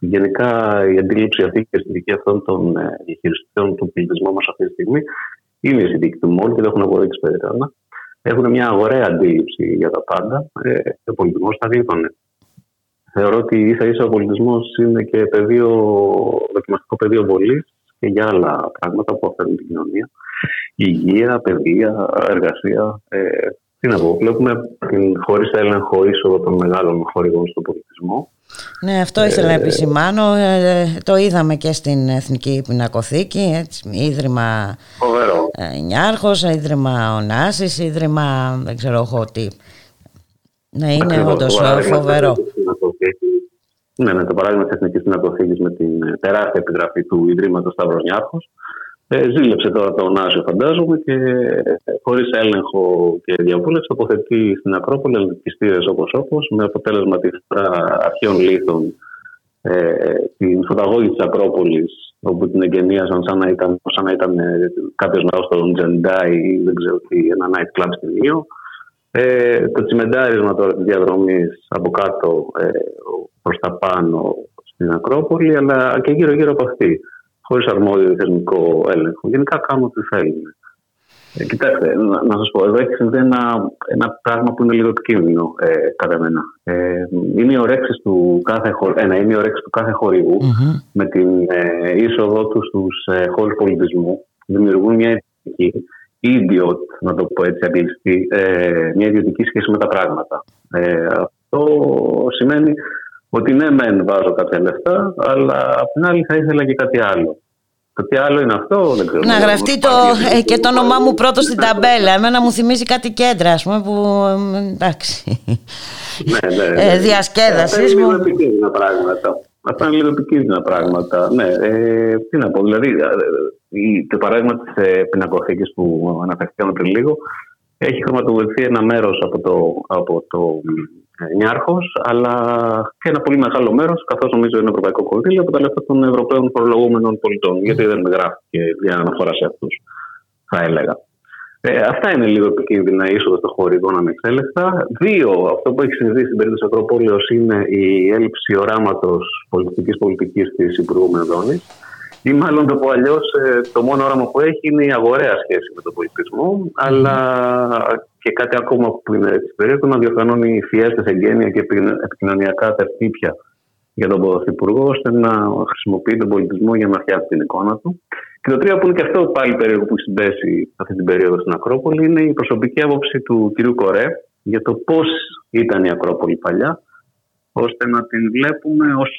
γενικά η αντίληψη αυτή και η αισθητική αυτών των ε, διαχειριστών του πολιτισμού μας αυτή τη στιγμή είναι η αισθητική του mall και το έχουν αποδείξει περίπτωση. Έχουν μια ωραία αντίληψη για τα πάντα. Ε, ο πολιτισμός τα γλίτωνε. Θεωρώ ότι ίσα ίσα ο πολιτισμός είναι και πεδίο, δοκιμαστικό πεδίο βολής και για άλλα πράγματα που αφορούν την κοινωνία. Υγεία, παιδεία, εργασία. Ε, τι να πω, βλέπουμε την χωρίς έλεγχο είσοδο των μεγάλων χορηγών στον πολιτισμό. Ναι, αυτό ήθελα να ε, επισημάνω. Ε, το είδαμε και στην Εθνική Πινακοθήκη, έτσι, Ίδρυμα Φοβερό. ε, Νιάρχος, Ίδρυμα Ωνάσης, Ίδρυμα δεν ξέρω εγώ τι. Ναι, είναι όντως φοβερό. Ναι, ναι, το παράδειγμα της Εθνικής Πινακοθήκη με την ε, τεράστια επιγραφή του Ιδρύματος Σταύρο Νιάρχο. Ε, ζήλεψε τώρα το Νάσιο, φαντάζομαι, και ε, χωρίς έλεγχο και διαβούλευση τοποθετεί στην Ακρόπολη ελκυστήρες όπως όπως, με αποτέλεσμα της αρχαίων λίθων ε, την φωταγώγη της Ακρόπολης, όπου την εγκαινίασαν σαν να ήταν, σαν να ήταν ε, κάποιος ναό στο Τζεντάι ή δεν ξέρω τι, ένα night club στην Ίο. Ε, το τσιμεντάρισμα τώρα της διαδρομής από κάτω ε, προς τα πάνω στην Ακρόπολη, αλλά και γύρω-γύρω από αυτή, χωρίς αρμόδιο θεσμικό έλεγχο. Γενικά κάνουμε ό,τι θέλουμε. Ε, κοιτάξτε, να, να σας πω, εδώ έχεις συμβεί ένα, ένα πράγμα που είναι λίγο επικίνδυνο ε, κατά μένα. Ε, είναι οι ορέξει του κάθε, ένα, είναι η του κάθε χορηγού mm-hmm. με την ε, είσοδό τους στους ε, χώρους πολιτισμού. Δημιουργούν μια ειδική idiot, να το πω έτσι αγγλιστή, ε, μια ιδιωτική σχέση με τα πράγματα. Ε, αυτό σημαίνει ότι ναι, μεν βάζω κάποια λεφτά, αλλά απ' την άλλη θα ήθελα και κάτι άλλο. Το τι άλλο είναι αυτό, δεν ξέρω. Να γραφτεί το, ε, και το όνομά μου πρώτο στην ταμπέλα. Εμένα μου θυμίζει κάτι κέντρα, ας πούμε, που ε, εντάξει. Ναι, ναι, ναι. Ε, διασκέδασης Αυτά είναι λίγο μου. επικίνδυνα πράγματα. Αυτά είναι λίγο επικίνδυνα πράγματα. Ναι, ε, τι να πω, δηλαδή ε, η- το παράδειγμα της ε, πινακοθήκης που αναφερθήκαμε πριν λίγο έχει χρηματοδοτηθεί ένα μέρος από το, από το ε, Νιάρχος, αλλά και ένα πολύ μεγάλο μέρος, καθώς νομίζω είναι Ευρωπαϊκό Κονδύλιο, από τα λεφτά των Ευρωπαίων φορολογούμενων πολιτών. Γιατί δεν γράφτηκε για αναφορά σε αυτούς, θα έλεγα. Ε, αυτά είναι λίγο επικίνδυνα η είσοδο των χορηγών ανεξέλεκτα. Δύο, αυτό που έχει συζητήσει στην περίπτωση Ακροπόλεως είναι η έλλειψη οράματος πολιτικής πολιτικής της Υπουργού Μενδώνη. Ή μάλλον το πω αλλιώς, το μόνο όραμα που έχει είναι η αγοραία σχέση με τον πολιτισμό, αλλά και κάτι ακόμα που είναι τη περίοδου να διοργανώνει φιέστες εγγένεια και επικοινω- επικοινωνιακά τερτύπια για τον Πρωθυπουργό, ώστε να χρησιμοποιεί τον πολιτισμό για να φτιάξει την εικόνα του. Και το τρίτο που είναι και αυτό πάλι περίεργο που έχει συμπέσει αυτή την περίοδο στην Ακρόπολη είναι η προσωπική άποψη του κ. Κορέ για το πώς ήταν η Ακρόπολη παλιά, ώστε να την βλέπουμε ως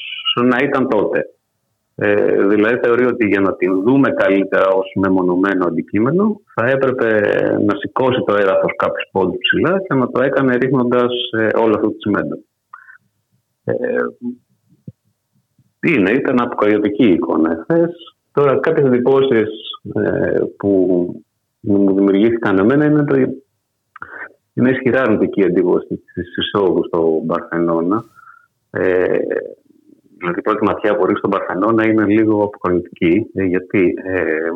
να ήταν τότε. Ε, δηλαδή θεωρεί ότι για να την δούμε καλύτερα ως μεμονωμένο αντικείμενο θα έπρεπε να σηκώσει το έδαφος κάποιους πόντους ψηλά και να το έκανε ρίχνοντας ε, όλο αυτό το τσιμέντο. Ε, είναι, ήταν αποκαλυπτική η εικόνα εχθές. Τώρα κάποιες εντυπώσεις ε, που μου δημιουργήθηκαν εμένα είναι το είναι ισχυρά αρνητική εντύπωση της εισόδου στο Μπαρσελόνα. Ε, δηλαδή, η πρώτη ματιά που ρίχνει στον Παρθενώνα είναι λίγο αποκαλυπτική, ε, γιατί ε,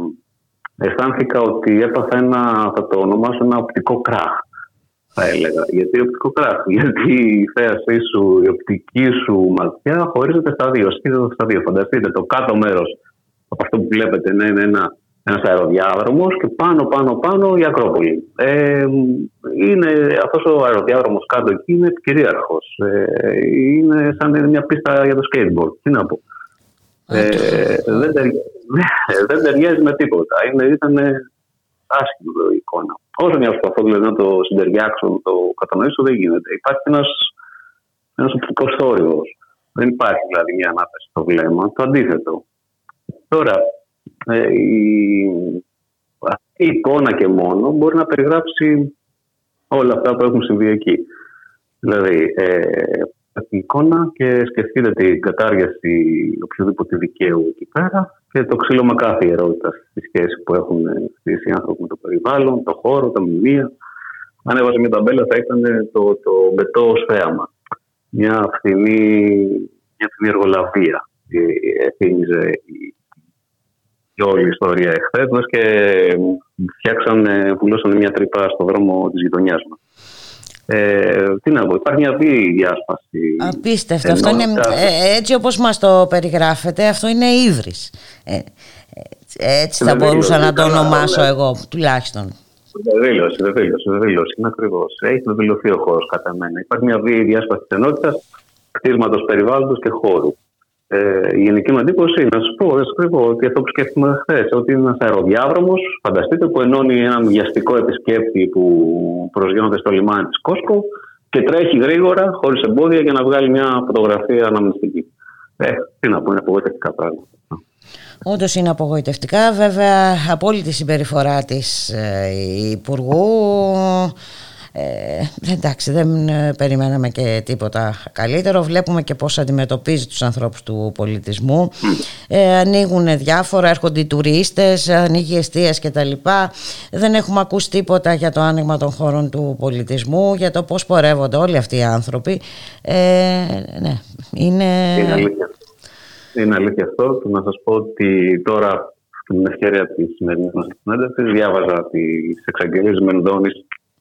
αισθάνθηκα ότι έπαθα ένα, θα το ονομάσω ένα οπτικό κράχ, θα έλεγα. Γιατί οπτικό κράχ, γιατί η θέασή σου, η οπτική σου ματιά χωρίζεται στα δύο, σκίζεται στα δύο. Φανταστείτε, το κάτω μέρος από αυτό που βλέπετε να είναι ένα ένας αεροδιάδρομος και πάνω, πάνω, πάνω η Ακρόπολη. Ε, είναι αυτός ο αεροδιάδρομος κάτω εκεί είναι κυρίαρχος. Ε, είναι σαν είναι μια πίστα για το skateboard. Τι να πω. Ε, δεν, τερι- δεν ταιριάζει με τίποτα. Είναι, ήταν άσχημο η εικόνα. Όσο μια προσπαθώ δηλαδή, να το συντεριάξω, να το κατανοήσω, δεν γίνεται. Υπάρχει ένας ένας οπτικός θόρυβος. Δεν υπάρχει δηλαδή μια ανάπτυξη στο βλέμμα. Το αντίθετο. Τώρα, ε, η, αυτή η εικόνα και μόνο μπορεί να περιγράψει όλα αυτά που έχουν συμβεί εκεί. Δηλαδή, ε, αυτή η εικόνα και σκεφτείτε την κατάργηση οποιοδήποτε δικαίου εκεί πέρα και το ξύλωμα κάθε ερώτητα στη σχέση που έχουν στήσει οι άνθρωποι με το περιβάλλον, το χώρο, τα μνημεία. Αν έβαζε μια ταμπέλα θα ήταν το, το μπετό ως θέαμα. Μια φθηνή, μια φθηνή εργολαβία. Ε, θύμιζε η η όλη η ιστορία εχθές μας και φτιάξανε, πουλώσανε μια τρύπα στο δρόμο της γειτονιάς μας. Ε, τι να πω, υπάρχει μια βίαιη διάσπαση. Απίστευτο. Αυτό είναι, ε, έτσι όπως μας το περιγράφετε, αυτό είναι ύβρις. Ε, ε, έτσι θα Βεβαίως, μπορούσα να το καλά, ονομάσω ναι. εγώ, τουλάχιστον. Βεβαίως, βεβαίως, βεβαίως, είναι ακριβώς. Έχει βεβαιωθεί ο χώρος κατά μένα. Υπάρχει μια βίαιη διάσπαση της ενότητας, κτίσματος περιβάλλοντος και χώρου. Ε, η γενική μου εντύπωση, να σα πω, δεν σας κρύβω, ότι αυτό που σκέφτομαι χθες, ότι είναι ένας αεροδιάδρομος, φανταστείτε, που ενώνει έναν βιαστικό επισκέπτη που προσγειώνεται στο λιμάνι της Κόσκο και τρέχει γρήγορα, χωρίς εμπόδια, για να βγάλει μια φωτογραφία αναμνηστική. Ε, τι να πω, είναι απογοητευτικά πράγματα. Όντως είναι απογοητευτικά. Βέβαια, απόλυτη συμπεριφορά της ε, Υπουργού. Ε, εντάξει, δεν ε, περιμέναμε και τίποτα καλύτερο. Βλέπουμε και πώς αντιμετωπίζει τους ανθρώπους του πολιτισμού. Ε, ανοίγουν διάφορα, έρχονται οι τουρίστες, ανοίγει εστίες κτλ. Δεν έχουμε ακούσει τίποτα για το άνοιγμα των χώρων του πολιτισμού, για το πώς πορεύονται όλοι αυτοί οι άνθρωποι. Ε, ναι, είναι... Είναι αλήθεια. Είναι αλήθεια αυτό. Και να σας πω ότι τώρα, στην ευκαιρία της σημερινής μας συνέντευξης, διάβαζα τις εξαγγελίες Μενδώνη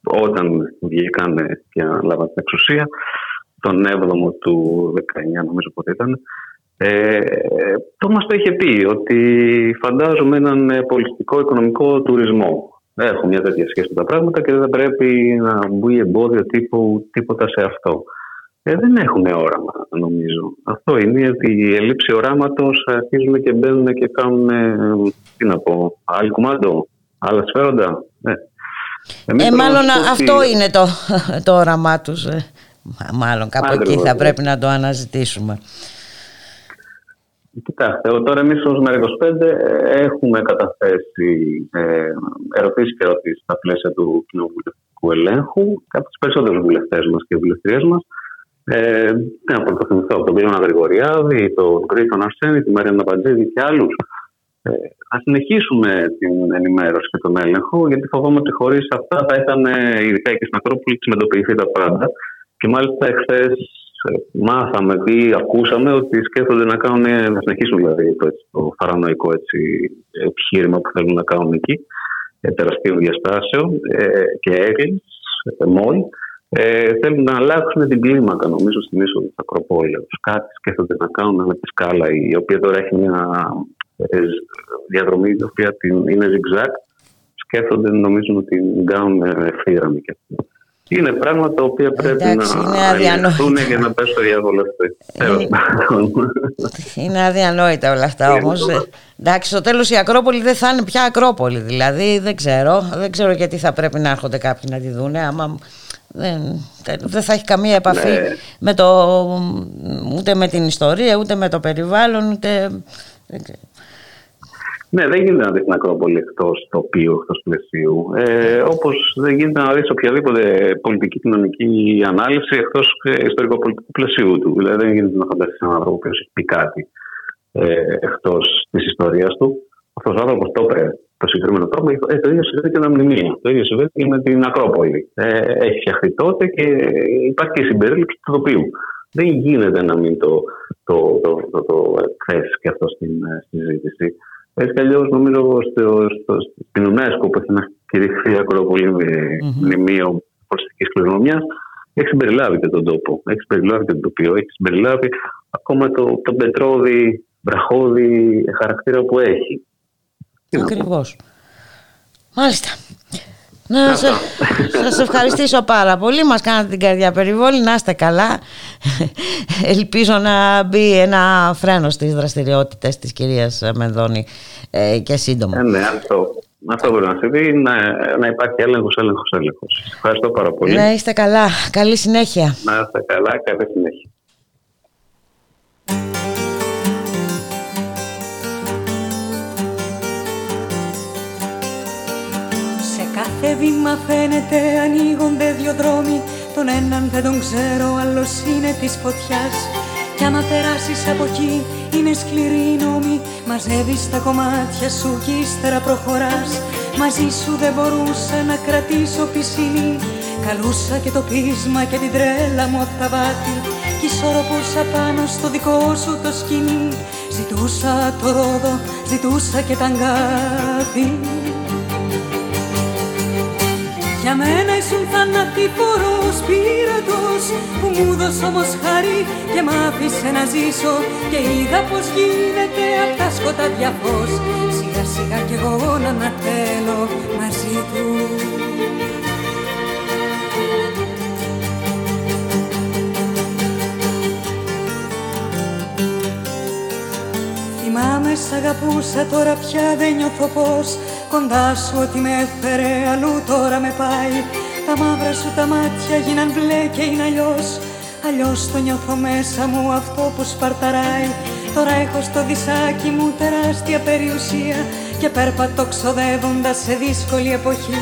όταν βγήκαν και αναλάβαν την εξουσία, τον 7ο του 19, νομίζω πότε ήταν. Ε, το μας το είχε πει ότι φαντάζομαι έναν ε, πολιτικό οικονομικό τουρισμό. Έχω μια τέτοια σχέση με τα πράγματα και δεν πρέπει να μπει εμπόδιο τύπου, τίποτα σε αυτό. Ε, δεν έχουν όραμα, νομίζω. Αυτό είναι ότι η ελλείψη οράματος αρχίζουν και μπαίνουν και κάνουν. ε, Τι να πω, άλλη κουμάντο, άλλα σφαίροντα. Ε. Εμείς Ε, πρέπει να μάλλον σου πω αυτό ότι- είναι το, το όραμά τους. ε. Μα- Μάλλον κάπου εκεί Ακριβώς, θα ναι. πρέπει να το αναζητήσουμε. Κοιτάξτε, τώρα εμείς ως ΜΕΡΑ25 έχουμε καταθέσει ε, ερωτήσεις και ερωτήσεις στα πλαίσια του κοινοβουλευτικού ελέγχου από τους περισσότερους βουλευτές μας και βουλευτριές μας. Ε, να πρωτοθυμηθώ από τον Πλήωνα Γρηγοριάδη, τον Κρήτον Αρσένη, τη Μαρία Ναπαντζίδη και άλλους. Ε, Α συνεχίσουμε την ενημέρωση και τον έλεγχο, γιατί φοβάμαι ότι χωρίς αυτά θα ήταν, ειδικά και στην Ακρόπολη, συμμετοποιηθεί τα πάντα. Και μάλιστα εχθές μάθαμε ή ακούσαμε ότι σκέφτονται να, κάνουν, να συνεχίσουν δηλαδή το, το παρανοϊκό έτσι, επιχείρημα που θέλουν να κάνουν εκεί ε, τεραστίων διαστάσεων ε, και έγκλης, ε, μόλ. Ε, θέλουν να αλλάξουν την κλίμακα νομίζω στην είσοδο της Ακροπόλεως. Κάτι σκέφτονται να κάνουν με τη σκάλα η οποία τώρα έχει μια ε, διαδρομή η οποία είναι zigzag. Σκέφτονται νομίζω ότι την κάνουν ευθύραμη και αυτό. Είναι πράγματα τα οποία πρέπει Εντάξει, να ελεγχθούν και να πέσουν στο διάβολο Είναι αδιανόητα όλα αυτά όμως. Εντάξει, στο τέλος η Ακρόπολη δεν θα είναι πια Ακρόπολη. Δηλαδή δεν ξέρω. Δεν ξέρω γιατί θα πρέπει να έρχονται κάποιοι να τη δούνε. Άμα δεν, δεν θα έχει καμία επαφή Ναι. με το, ούτε με την ιστορία, ούτε με το περιβάλλον, ούτε. δεν ξέρω. Ναι, δεν γίνεται να δει την Ακρόπολη εκτός τοπίου, εκτός πλαισίου. Ε, Όπως δεν γίνεται να δεις οποιαδήποτε πολιτική κοινωνική ανάλυση εκτός ιστορικοπολιτικού πλαισίου του. Δηλαδή, δεν γίνεται να φανταστείς έναν άνθρωπο που έχει πει κάτι ε, εκτός της ιστορίας του. Αυτός ο άνθρωπος το έπρεπε το συγκεκριμένο τρόπο. Ε, το ίδιο συμβαίνει και με τα μνημεία. Το ίδιο συμβαίνει και με την Ακρόπολη. Ε, έχει φτιαχτεί τότε και υπάρχει και η συμπερίληψη του τοπίου. Δεν γίνεται να μην το, το, το, το, το, θέσει και αυτό στην ε, συζήτηση. Έτσι κι αλλιώς, νομίζω στο, στο, στην UNESCO που έχει να κηρυχθεί η Ακρόπολη με μνημείο προσθετική κληρονομιάς, έχει συμπεριλάβει και τον τόπο. Έχει συμπεριλάβει και το τοπίο. Έχει συμπεριλάβει ακόμα το, το πετρόδι, βραχώδη χαρακτήρα που έχει. Ακριβώς. Μάλιστα. Να σε, σας ευχαριστήσω πάρα πολύ. Μας κάνατε την καρδιά περιβόλη. Να είστε καλά. Ελπίζω να μπει ένα φρένο στις δραστηριότητες της κυρίας Μενδώνη ε, και σύντομα. Ε, ναι, αυτό, αυτό μπορεί να συμβεί. Να, να υπάρχει έλεγχος, έλεγχος, έλεγχος. Ευχαριστώ πάρα πολύ. Να είστε καλά. Καλή συνέχεια. Να είστε καλά. Καλή συνέχεια. Κάθε βήμα φαίνεται ανοίγονται δυο δρόμοι. Τον έναν δεν τον ξέρω, άλλος είναι της φωτιάς. Κι άμα περάσεις από εκεί είναι σκληρή η νόμη. Μαζεύεις τα κομμάτια σου κι ύστερα προχωράς. Μαζί σου δεν μπορούσα να κρατήσω πισινή Καλούσα και το πείσμα και την τρέλα μου απ' τα βάθη. Κι ισορροπούσα πάνω στο δικό σου το σκηνή Ζητούσα το ρόδο, ζητούσα και τα αγκάθη για μένα ήσουν θανατηφόρος πύρατος Που μου δώσε όμως χάρη και μ' άφησε να ζήσω. Και είδα πως γίνεται απ' τα σκοτάδια φως. Σιγά σιγά κι εγώ να ανατέλω μαζί του. Θυμάμαι σ' αγαπούσα τώρα πια δεν νιώθω πως Κοντά σου ότι με έφερε αλλού τώρα με πάει. Τα μαύρα σου τα μάτια γίναν μπλε και είναι αλλιώς. Αλλιώς το νιώθω μέσα μου αυτό που σπαρταράει. Τώρα έχω στο δισάκι μου τεράστια περιουσία Και πέρπατο ξοδεύοντας σε δύσκολη εποχή.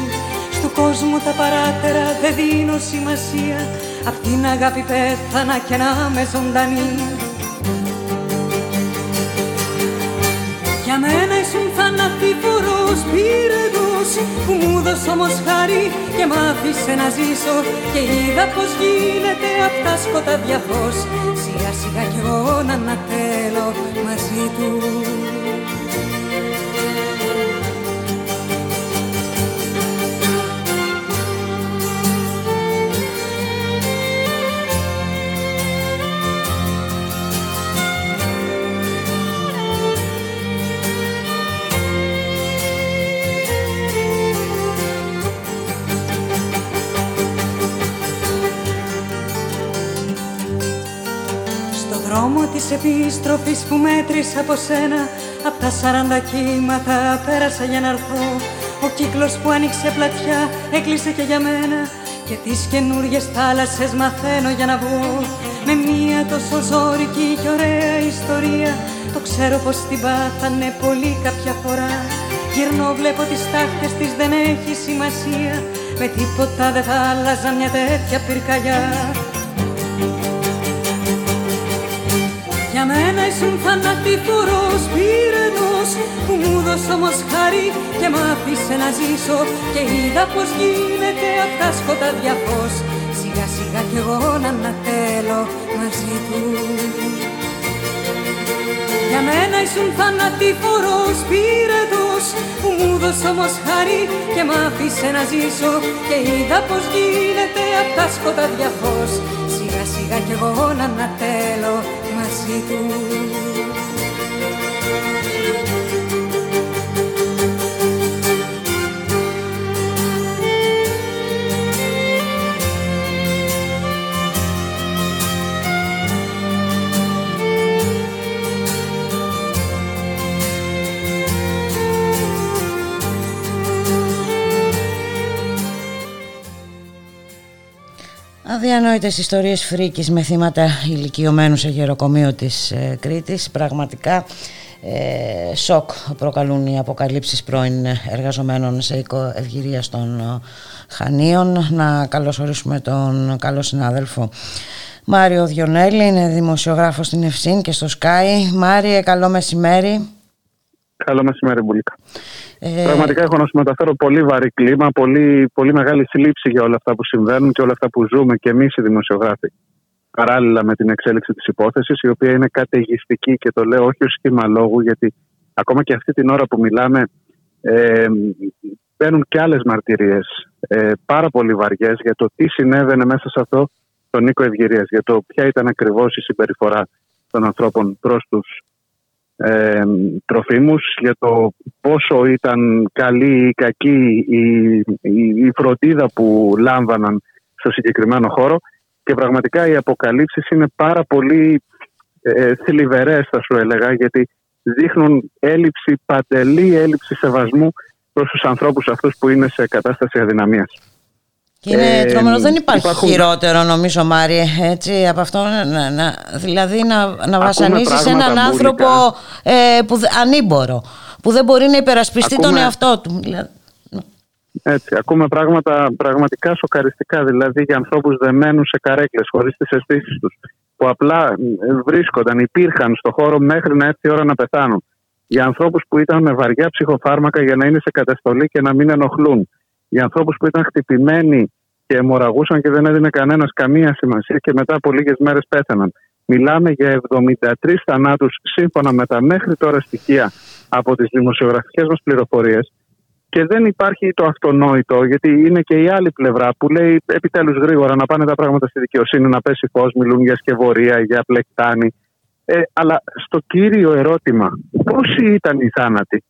Στου κόσμου τα παράτερα δεν δίνω σημασία. Απ' την αγάπη πέθανα και να με ζωντανή ήσουν θανατηφόρος πύρετος Που μου δώσε όμως χάρη και μ' άφησε να ζήσω Και είδα πως γίνεται απ' τα σκοτάδια φως. Σιγά σιγά κι εγώ να ανατέλω μαζί του της επιστροφής που μέτρησα από σένα Απ' τα σαράντα κύματα πέρασα για να έρθω. Ο κύκλος που άνοιξε πλατιά έκλεισε και για μένα Και τις καινούριες θάλασσες μαθαίνω για να βγω. Με μία τόσο ζώρικη και ωραία ιστορία Το ξέρω πως την πάθανε πολύ κάποια φορά. Γυρνώ βλέπω τις τάχτες της δεν έχει σημασία. Με τίποτα δεν θα άλλαζα μια τέτοια πυρκαγιά Για μένα ήσουν θανατηφόρος πυρετός Που μου δώσε όμως χάρη και μ' άφησε να ζήσω. Και είδα πως γίνεται απ' τα σκοτάδια φως. Σιγά σιγά κι εγώ να ανατέλω μαζί του. Για μένα ήσουν θανατηφόρος πυρετός Που μου δώσε όμως χάρη και μ' άφησε να ζήσω. Και είδα πως γίνεται απ' τα σκοτάδια φως. Σιγά σιγά κι εγώ να ανατέλω μαζί Αδιανόητες ιστορίες φρίκης με θύματα ηλικιωμένους σε γεροκομείο της ε, Κρήτης. Πραγματικά ε, σοκ προκαλούν οι αποκαλύψεις πρώην εργαζομένων σε οικοευγυρία των ε, Χανίων. Να καλωσορίσουμε τον καλό συνάδελφο Μάριο Διονέλη, είναι δημοσιογράφος στην Ευσύν και στο Sky. Μάριε, καλό μεσημέρι. Καλό μεσημέρι, Μπουλίκα. Ε... Πραγματικά έχω να σου μεταφέρω πολύ βαρύ κλίμα, πολύ, πολύ μεγάλη θλίψη για όλα αυτά που συμβαίνουν και όλα αυτά που ζούμε και εμείς οι δημοσιογράφοι. Παράλληλα με την εξέλιξη της υπόθεσης, η οποία είναι καταιγιστική και το λέω όχι ως σχήμα λόγου, γιατί ακόμα και αυτή την ώρα που μιλάμε ε, μπαίνουν και άλλες μαρτυρίες ε, πάρα πολύ βαριές για το τι συνέβαινε μέσα σε αυτό τον Νίκο Ευγυρίας, για το ποια ήταν ακριβώς η συμπεριφορά των ανθρώπων προς τους ε, τροφίμους για το πόσο ήταν καλή ή κακή η, η, η φροντίδα που λάμβαναν στο συγκεκριμένο χώρο και πραγματικά οι αποκαλύψεις είναι πάρα πολύ ε, θλιβερές θα σου έλεγα γιατί δείχνουν έλλειψη, παντελή έλλειψη σεβασμού προς τους ανθρώπους αυτούς που είναι σε κατάσταση αδυναμίας. Και είναι ε, τρομερός, δεν υπάρχει υπάρχουν... χειρότερο νομίζω Μάρι έτσι, από αυτό, να, να, δηλαδή να, να βασανίσεις έναν άνθρωπο ε, που, ανήμπορο, που δεν μπορεί να υπερασπιστεί ακούμε... τον εαυτό του. Δηλαδή. Έτσι, ακούμε πράγματα πραγματικά σοκαριστικά, δηλαδή για ανθρώπους δεμένους σε καρέκλες, χωρίς τις αισθήσεις τους, που απλά βρίσκονταν, υπήρχαν στο χώρο μέχρι να έρθει η ώρα να πεθάνουν. Για ανθρώπους που ήταν με βαριά ψυχοφάρμακα για να είναι σε καταστολή και να μην ενοχλούν για ανθρώπους που ήταν χτυπημένοι και αιμορραγούσαν και δεν έδινε κανένας καμία σημασία και μετά από λίγες μέρες πέθαναν. Μιλάμε για 73 θανάτους σύμφωνα με τα μέχρι τώρα στοιχεία από τις δημοσιογραφικές μας πληροφορίες. Και δεν υπάρχει το αυτονόητο, γιατί είναι και η άλλη πλευρά που λέει επιτέλους γρήγορα να πάνε τα πράγματα στη δικαιοσύνη, να πέσει φως, μιλούν για σκευωρία, για πλεκτάνη. Ε, αλλά στο κύριο ερώτημα, πόσοι ήταν οι θάνατοι,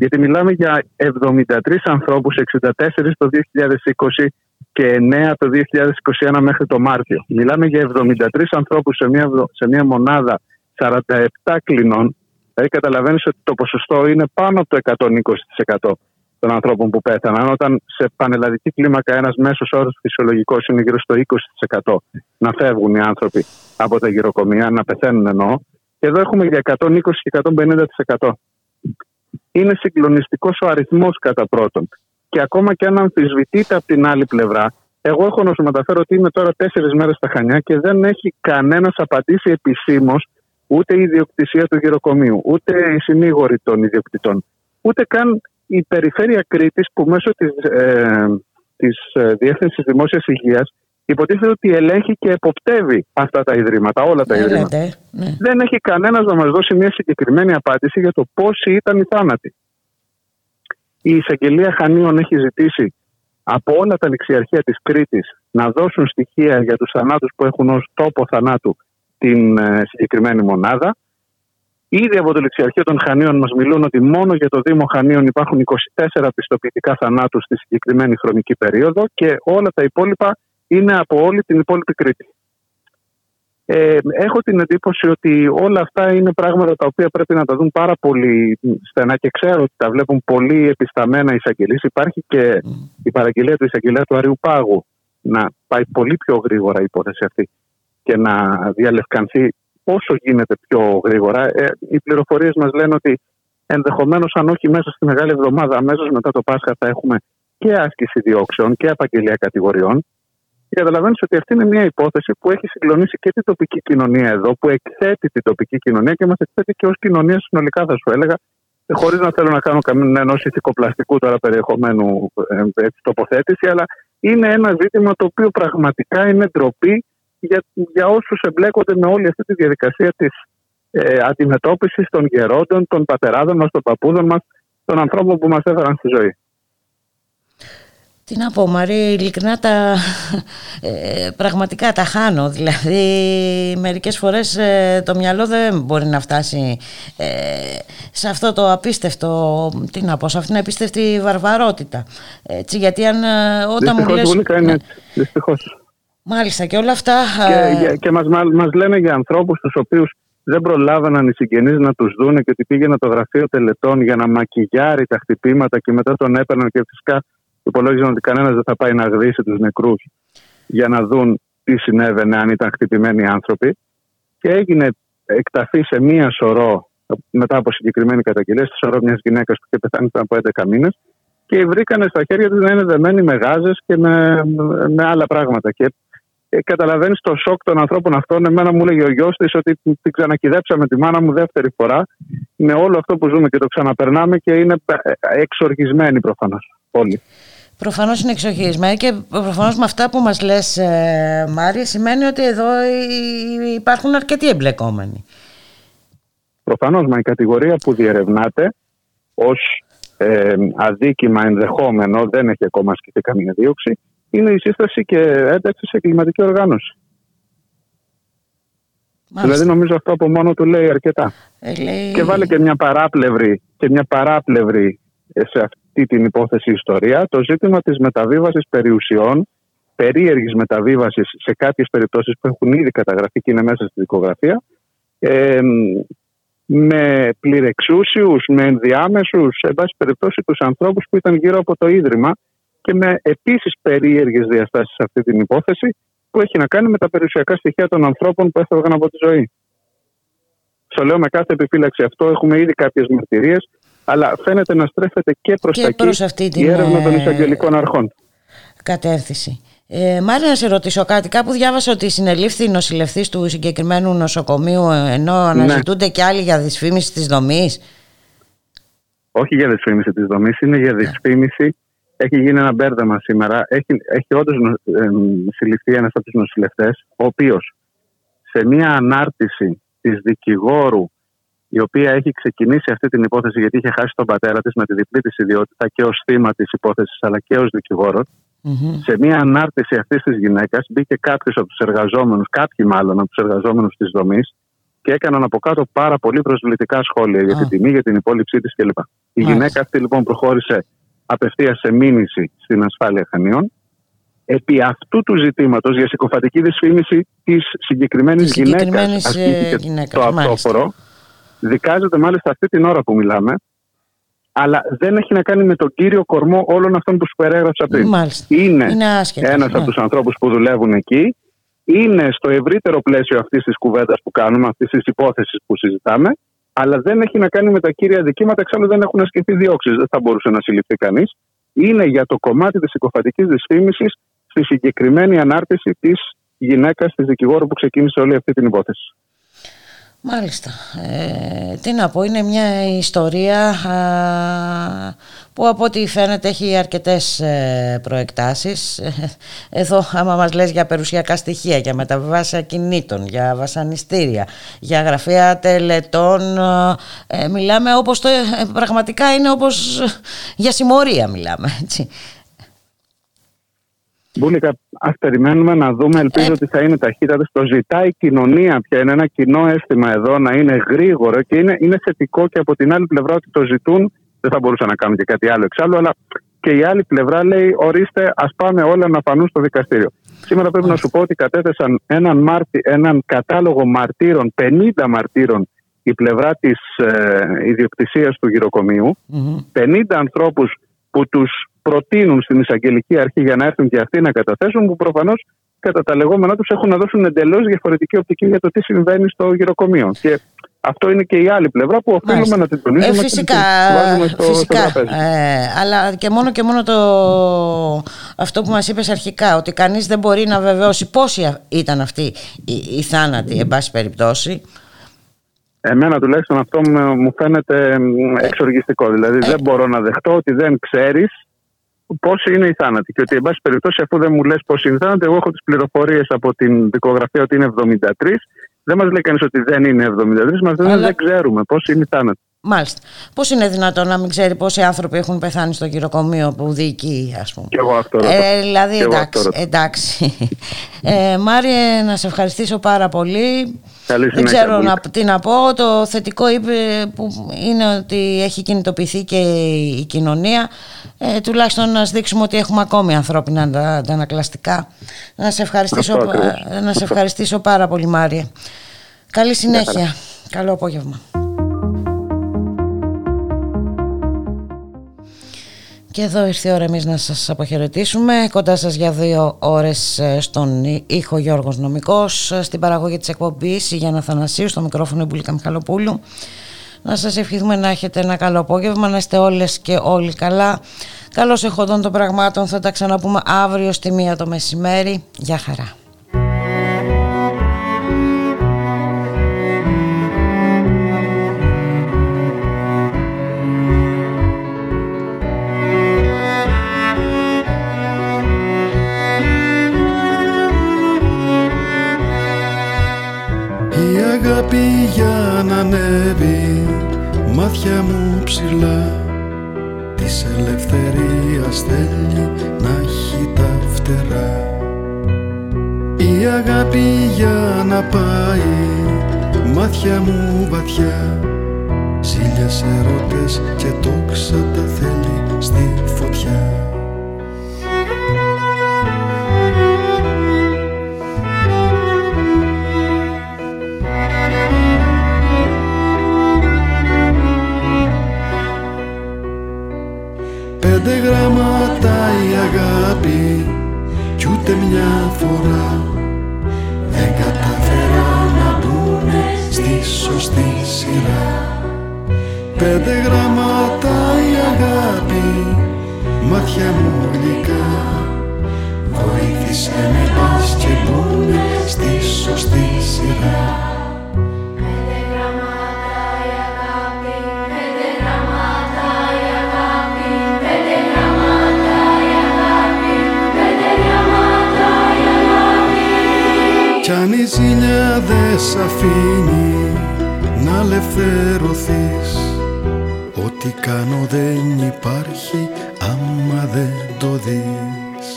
γιατί μιλάμε για 73 ανθρώπους, 64 το 2020 και 9 το 2021 μέχρι το Μάρτιο. Μιλάμε για 73 ανθρώπους σε μια, σε μια μονάδα 47 κλινών. Δηλαδή καταλαβαίνεις ότι το ποσοστό είναι πάνω από το 120% των ανθρώπων που πέθαναν, όταν σε πανελλαδική κλίμακα ένας μέσος όρος φυσιολογικός είναι γύρω στο 20% να φεύγουν οι άνθρωποι από τα γυροκομεία, να πεθαίνουν εννοώ. Και εδώ έχουμε για 120 και 150% είναι συγκλονιστικός ο αριθμός κατά πρώτον. Και ακόμα και αν αμφισβητείται από την άλλη πλευρά, εγώ έχω να σου μεταφέρω ότι είμαι τώρα τέσσερις μέρες στα Χανιά και δεν έχει κανένας απαντήσει επισήμως ούτε η ιδιοκτησία του γυροκομείου, ούτε οι συνήγοροι των ιδιοκτητών, ούτε καν η περιφέρεια Κρήτης που μέσω της, ε, της ε, Διεύθυνσης Δημόσιας Υγείας υποτίθεται ότι ελέγχει και εποπτεύει αυτά τα ιδρύματα, όλα τα ιδρύματα. Ναι. Δεν έχει κανένας να μας δώσει μια συγκεκριμένη απάντηση για το πόσοι ήταν οι θάνατοι. Η εισαγγελία Χανίων έχει ζητήσει από όλα τα ληξιαρχεία της Κρήτης να δώσουν στοιχεία για τους θανάτους που έχουν ως τόπο θανάτου την ε, συγκεκριμένη μονάδα. Ήδη από το ληξιαρχείο των Χανίων μας μιλούν ότι μόνο για το Δήμο Χανίων υπάρχουν 24 πιστοποιητικά θανάτου στη συγκεκριμένη χρονική περίοδο και όλα τα υπόλοιπα είναι από όλη την υπόλοιπη Κρήτη. Ε, έχω την εντύπωση ότι όλα αυτά είναι πράγματα τα οποία πρέπει να τα δουν πάρα πολύ στενά και ξέρω ότι τα βλέπουν πολύ επισταμένα οι εισαγγελίες. Υπάρχει και η παραγγελία του εισαγγελέα του Αριού Πάγου να πάει πολύ πιο γρήγορα η υπόθεση αυτή και να διαλευκανθεί όσο γίνεται πιο γρήγορα. Ε, οι πληροφορίες μας λένε ότι ενδεχομένως, αν όχι μέσα στη Μεγάλη Εβδομάδα, αμέσως μετά το Πάσχα, θα έχουμε και άσκηση διώξεων και απαγγελία κατηγοριών. Και καταλαβαίνεις ότι αυτή είναι μια υπόθεση που έχει συγκλονίσει και την τοπική κοινωνία εδώ, που εκθέτει την τοπική κοινωνία και μας εκθέτει και ως κοινωνία συνολικά, θα σου έλεγα, χωρίς να θέλω να κάνω κανένα ενός ηθικοπλαστικού τώρα περιεχομένου ε, τοποθέτηση, αλλά είναι ένα ζήτημα το οποίο πραγματικά είναι ντροπή για, για όσους εμπλέκονται με όλη αυτή τη διαδικασία της ε, αντιμετώπισης των γερόντων, των πατεράδων μας, των παππούδων μας, των ανθρώπων που μας έφεραν στη ζωή. Τι να πω Μαρία, ειλικρινά τα, ε, πραγματικά τα χάνω. Δηλαδή μερικές φορές ε, το μυαλό δεν μπορεί να φτάσει ε, σε αυτό το απίστευτο, τι να πω, σε αυτήν την απίστευτη βαρβαρότητα. Έτσι, γιατί αν ε, όταν δυστυχώς, μου λες... Βουλίκα, είναι έτσι. Δυστυχώς. Μάλιστα και όλα αυτά... Και, και, και μας, μας λένε για ανθρώπους τους οποίους δεν προλάβαιναν οι συγγενείς να τους δούνε και ότι πήγαινε το γραφείο τελετών για να μακιγιάρει τα χτυπήματα και μετά τον έπαιρναν και φυσικά υπολόγιζαν ότι κανένας δεν θα πάει να γδίσει τους νεκρούς για να δουν τι συνέβαινε αν ήταν χτυπημένοι άνθρωποι. Και έγινε εκταφή σε μία σωρό, μετά από συγκεκριμένη καταγγελία, στη σωρό μιας γυναίκας που είχε πεθάνει πριν από 11 μήνες. Και βρήκανε στα χέρια της να είναι δεμένοι με γάζες και με, με άλλα πράγματα. Και ε, καταλαβαίνεις το σοκ των ανθρώπων αυτών. Εμένα μου έλεγε ο γιος της ότι την ξανακυδέψαμε τη μάνα μου δεύτερη φορά με όλο αυτό που ζούμε και το ξαναπερνάμε και είναι ε, εξοργισμένοι προφανώς όλοι. Προφανώς είναι εξοχισμένη και προφανώς με αυτά που μας λες, ε, Μάρια, σημαίνει ότι εδώ υπάρχουν αρκετοί εμπλεκόμενοι. Προφανώς, μα η κατηγορία που διερευνάται ως ε, αδίκημα ενδεχόμενο, δεν έχει ακόμα ασκηθεί καμία δίωξη, είναι η σύσταση και ένταξη σε κλιματική οργάνωση. Μάλιστα. Δηλαδή νομίζω αυτό από μόνο του λέει αρκετά. Ε, λέει... Και βάλε και μια παράπλευρη, και μια παράπλευρη σε αυτή την υπόθεση ιστορία το ζήτημα της μεταβίβασης περιουσιών, περίεργης μεταβίβασης σε κάποιες περιπτώσεις που έχουν ήδη καταγραφεί και είναι μέσα στη δικογραφία, ε, με πληρεξούσιους, με ενδιάμεσους, σε βάση περιπτώσει τους ανθρώπους που ήταν γύρω από το Ίδρυμα και με επίσης περίεργες διαστάσεις σε αυτή την υπόθεση που έχει να κάνει με τα περιουσιακά στοιχεία των ανθρώπων που έφευγαν από τη ζωή. Στο λέω με κάθε επιφύλαξη αυτό. Έχουμε ήδη κάποιες μαρτυρίες αλλά φαίνεται να στρέφεται και προς και τα προς εκεί αυτή την, η έρευνα των ε, εισαγγελικών αρχών. Κατεύθυνση. Ε, Μάρια, να σε ρωτήσω κάτι. Κάπου διάβασα ότι συνελήφθη η νοσηλευτής του συγκεκριμένου νοσοκομείου ενώ αναζητούνται Ναι. και άλλοι για δυσφήμιση της δομής. Όχι για δυσφήμιση της δομής, είναι για δυσφήμιση. Έχει γίνει ένα μπέρδεμα σήμερα. Έχει, έχει όντως συλληφθεί ένας από τους νοσηλευτές, ο οποίος σε μία ανάρτηση της δικηγόρου η οποία έχει ξεκινήσει αυτή την υπόθεση γιατί είχε χάσει τον πατέρα της με τη διπλή της ιδιότητα και ως θύμα της υπόθεσης αλλά και ως δικηγόρος. Σε μια ανάρτηση αυτής της γυναίκας μπήκε κάποιος από τους εργαζόμενους, κάποιοι μάλλον από τους εργαζόμενους της δομής και έκαναν από κάτω πάρα πολύ προσβλητικά σχόλια για την τιμή, για την υπόλοιψή της κλπ. Η γυναίκα αυτή λοιπόν προχώρησε απευθείας σε μήνυση στην ασφάλεια Χανίων. Επί αυτού του ζητήματος για συκοφαντική δυσφήμιση της συγκεκριμένης γυναίκας συγκεκριμένης, ε, ασκήθηκε γυναίκας, το μάλιστα. αυτόφορο. Δικάζεται μάλιστα αυτή την ώρα που μιλάμε, αλλά δεν έχει να κάνει με τον κύριο κορμό όλων αυτών που σου περιέγραψα πριν. Μάλιστα. Είναι, Είναι άσχετος, ένας ναι. από τους ανθρώπους που δουλεύουν εκεί, είναι στο ευρύτερο πλαίσιο αυτής της κουβέντας που κάνουμε, αυτής της υπόθεσης που συζητάμε, αλλά δεν έχει να κάνει με τα κύρια δικήματα, εξάλλου δεν έχουν ασκηθεί διώξεις, δεν θα μπορούσε να συλληφθεί κανείς. Είναι για το κομμάτι της συκοφαντικής δυσφήμισης στη συγκεκριμένη ανάρτηση της γυναίκας της δικηγόρου που ξεκίνησε όλη αυτή την υπόθεση. Μάλιστα. Ε, τι να πω, είναι μια ιστορία α, που από ό,τι φαίνεται έχει αρκετές ε, προεκτάσεις. Ε, Εδώ άμα μας λες για περιουσιακά στοιχεία, για μεταβιβάσεις ακινήτων, για βασανιστήρια, για γραφεία τελετών, ε, μιλάμε όπως το, ε, πραγματικά είναι όπως για συμμορία μιλάμε, έτσι. Μπούλικα, ας περιμένουμε να δούμε. Ελπίζω ότι θα είναι ταχύτατα. Το ζητάει η κοινωνία πια. Είναι ένα κοινό αίσθημα εδώ να είναι γρήγορο και είναι, είναι θετικό και από την άλλη πλευρά ότι το ζητούν. Δεν θα μπορούσαν να κάνουν και κάτι άλλο εξάλλου, αλλά και η άλλη πλευρά λέει: Ορίστε, ας πάμε όλα να φανούν στο δικαστήριο. Σήμερα πρέπει να σου πω ότι κατέθεσαν έναν, μάρτι, έναν κατάλογο μαρτύρων, 50 μαρτύρων, η πλευρά της ε, ιδιοκτησίας του γυροκομείου. 50 ανθρώπους που τους προτείνουν στην εισαγγελική αρχή για να έρθουν και αυτοί να καταθέσουν, που προφανώς κατά τα λεγόμενά τους έχουν να δώσουν εντελώς διαφορετική οπτική για το τι συμβαίνει στο γυροκομείο. Και αυτό είναι και η άλλη πλευρά που οφείλουμε Μάλιστα. να την τονίσουμε Ε, και φυσικά, να την βάζουμε στο, φυσικά. στο τραπέζι. Ε, αλλά και μόνο και μόνο το, αυτό που μας είπες αρχικά, ότι κανείς δεν μπορεί να βεβαιώσει πόσοι ήταν αυτοί οι, οι θάνατοι, εν πάση περιπτώσει. Εμένα τουλάχιστον αυτό με- μου φαίνεται μ, εξοργιστικό. Δηλαδή δεν μπορώ να δεχτώ ότι δεν ξέρεις πόσοι είναι οι θάνατοι. Και ότι, εν πάση περιπτώσει, αφού δεν μου λες πόσοι είναι οι θάνατοι, εγώ έχω τις πληροφορίες από την δικογραφία ότι είναι 73. Δεν μας λέει κανείς ότι δεν είναι 73, μας λένε Αλλά- δεν ξέρουμε πόσοι είναι οι θάνατοι. Μάλιστα. Πώς είναι δυνατόν να μην ξέρει πόσοι άνθρωποι έχουν πεθάνει στο γυροκομείο που διοικεί, ας πούμε; Και εγώ αυτό ρωτώ. Ε, δηλαδή, Και εγώ αυτό εντάξει, ρωτώ. εντάξει. Ε, Μάριε, να σε ευχαριστήσω πάρα πολύ. Καλή Δεν συνέχεια, ξέρω Μπουλίκα. να, τι να πω. Το θετικό είπε που είναι ότι έχει κινητοποιηθεί και η κοινωνία. Ε, τουλάχιστον να σας δείξουμε ότι έχουμε ακόμη ανθρώπινα αντα- αντανακλαστικά. Να σε ευχαριστήσω, Αυτό ακριβώς. πα- να σε ευχαριστήσω πάρα πολύ Μάριε. Καλή συνέχεια. χαρά. Καλό απόγευμα. Και εδώ ήρθε η ώρα εμείς να σας αποχαιρετήσουμε. Κοντά σας για δύο ώρες ε, στον ή- ήχο Γιώργος Νομικός, ε, στην παραγωγή της εκπομπής η Γιάννα Θανασίου, στο μικρόφωνο η Μπουλίκα Μιχαλοπούλου. Να σας ευχηθούμε να έχετε ένα καλό απόγευμα, να είστε όλες και όλοι καλά. Καλώς εχόντων των πραγμάτων, θα τα ξαναπούμε αύριο στη μία το μεσημέρι. Γεια χαρά. Αγάπη για να ανέβει μάτια μου ψηλά. Της ελευθερίας θέλει να έχει τα φτερά. Η αγάπη για να πάει μάτια μου βαθιά. Ζήλιας ερώτες και τόξα τα θέλει στη φωτιά Πέντε γράμματα η αγάπη κι ούτε μια φορά δεν καταφέρα να μπουνε στη σωστή σειρά. Πέντε γράμματα η αγάπη μάτια μου γλυκά βοήθησε με πας και μπουνε στη σωστή σειρά Κι αν η ζήλια δεν σ' αφήνει να ελευθερωθείς. Ό,τι κάνω δεν υπάρχει άμα δεν το δεις.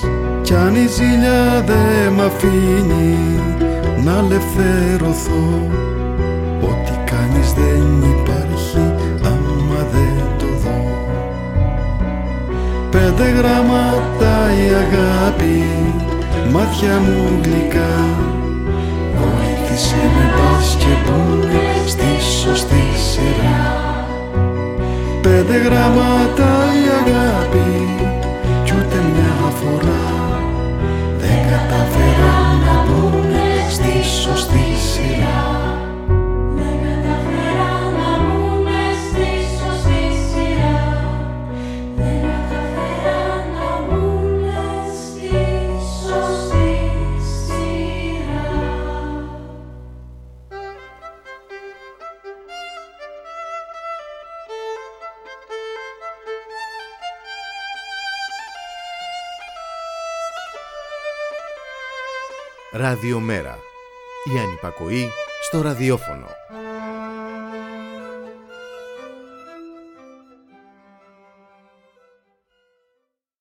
Κι αν η ζήλια δεν μ' αφήνει να ελευθερωθώ Ό,τι κάνεις δεν υπάρχει άμα δεν το δω. Πέντε γράμματα η αγάπη μάτια μου γλυκά Βοήθησε με πας και μπουνε στη σωστή σειρά. Πέντε γράμματα η αγάπη κι ούτε μια φορά. Δεν καταφέρα να μπουνε στη σωστή σειρά Ραδιομέρα. Η ανυπακοή στο ραδιόφωνο.